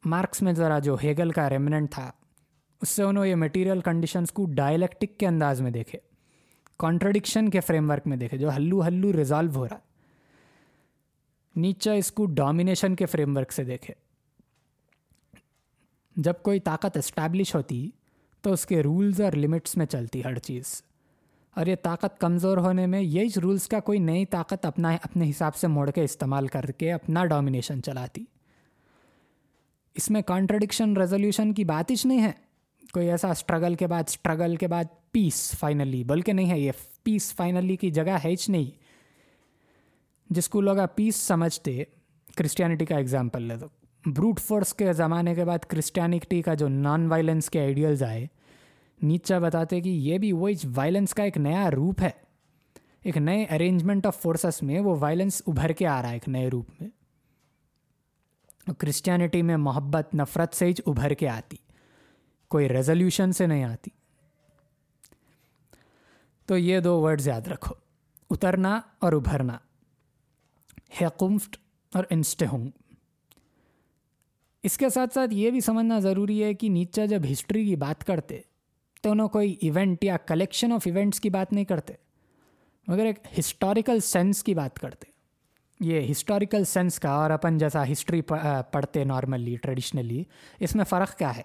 مارکس میں ذرا جو ہیگل کا ریمننٹ تھا، اس سے انہوں یہ میٹیریل کنڈیشنس کو ڈائلیکٹک کے انداز میں دیکھے کانٹرڈکشن کے فریم ورک میں دیکھے، جو ہلو ہلو ریزالو ہو رہا۔ نیچے اس کو ڈومینیشن کے فریم ورک سے دیکھے۔ جب کوئی طاقت اسٹیبلش ہوتی تو اس کے رولز اور لمٹس میں چلتی ہر چیز۔ اور یہ طاقت کمزور ہونے میں یہی رولس کا کوئی نئی طاقت اپنا اپنے حساب سے موڑ کے استعمال کر کے اپنا ڈومینیشن چلاتی۔ اس میں کانٹرڈکشن ریزولیوشن کی بات ہی نہیں ہے۔ کوئی ایسا اسٹرگل کے بعد اسٹرگل کے بعد پیس فائنلی بلکہ نہیں ہے، یہ پیس فائنلی کی جگہ ہے ہی نہیں۔ جس کو لوگ پیس سمجھتے کرسچینٹی کا ایگزامپل لے دو۔ بروٹ فورس کے زمانے کے بعد کرسچینٹی کا جو نان وائلنس کے آئیڈیلز آئے، نیچا بتاتے کہ یہ بھی وہی وائلنس کا ایک نیا روپ ہے۔ ایک نئے ارینجمنٹ آف فورسز میں وہ وائلنس ابھر کے آ رہا ہے، ایک نئے روپ میں۔ کرسچینٹی میں محبت، نفرت سے ہی ابھر کے آتی۔ کوئی ریزولیوشن سے نہیں آتی۔ تو یہ دو ورڈز یاد رکھو۔ اترنا اور ابھرنا۔ ہیکمفٹ اور انسٹہنگ اس کے ساتھ ساتھ یہ بھی سمجھنا ضروری ہے کہ نیچا جب ہسٹری کی بات کرتے تو انہوں کوئی ایونٹ یا کلیکشن آف ایونٹس کی بات نہیں کرتے مگر ایک ہسٹوریکل سینس کی بات کرتے یہ ہسٹوریکل سینس کا اور اپن جیسا ہسٹری پڑھتے نارملی ٹریڈیشنلی اس میں فرق کیا ہے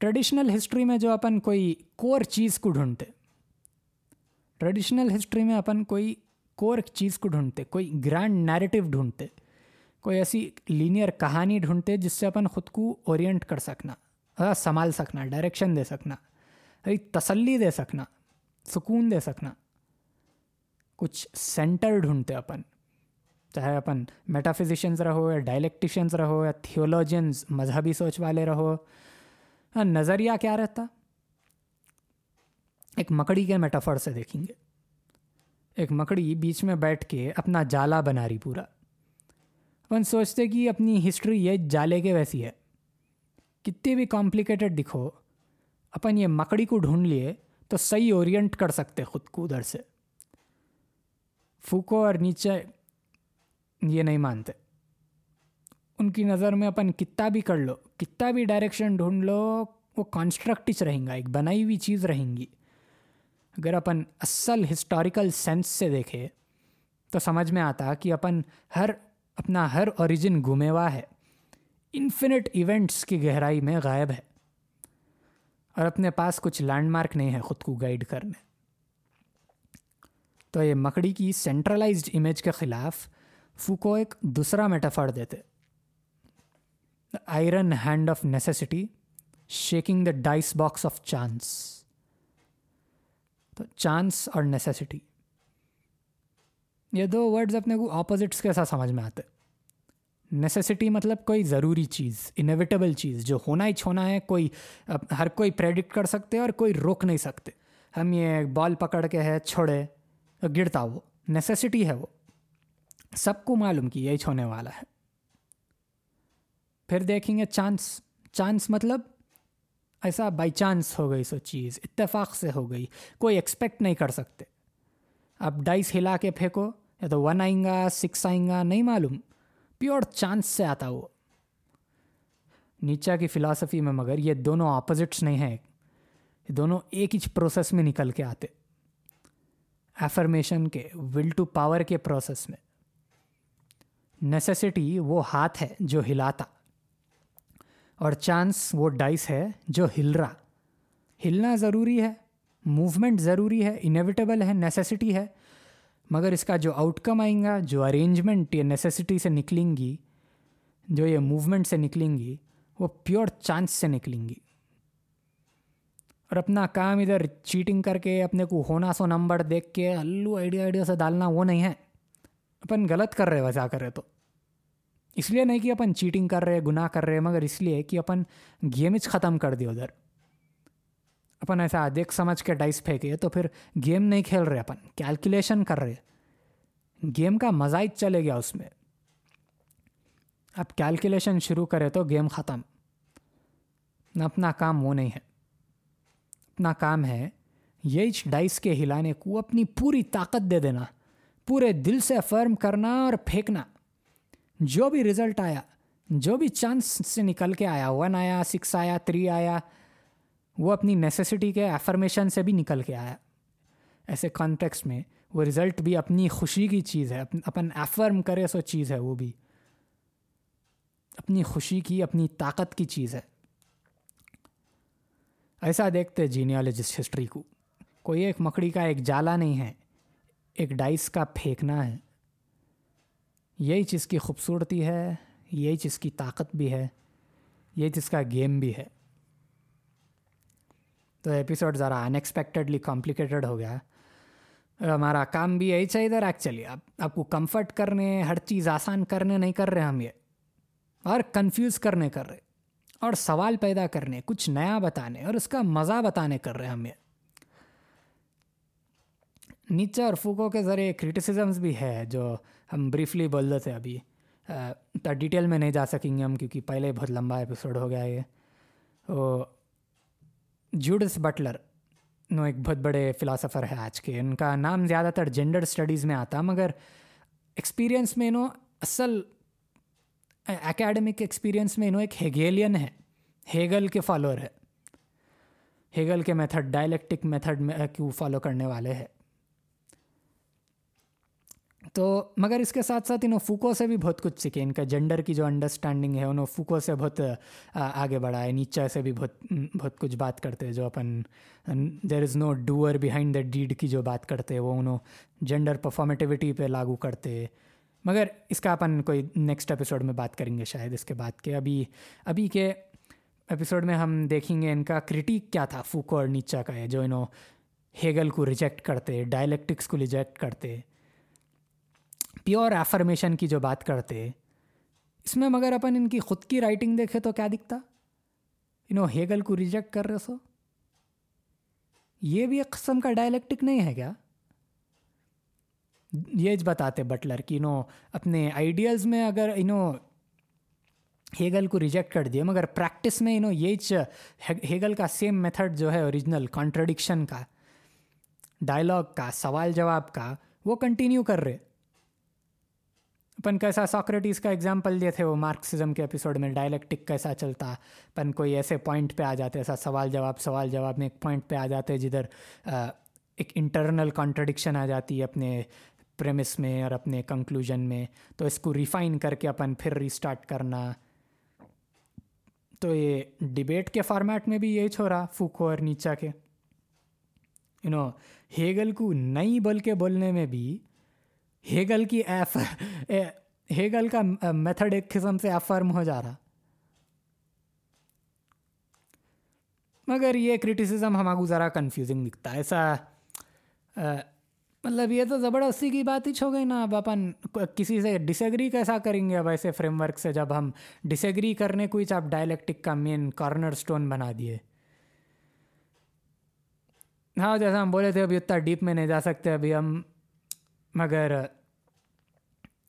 ٹریڈیشنل ہسٹری میں جو اپن کوئی کور چیز کو ڈھونڈتے ٹریڈیشنل ہسٹری میں اپن کوئی کور چیز کو ڈھونڈتے کوئی گرانڈ نیریٹیو ڈھونڈتے کوئی ایسی لینئر کہانی ڈھونڈتے جس سے اپن خود کو اورینٹ کر سکنا سنبھال سکنا ڈائریکشن دے سکنا تسلی دے سکنا، سکون دے سکنا۔ کچھ سینٹر ڈھونڈتے اپن، چاہے اپن میٹافزیشنز رہو یا ڈائلیکٹیشنز رہو یا تھیولوجینز مذہبی سوچ والے رہو۔ نظریہ کیا رہتا؟ ایک مکڑی کے میٹافر سے دیکھیں گے۔ ایک مکڑی بیچ میں بیٹھ کے اپنا جالا بنا رہی پورا۔ اپن سوچتے کہ اپنی ہسٹری یہ جالے کے ویسی ہے۔ کتنی بھی کمپلیکیٹڈ دکھو، اپن یہ مکڑی کو ڈھونڈ لیے تو صحیح اورینٹ کر سکتے خود کو ادھر سے۔ پھوکو اور نیچے یہ نہیں مانتے۔ ان کی نظر میں اپن کتا بھی کر لو کتا بھی ڈائریکشن ڈھونڈ لو، وہ کانسٹرکٹچ رہیں گا، ایک بنائی ہوئی چیز رہیں گی۔ اگر اپن اصل ہسٹوریکل سینس سے دیکھے تو سمجھ میں آتا کہ اپن ہر اپنا ہر اوریجن گھومے ہوا ہے۔ انفینٹ ایونٹس کی گہرائی میں غائب ہے۔ اور اپنے پاس کچھ لینڈ مارک نہیں ہے خود کو گائیڈ کرنے۔ تو یہ مکڑی کی سینٹرلائزڈ امیج کے خلاف فوکو ایک دوسرا میٹافر دیتے۔ Iron hand of necessity shaking the dice box of chance تو چانس اور نیسیسٹی یہ دو ورڈز اپنے کو اپوزٹس کے ساتھ سمجھ میں آتے نیسیسٹی مطلب کوئی ضروری چیز انویٹیبل چیز جو ہونا ہی چھونا ہے، کوئی ہر کوئی پریڈکٹ کر سکتے اور کوئی روک نہیں سکتے۔ ہم یہ بال پکڑ کے ہے، چھوڑے، گرتا وہ نیسیسٹی ہے وہ۔ سب کو معلوم کہ یہی چھونے والا ہے۔ پھر دیکھیں گے چانس چانس مطلب ایسا بائی چانس ہو گئی سو چیز، اتفاق سے ہو گئی، کوئی ایکسپیکٹ نہیں کر سکتے۔ اب ڈائس ہلا کے پھینکو۔ یا تو ون آئیں گا سکس آئیں گا نہیں معلوم پیور چانس سے آتا وہ نیچا کی فلاسفی میں مگر یہ دونوں اپوزٹس نہیں ہیں یہ دونوں ایک ہی پروسیس میں نکل کے آتے ایفرمیشن کے ول ٹو پاور کے پروسیس میں نیسیسٹی وہ ہاتھ ہے جو ہلاتا اور چانس وہ ڈائس ہے جو ہل رہا ہلنا ضروری ہے موومنٹ ضروری ہے انیویٹیبل ہے نیسیسٹی ہے مگر اس کا جو آؤٹ کم آئیں گا، جو ارینجمنٹ یہ نیسیسٹی سے نکلیں گی، جو یہ موومنٹ سے نکلیں گی، وہ پیور چانس سے نکلیں گی۔ اور اپنا کام ادھر چیٹنگ کر کے، اپنے کو ہونا سو نمبر دیکھ کے الو آئیڈیا آئیڈیا سے ڈالنا وہ نہیں ہے۔ اپن غلط کر رہے وجہ کرے تو۔ اس لیے نہیں کہ اپن چیٹنگ کر رہے، گناہ کر رہے، مگر اس لیے کہ اپن گیمز ختم کر دی ادھر۔ اپن ایسا دیکھ سمجھ کے ڈائس پھینکے تو پھر گیم نہیں کھیل رہے اپن کیلکولیشن کر رہے۔ گیم کا مزہ ہی چلے گیا اس میں۔ اب کیلکولیشن شروع کرے تو گیم ختم۔ اپنا کام وہ نہیں ہے۔ اپنا کام ہے یہ ڈائس کے ہلانے کو اپنی پوری طاقت دے دینا، پورے دل سے فرم کرنا اور پھینکنا۔ جو بھی رزلٹ آیا، جو بھی چانس سے نکل کے آیا ون آیا سکس آیا تھری آیا وہ اپنی نیسیسٹی کے ایفرمیشن سے بھی نکل کے آیا۔ ایسے کانٹیکس میں وہ رزلٹ بھی اپنی خوشی کی چیز ہے، اپن ایفرم کرے سو چیز ہے وہ بھی۔ اپنی خوشی کی، اپنی طاقت کی چیز ہے۔ ایسا دیکھتے جینیالوجسٹ ہسٹری کو۔ کوئی ایک مکڑی کا ایک جالا نہیں ہے، ایک ڈائس کا پھینکنا ہے۔ یہی چیز کی خوبصورتی ہے، یہی چیز کی طاقت بھی ہے، یہی چیز کا گیم بھی ہے۔ تو ایپیسوڈ ذرا انیکسپیکٹڈلی کمپلیکیٹڈ ہو گیا ہمارا کام بھی یہی چاہیے تھا ایکچولی اب آپ کو کمفرٹ کرنے، ہر چیز آسان کرنے نہیں کر رہے ہم یہ۔ اور کنفیوز کرنے کر رہے۔ اور سوال پیدا کرنے، کچھ نیا بتانے، اور اس کا مزہ بتانے کر رہے ہم یہ۔ نیچے اور فوکو کے ذریعے کرٹیسزمس بھی ہے، جو ہم بریفلی بول رہے تھے ابھی۔ ڈیٹیل میں نہیں جا سکیں گے ہم، کیونکہ پہلے بہت لمبا ایپیسوڈ ہو گیا یہ۔ وہ جوڈس بٹلر نو ایک بہت بڑے فلاسفر ہے آج کے۔ ان کا نام زیادہ تر جینڈر اسٹڈیز میں آتا، مگر ایکسپیرئنس میں انہوں اصل اکیڈمک ایکسپیرئنس میں انہوں ایک ہیگیلین ہے۔ ہیگل کے فالوور ہے۔ ہیگل کے میتھڈ ڈائلیکٹک میتھڈ میں کیوں فالو کرنے والے ہیں؟ تو مگر اس کے ساتھ ساتھ انہوں فوکو سے بھی بہت کچھ سیکھے، ان کا جینڈر کی جو انڈرسٹینڈنگ ہے، انہوں فوکو سے بہت آگے بڑھا ہے، نیچا سے بھی بہت بہت کچھ بات کرتے جو اپن there is no doer behind the deed کی جو بات کرتے وہ انہوں جینڈر پرفارمیٹیوٹی پہ لاگو کرتے مگر اس کا اپن کوئی نیکسٹ ایپیسوڈ میں بات کریں گے شاید اس کے بعد کہ ابھی ابھی کے ایپیسوڈ میں ہم دیکھیں گے ان کا کرٹیک کیا تھا، فوکو اور نیچا کا ہے، جو انہوں ہیگل کو ریجیکٹ کرتے ڈائلیکٹکس کو ریجیکٹ کرتے پیور ایفرمیشن کی جو بات کرتے، اس میں مگر اپن ان کی خود کی رائٹنگ دیکھے تو کیا دکھتا؟ انہوں ہیگل کو ریجیکٹ کر رہے سو؟ یہ بھی ایک قسم کا ڈائلیکٹک نہیں ہے کیا؟ یہ بتاتے بٹلر کہ انہوں اپنے آئیڈیلز میں اگر انہوں ہیگل کو ریجیکٹ کر دیا، مگر پریکٹس میں انہوں یہ ہیگل کا سیم میتھڈ جو ہے اوریجنل کانٹرڈکشن کا ڈائلاگ کا، سوال جواب کا، وہ کنٹینیو کر رہے۔ اپن کیسا ساکریٹیز کا ایگزامپل دیے تھے وہ مارکسزم کے ایپیسوڈ میں ڈائلیکٹک کیسا چلتا اپن کوئی ایسے پوائنٹ پہ آ جاتے، ایسا سوال جواب سوال جواب میں ایک پوائنٹ پہ آ جاتے جدھر ایک انٹرنل کانٹرڈکشن آ جاتی ہے اپنے پریمس میں اور اپنے کنکلوژن میں۔ تو اس کو ریفائن کر کے اپن پھر ریسٹارٹ کرنا۔ تو یہ ڈبیٹ کے فارمیٹ میں بھی یہی چھوڑا فوکو اور نیچا کے۔ یو نو ہیگل کو نہیں بول کے بولنے میں بھی ہیگل کی ایف ہیگل کا میتھڈ ایک قسم سے افرم ہو جا رہا۔ مگر یہ کرٹیسزم ہمارا ذرا کنفیوزنگ دکھتا ہے۔ ایسا مطلب یہ تو زبردستی کی بات ہی ہو گئی نا۔ اب اپن کسی سے ڈس ایگری کیسا کریں گے؟ اب ایسے فریم ورک سے جب ہم ڈس ایگری کرنے کو آپ ڈائلیکٹک کا مین کارنر اسٹون بنا دیے۔ ہاں جیسا ہم بولے تھے ابھی اتنا ڈیپ میں نہیں جا سکتے۔ ابھی ہم مگر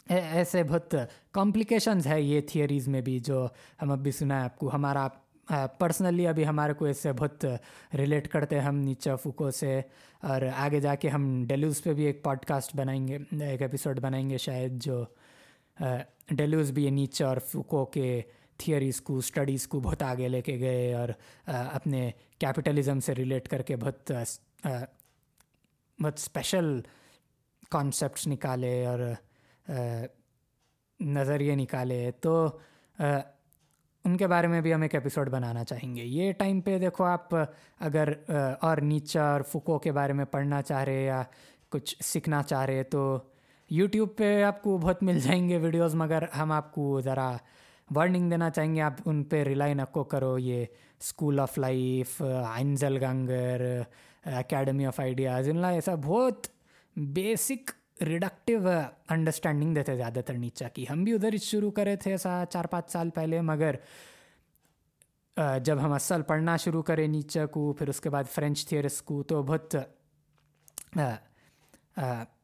ایسے بہت کمپلیکیشنز ہے یہ تھیوریز میں بھی جو ہم اب بھی سنا ہے آپ کو۔ ہمارا پرسنلی ابھی ہمارے کو اس سے بہت ریلیٹ کرتے ہم نیچا فوکو سے۔ اور آگے جا کے ہم ڈیلیوز پہ بھی ایک پوڈ کاسٹ بنائیں گے، ایک ایپیسوڈ بنائیں گے شاید جو ڈیلیوز بھی نیچا اور فوکو کے تھیوریز کو اسٹڈیز کو بہت آگے لے کے گئے اور اپنے کیپٹلزم سے ریلیٹ کر کے بہت بہت اسپیشل کانسیپٹس نکالے اور نظریے نکالے، تو ان کے بارے میں بھی ہم ایک ایپیسوڈ بنانا چاہیں گے۔ یہ ٹائم پہ دیکھو آپ، اگر اور نیچر اور فکو کے بارے میں پڑھنا چاہ رہے یا کچھ سیکھنا چاہ رہے، تو یوٹیوب پہ آپ کو بہت مل جائیں گے ویڈیوز مگر ہم آپ کو ذرا وارننگ دینا چاہیں گے۔ آپ ان پہ ریلائی نکو کرو۔ یہ school of life آئنزل گنگر academy of ideas ان لا ایسا بہت بیسک ریڈکٹیو انڈرسٹینڈنگ دیتے زیادہ تر نیچا کی۔ ہم بھی ادھر ہی شروع کرے تھے ایسا چار پانچ سال پہلے، مگر جب ہم اصل پڑھنا شروع کرے نیچا کو، پھر اس کے بعد فرینچ تھیئرس کو، تو بہت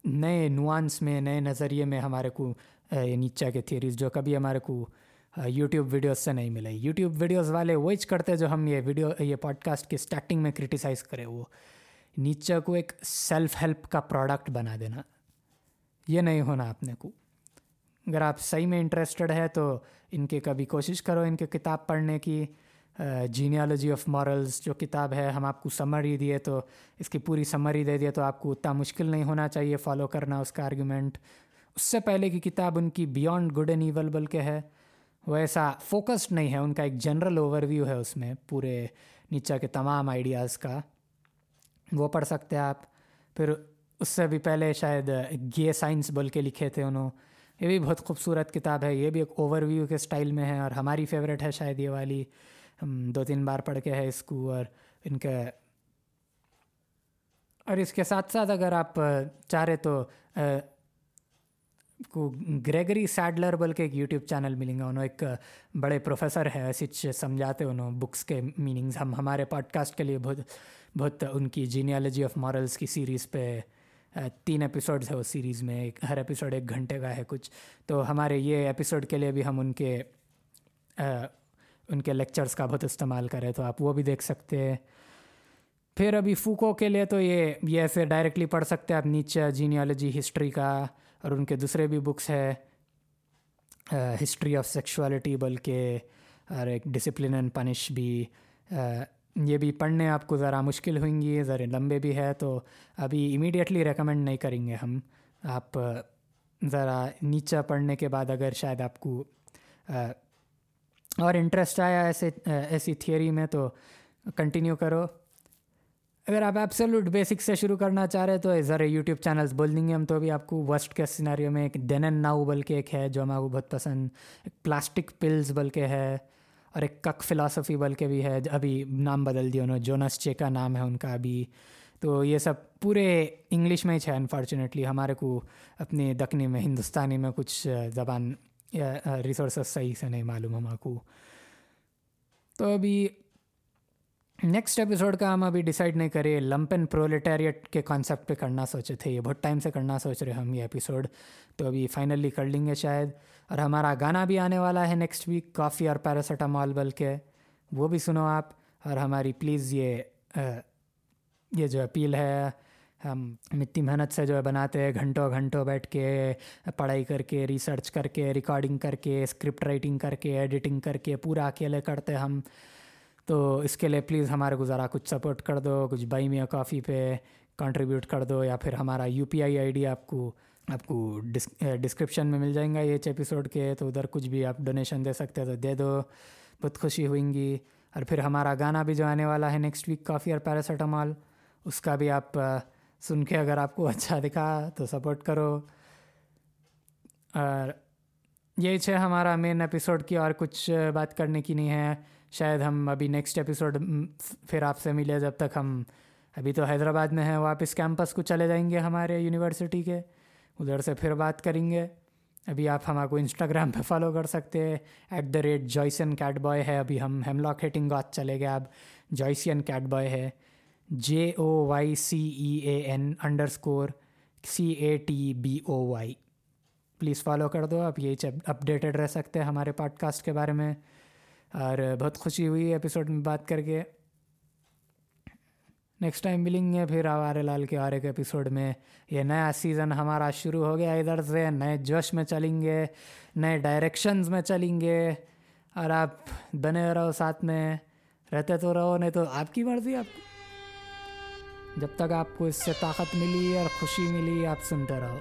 نئے نوانس میں، نئے نظریے میں ہمارے کو نیچا کے تھیئریز جو کبھی ہمارے کو یوٹیوب ویڈیوز سے نہیں ملے۔ یوٹیوب ویڈیوز والے وہی کرتے جو ہم یہ ویڈیو، یہ پوڈ کاسٹ کی اسٹارٹنگ میں کرٹیسائز کرے وہ۔ نیچا کو ایک سیلف ہیلپ کا پروڈکٹ بنا دینا۔ یہ نہیں ہونا اپنے کو۔ اگر آپ صحیح میں انٹرسٹڈ ہے تو ان کے کبھی کوشش کرو ان کے کتاب پڑھنے کی۔ جینیالوجی آف مورلز جو کتاب ہے، ہم آپ کو سمری دیے تو اس کی پوری سمری دے دیے تو آپ کو اتنا مشکل نہیں ہونا چاہیے فالو کرنا اس کا آرگیومنٹ اس سے پہلے کی کتاب ان کی بیونڈ گڈ اینڈ ایول بل کے ہے، وہ ایسا فوکسڈ نہیں ہے۔ ان کا ایک جنرل اوور ویو ہے اس میں پورے نیچا کے تمام آئیڈیاز کا۔ وہ پڑھ سکتے ہیں آپ۔ پھر اس سے بھی پہلے شاید گے سائنس بول کے لکھے تھے انہوں۔ یہ بھی بہت خوبصورت کتاب ہے۔ یہ بھی ایک اوور ویو کے اسٹائل میں ہے اور ہماری فیوریٹ ہے شاید یہ والی۔ ہم دو تین بار پڑھ کے ہے اس کو اور ان کے۔ اور اس کے ساتھ ساتھ اگر آپ چاہ رہے تو کو گریگری سیڈلر بول کے ایک یوٹیوب چینل ملیں گا انہوں ایک بڑے پروفیسر ہے ایسے سمجھاتے انہوں بکس کے میننگز ہم ہمارے پوڈ کاسٹ کے لیے بہت بہت uh, ان کی جینیالوجی آف مارلس کی سیریز پہ uh, تین ایپیسوڈز ہے اس سیریز میں، ایک ہر ایپیسوڈ ایک گھنٹے کا ہے کچھ۔ تو ہمارے یہ ایپیسوڈ کے لیے بھی ہم ان کے uh, ان کے لیکچرس کا بہت استعمال کریں تو آپ وہ بھی دیکھ سکتے ہیں۔ پھر ابھی فوکو کے لیے تو یہ یہ ایسے ڈائریکٹلی پڑھ سکتے ہیں آپ نیچے جینیالوجی ہسٹری کا، اور ان کے دوسرے بھی بکس ہے ہسٹری آف سیکشوالٹی بلکہ، اور ایک ڈسپلن اینڈ پنش بھی یہ بھی پڑھنے آپ کو ذرا مشکل ہوئیں گی، ذرا لمبے بھی ہے، تو ابھی امیڈیٹلی ریکمنڈ نہیں کریں گے ہم۔ آپ ذرا نیچا پڑھنے کے بعد اگر شاید آپ کو اور انٹرسٹ آیا ایسے ایسی تھیوری میں تو کنٹینیو کرو۔ اگر آپ ایپسلوٹ بیسک سے شروع کرنا چاہ رہے تو ذرا یوٹیوب چینلز بول دیں گے ہم، تو بھی آپ کو وسٹ کے سیناریو میں ایک دین اینڈ ناؤ بل کے ایک ہے، جو ہمارے کو بہت پسند، ایک پلاسٹک پلز بل کے ہے۔ اور ایک کک فلاسفی بل کے بھی ہے، ابھی نام بدل دیا انہوں جونس چے کا نام ہے ان کا ابھی۔ تو یہ سب پورے انگلش میں ہی ہے انفارچونیٹلی ہمارے کو اپنی دکنی میں، ہندوستانی میں کچھ زبان، یا ریسورسز صحیح سے نہیں معلوم ہمارے کو۔ تو ابھی نیکسٹ ایپیسوڈ کا ہم ابھی ڈیسائڈ نہیں کرے لمپ اینڈ پرولیٹیریٹ کے کانسیپٹ پہ کرنا سوچے تھے، یہ بہت ٹائم سے کرنا سوچ رہے ہم یہ ایپیسوڈ تو ابھی فائنلی کر لیں گے شاید۔ اور ہمارا گانا بھی آنے والا ہے نیکسٹ ویک کافی اور پیراسیٹامال بل کے وہ بھی سنو آپ۔ اور ہماری پلیز یہ یہ جو اپیل ہے، ہم اتنی محنت سے جو ہے بناتے ہیں، گھنٹوں گھنٹوں بیٹھ کے پڑھائی کر کے ریسرچ کر کے ریکارڈنگ کر کے اسکرپٹ رائٹنگ کر کے ایڈیٹنگ کر کے، پورا اکیلے کرتے ہم۔ تو اس کے لیے پلیز ہمارے کو ذرا کچھ سپورٹ کر دو، کچھ بائی میا کافی پہ کنٹریبیوٹ کر دو یا پھر ہمارا U P I I D آپ کو آپ کو ڈسکرپشن میں مل جائیں گا یہ ایپیسوڈ کے، تو ادھر کچھ بھی آپ ڈونیشن دے سکتے تو دے دو، بہت خوشی ہوئیں گی۔ اور پھر ہمارا گانا بھی جو آنے والا ہے نیکسٹ ویک کافی اور پیراسیٹامال اس کا بھی آپ سن کے اگر آپ کو اچھا دکھا تو سپورٹ کرو۔ اور یہی ہے ہمارا مین ایپیسوڈ کی اور کچھ بات کرنے کی نہیں ہے۔ شاید ہم ابھی نیکسٹ ایپیسوڈ پھر آپ سے ملے جب تک ہم ابھی تو حیدرآباد میں ہیں، واپس کیمپس کو چلے جائیں گے ہمارے یونیورسٹی کے۔ ادھر سے پھر بات کریں گے۔ ابھی آپ ہمارے کو انسٹاگرام پہ فالو کر سکتے ہیں۔ At the rate Joycean cat boy ہے۔ ابھی ہم ہیم لاک ہیٹنگ بات چلے گئے۔ اب جوائسین کیٹ بوائے ہے۔ J O Y C E A N underscore C A T B O Y please follow کر دو۔ آپ یہ اپڈیٹڈ رہ سکتے ہیں ہمارے پوڈ کاسٹ کے بارے میں۔ اور بہت خوشی ہوئی ایپیسوڈ میں بات کر کے۔ نیکسٹ ٹائم ملیں گے پھر آوارے لال کے اور ایک ایپیسوڈ میں۔ یہ نیا سیزن ہمارا شروع ہو گیا ادھر سے، نئے جوش میں چلیں گے، نئے ڈائریکشنز میں چلیں گے۔ اور آپ بنے رہو ساتھ میں، رہتے تو رہو، نہیں تو آپ کی مرضی، آپ جب تک آپ کو اس سے طاقت ملی اور خوشی ملی، آپ سنتے رہو۔